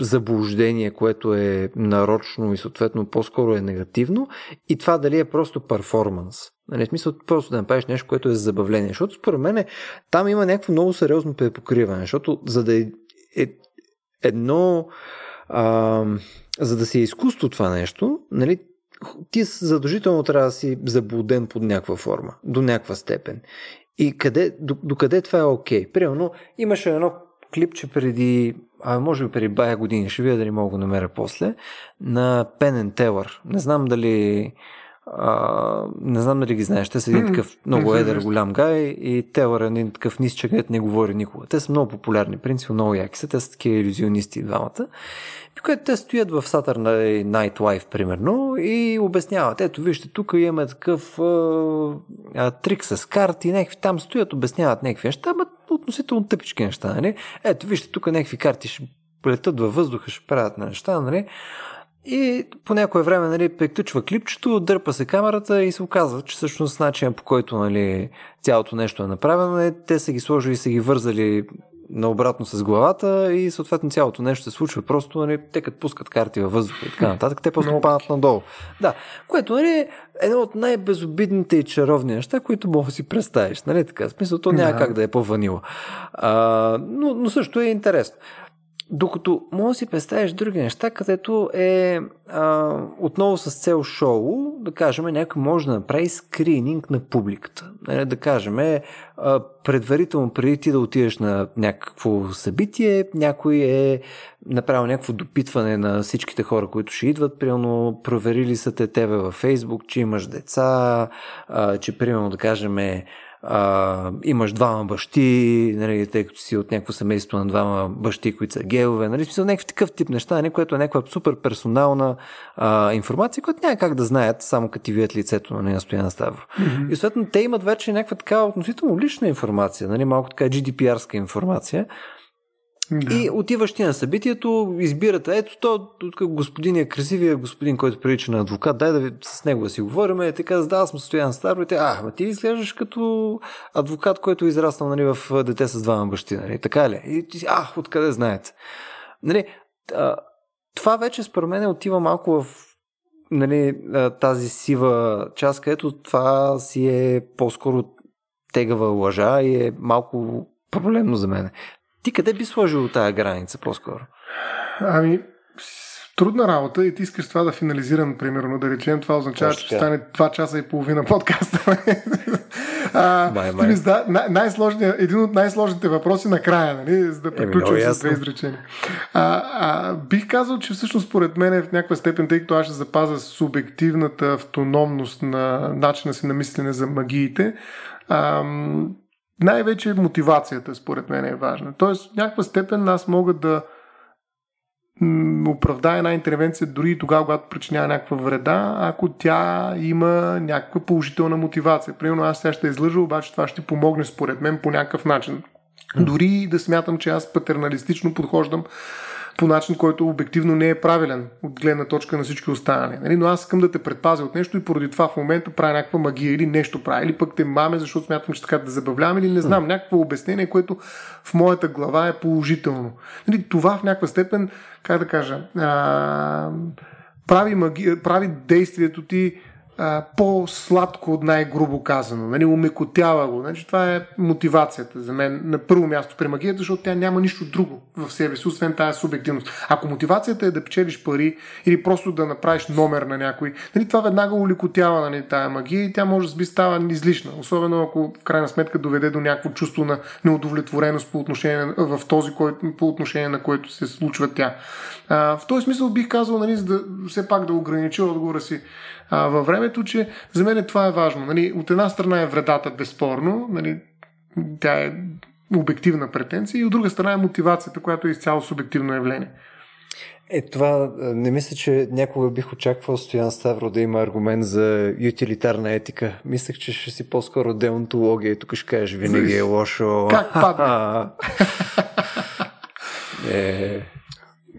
заблуждение, което е нарочно и съответно по-скоро е негативно и това дали е просто перформанс. Нали, смисъл просто да направиш нещо, което е за забавление. Защото според мен там има някакво много сериозно препокриване, защото за да е, е едно а, за да си е изкуство това нещо, нали, ти задължително трябва да си заблуден под някаква форма, до някаква степен. И къде, до, до това е окей? Okay? Примерно, имаше едно клипче преди, а може би преди бая години, ще видя дали мога го намеря после, на Penn Teller. Не знам дали а, не знам дали ги знаеш. Те са един такъв много едър голям гай и Телър е един такъв нисче, където не говори никога. Те са много популярни, принцип, много яки са. Те са такива иллюзионисти двамата. И което те стоят в Saturday Night Live, примерно, и обясняват. Ето, вижте, тук имаме такъв а, а, трик с карти, някакви там стоят, обясняват някакви неща, ама относително тъпички неща, нали? Ето, вижте, тук някакви карти ще полетат във въздуха, ще правят на неща, нали? И по някое време нали, приключва клипчето, дърпа се камерата и се оказва, че всъщност начинът по който нали, цялото нещо е направено е, те са ги сложили и са ги вързали наобратно с главата и съответно цялото нещо се случва. Просто нали, те като пускат карти във въздуха и така нататък, те просто падат надолу. Да, което нали, е едно от най-безобидните и чаровни неща, които мога да си представиш. Нали, така, в смисъл, то няма да. как да е по-ванила. А, но, но също е интересно. Докато може да си представиш други неща, където е а, отново с цел шоу, да кажем, някой може да направи скрининг на публиката. Нали, да кажем, а, предварително преди ти да отидеш на някакво събитие, някой е направил някакво допитване на всичките хора, които ще идват, примерно проверили са те тебе във Фейсбук, че имаш деца, а, че примерно да кажем а, имаш двама бащи, нали, тъй като си от някакво семейство на двама бащи, които са геове, нали, смисъл някакъв такъв тип неща, нали, което е някаква супер персонална а, информация, която няма как да знаят, само като ти видят лицето на нали, Стояна Ставро. Mm-hmm. И съответно те имат вече някаква така относително лична информация, нали, малко така GDPR-ска информация, Да. И отиваш ти на събитието, избирате, ето то, тук господин е красивия господин, който прилича на адвокат, дай да ви, с него да си говорим. И така, да, аз съм Стоян Старо и те, а, ти изглеждаш като адвокат, който е израснал нали, в дете с двама бащи, нали, така ли? И ти, а, откъде знаете? Нали, това вече според мен отива малко в нали, тази сива част, където това си е по-скоро тегава лъжа и е малко проблемно за мен. Ти къде би сложил тази граница по-скоро? Ами, трудна работа и ти искаш това да финализирам, примерно, да речем, това означава, че ще стане 2 часа и половина подкаста. а, май, май. най- един от най-сложните въпроси накрая, нали, за да приключим с две изречения. А, а, бих казал, че всъщност според мен е в някаква степен, тъй като аз ще запазя субективната автономност на начина си на мислене за магиите, ам, най-вече мотивацията, според мен, е важна. Тоест, в някаква степен аз мога да оправдая една интервенция дори и тогава, когато причинява някаква вреда, ако тя има някаква положителна мотивация. Примерно аз сега ще излъжа, обаче това ще помогне според мен по някакъв начин. Дори да смятам, че аз патерналистично подхождам по начин, който обективно не е правилен от гледна точка на всички останали. Нали? Но аз искам да те предпазя от нещо и поради това в момента правя някаква магия или нещо правя, или пък те маме, защото смятам, че така да забавлявам, или не знам, някакво обяснение, което в моята глава е положително. Нали? Това в някаква степен, как да кажа, а, прави, магия, прави действието ти по-сладко от най-грубо казано. Нали, умекотява го. Значи, това е мотивацията за мен на първо място при магията, защото тя няма нищо друго в себе си, освен тази субективност. Ако мотивацията е да печелиш пари или просто да направиш номер на някой, нали, това веднага улекотява нали, тая магия и тя може да би става излишна. Особено ако в крайна сметка доведе до някакво чувство на неудовлетвореност по отношение, в този, по отношение на което се случва тя. А, в този смисъл бих казал, нали, за да все пак да огранича отговора си а, във времето, че за мен това е важно. Нали, от една страна е вредата безспорно, нали, тя е обективна претенция и от друга страна е мотивацията, която е изцяло субективно явление. Е, това не мисля, че някога бих очаквал Стоян Ставро да има аргумент за ютилитарна етика. Мислех, че ще си по-скоро деонтология и тук ще кажеш винаги е лошо. Как падне? е,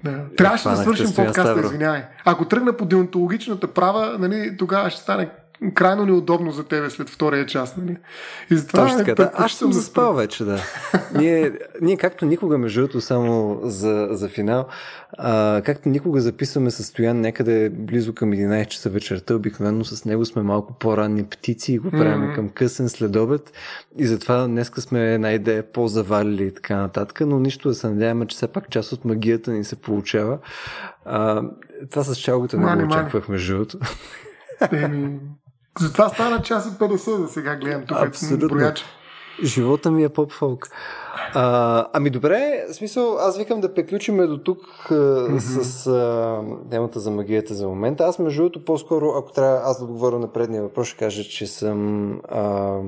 да. Трябваше да свършим подкаста, извинявай. Ако тръгна по деонтологичната права, нали, тогава ще стане крайно неудобно за тебе след втория час. Нали? И затова Точно така, да. Аз съм заспал вече, да. ние, ние както никога, между другото, само за, за финал, а, както никога записваме състояние някъде близо към 11 часа вечерта, обикновено с него сме малко по-ранни птици и го правим mm-hmm. към късен следобед и затова днеска сме една идея по-завалили и така нататък, но нищо да се надяваме, че все пак част от магията ни се получава. А, това с чалгата не го очаквах, между другото. Затова стана час и 50 за сега гледам тук. Абсолютно. Брояч. Живота ми е поп-фолк. А, ами добре, в смисъл, аз викам да приключим до тук mm-hmm. с а, темата за магията за момента. Аз между другото по-скоро, ако трябва аз да отговоря на предния въпрос, ще кажа, че съм а,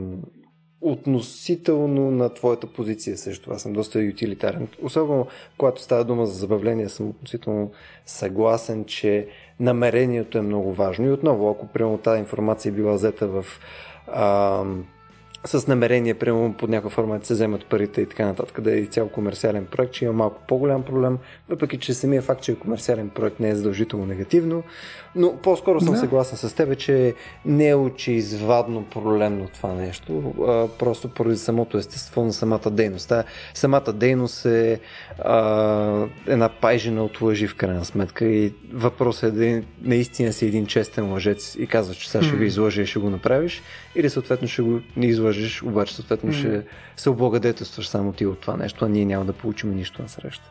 относително на твоята позиция също. Аз съм доста ютилитарен. Особено когато става дума за забавление, съм относително съгласен, че намерението е много важно. И отново, ако примерно тази информация е била взета в а, с намерение, примерно под някаква форма да се вземат парите и така нататък, да е цял комерциален проект, че има малко по-голям проблем, въпреки че самия факт, че е комерциален проект не е задължително негативно, но по-скоро съм да. съгласен с теб, че не е очеизвадно проблемно това нещо, а, просто поради самото естество на самата дейност. Та, самата дейност е а, една пайжена от лъжи в крайна сметка и въпросът е да наистина си един честен лъжец и казваш, че сега ще ви излъжа и ще го направиш, или съответно ще го не излъжеш, обаче съответно mm-hmm. ще се облагодетелстваш само ти от това нещо, а ние няма да получим нищо на среща.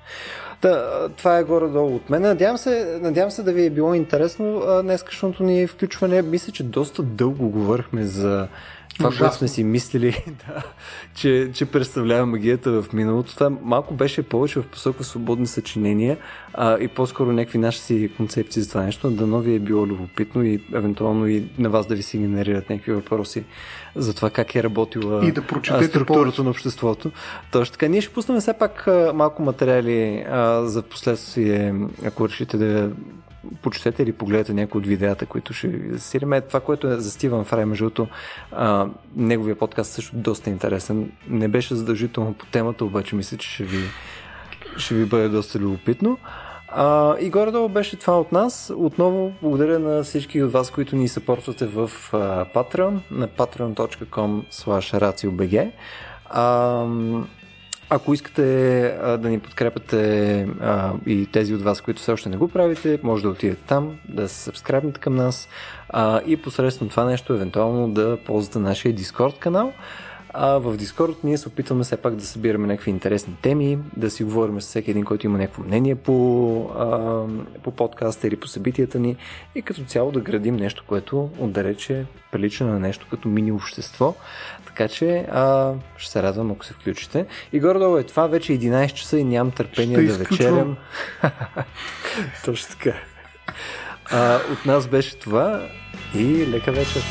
Та, това е горе-долу от мен. Надявам се, надявам се да ви е било интересно днескашното ни включване. Мисля, че доста дълго говорихме за това, което сме си мислили, да, че, че представлява магията в миналото. Това малко беше повече в посока свободни съчинения а, и по-скоро някакви наши си концепции за това нещо. Дано ви е било любопитно и евентуално и на вас да ви се генерират някакви въпроси за това как е работила и да структурата повече. на обществото. Точно така. Ние ще пуснем все пак малко материали а, за последствие, ако решите да почетете или погледате някои от видеята, които ще ви засилим. Това, което е за Стивън Фрай, между другото, неговия подкаст също доста интересен. Не беше задължително по темата, обаче мисля, че ще ви ще ви бъде доста любопитно. А, и горе-долу беше това от нас. Отново благодаря на всички от вас, които ни съпортвате в а, Patreon, на patreon.com slash А, ако искате а, да ни подкрепяте а, и тези от вас, които все още не го правите, може да отидете там, да се сабскрайбнете към нас а, и посредством това нещо евентуално да ползвате нашия Discord канал. А в Дискорд ние се опитваме все пак да събираме някакви интересни теми, да си говорим с всеки един, който има някакво мнение по, а, по подкаста или по събитията ни и като цяло да градим нещо, което отдалече прилича на нещо като мини общество. Така че а, ще се радвам, ако се включите. И горе-долу е това, вече 11 часа и нямам търпение ще да вечерям. Точно така. А, от нас беше това и лека вечер.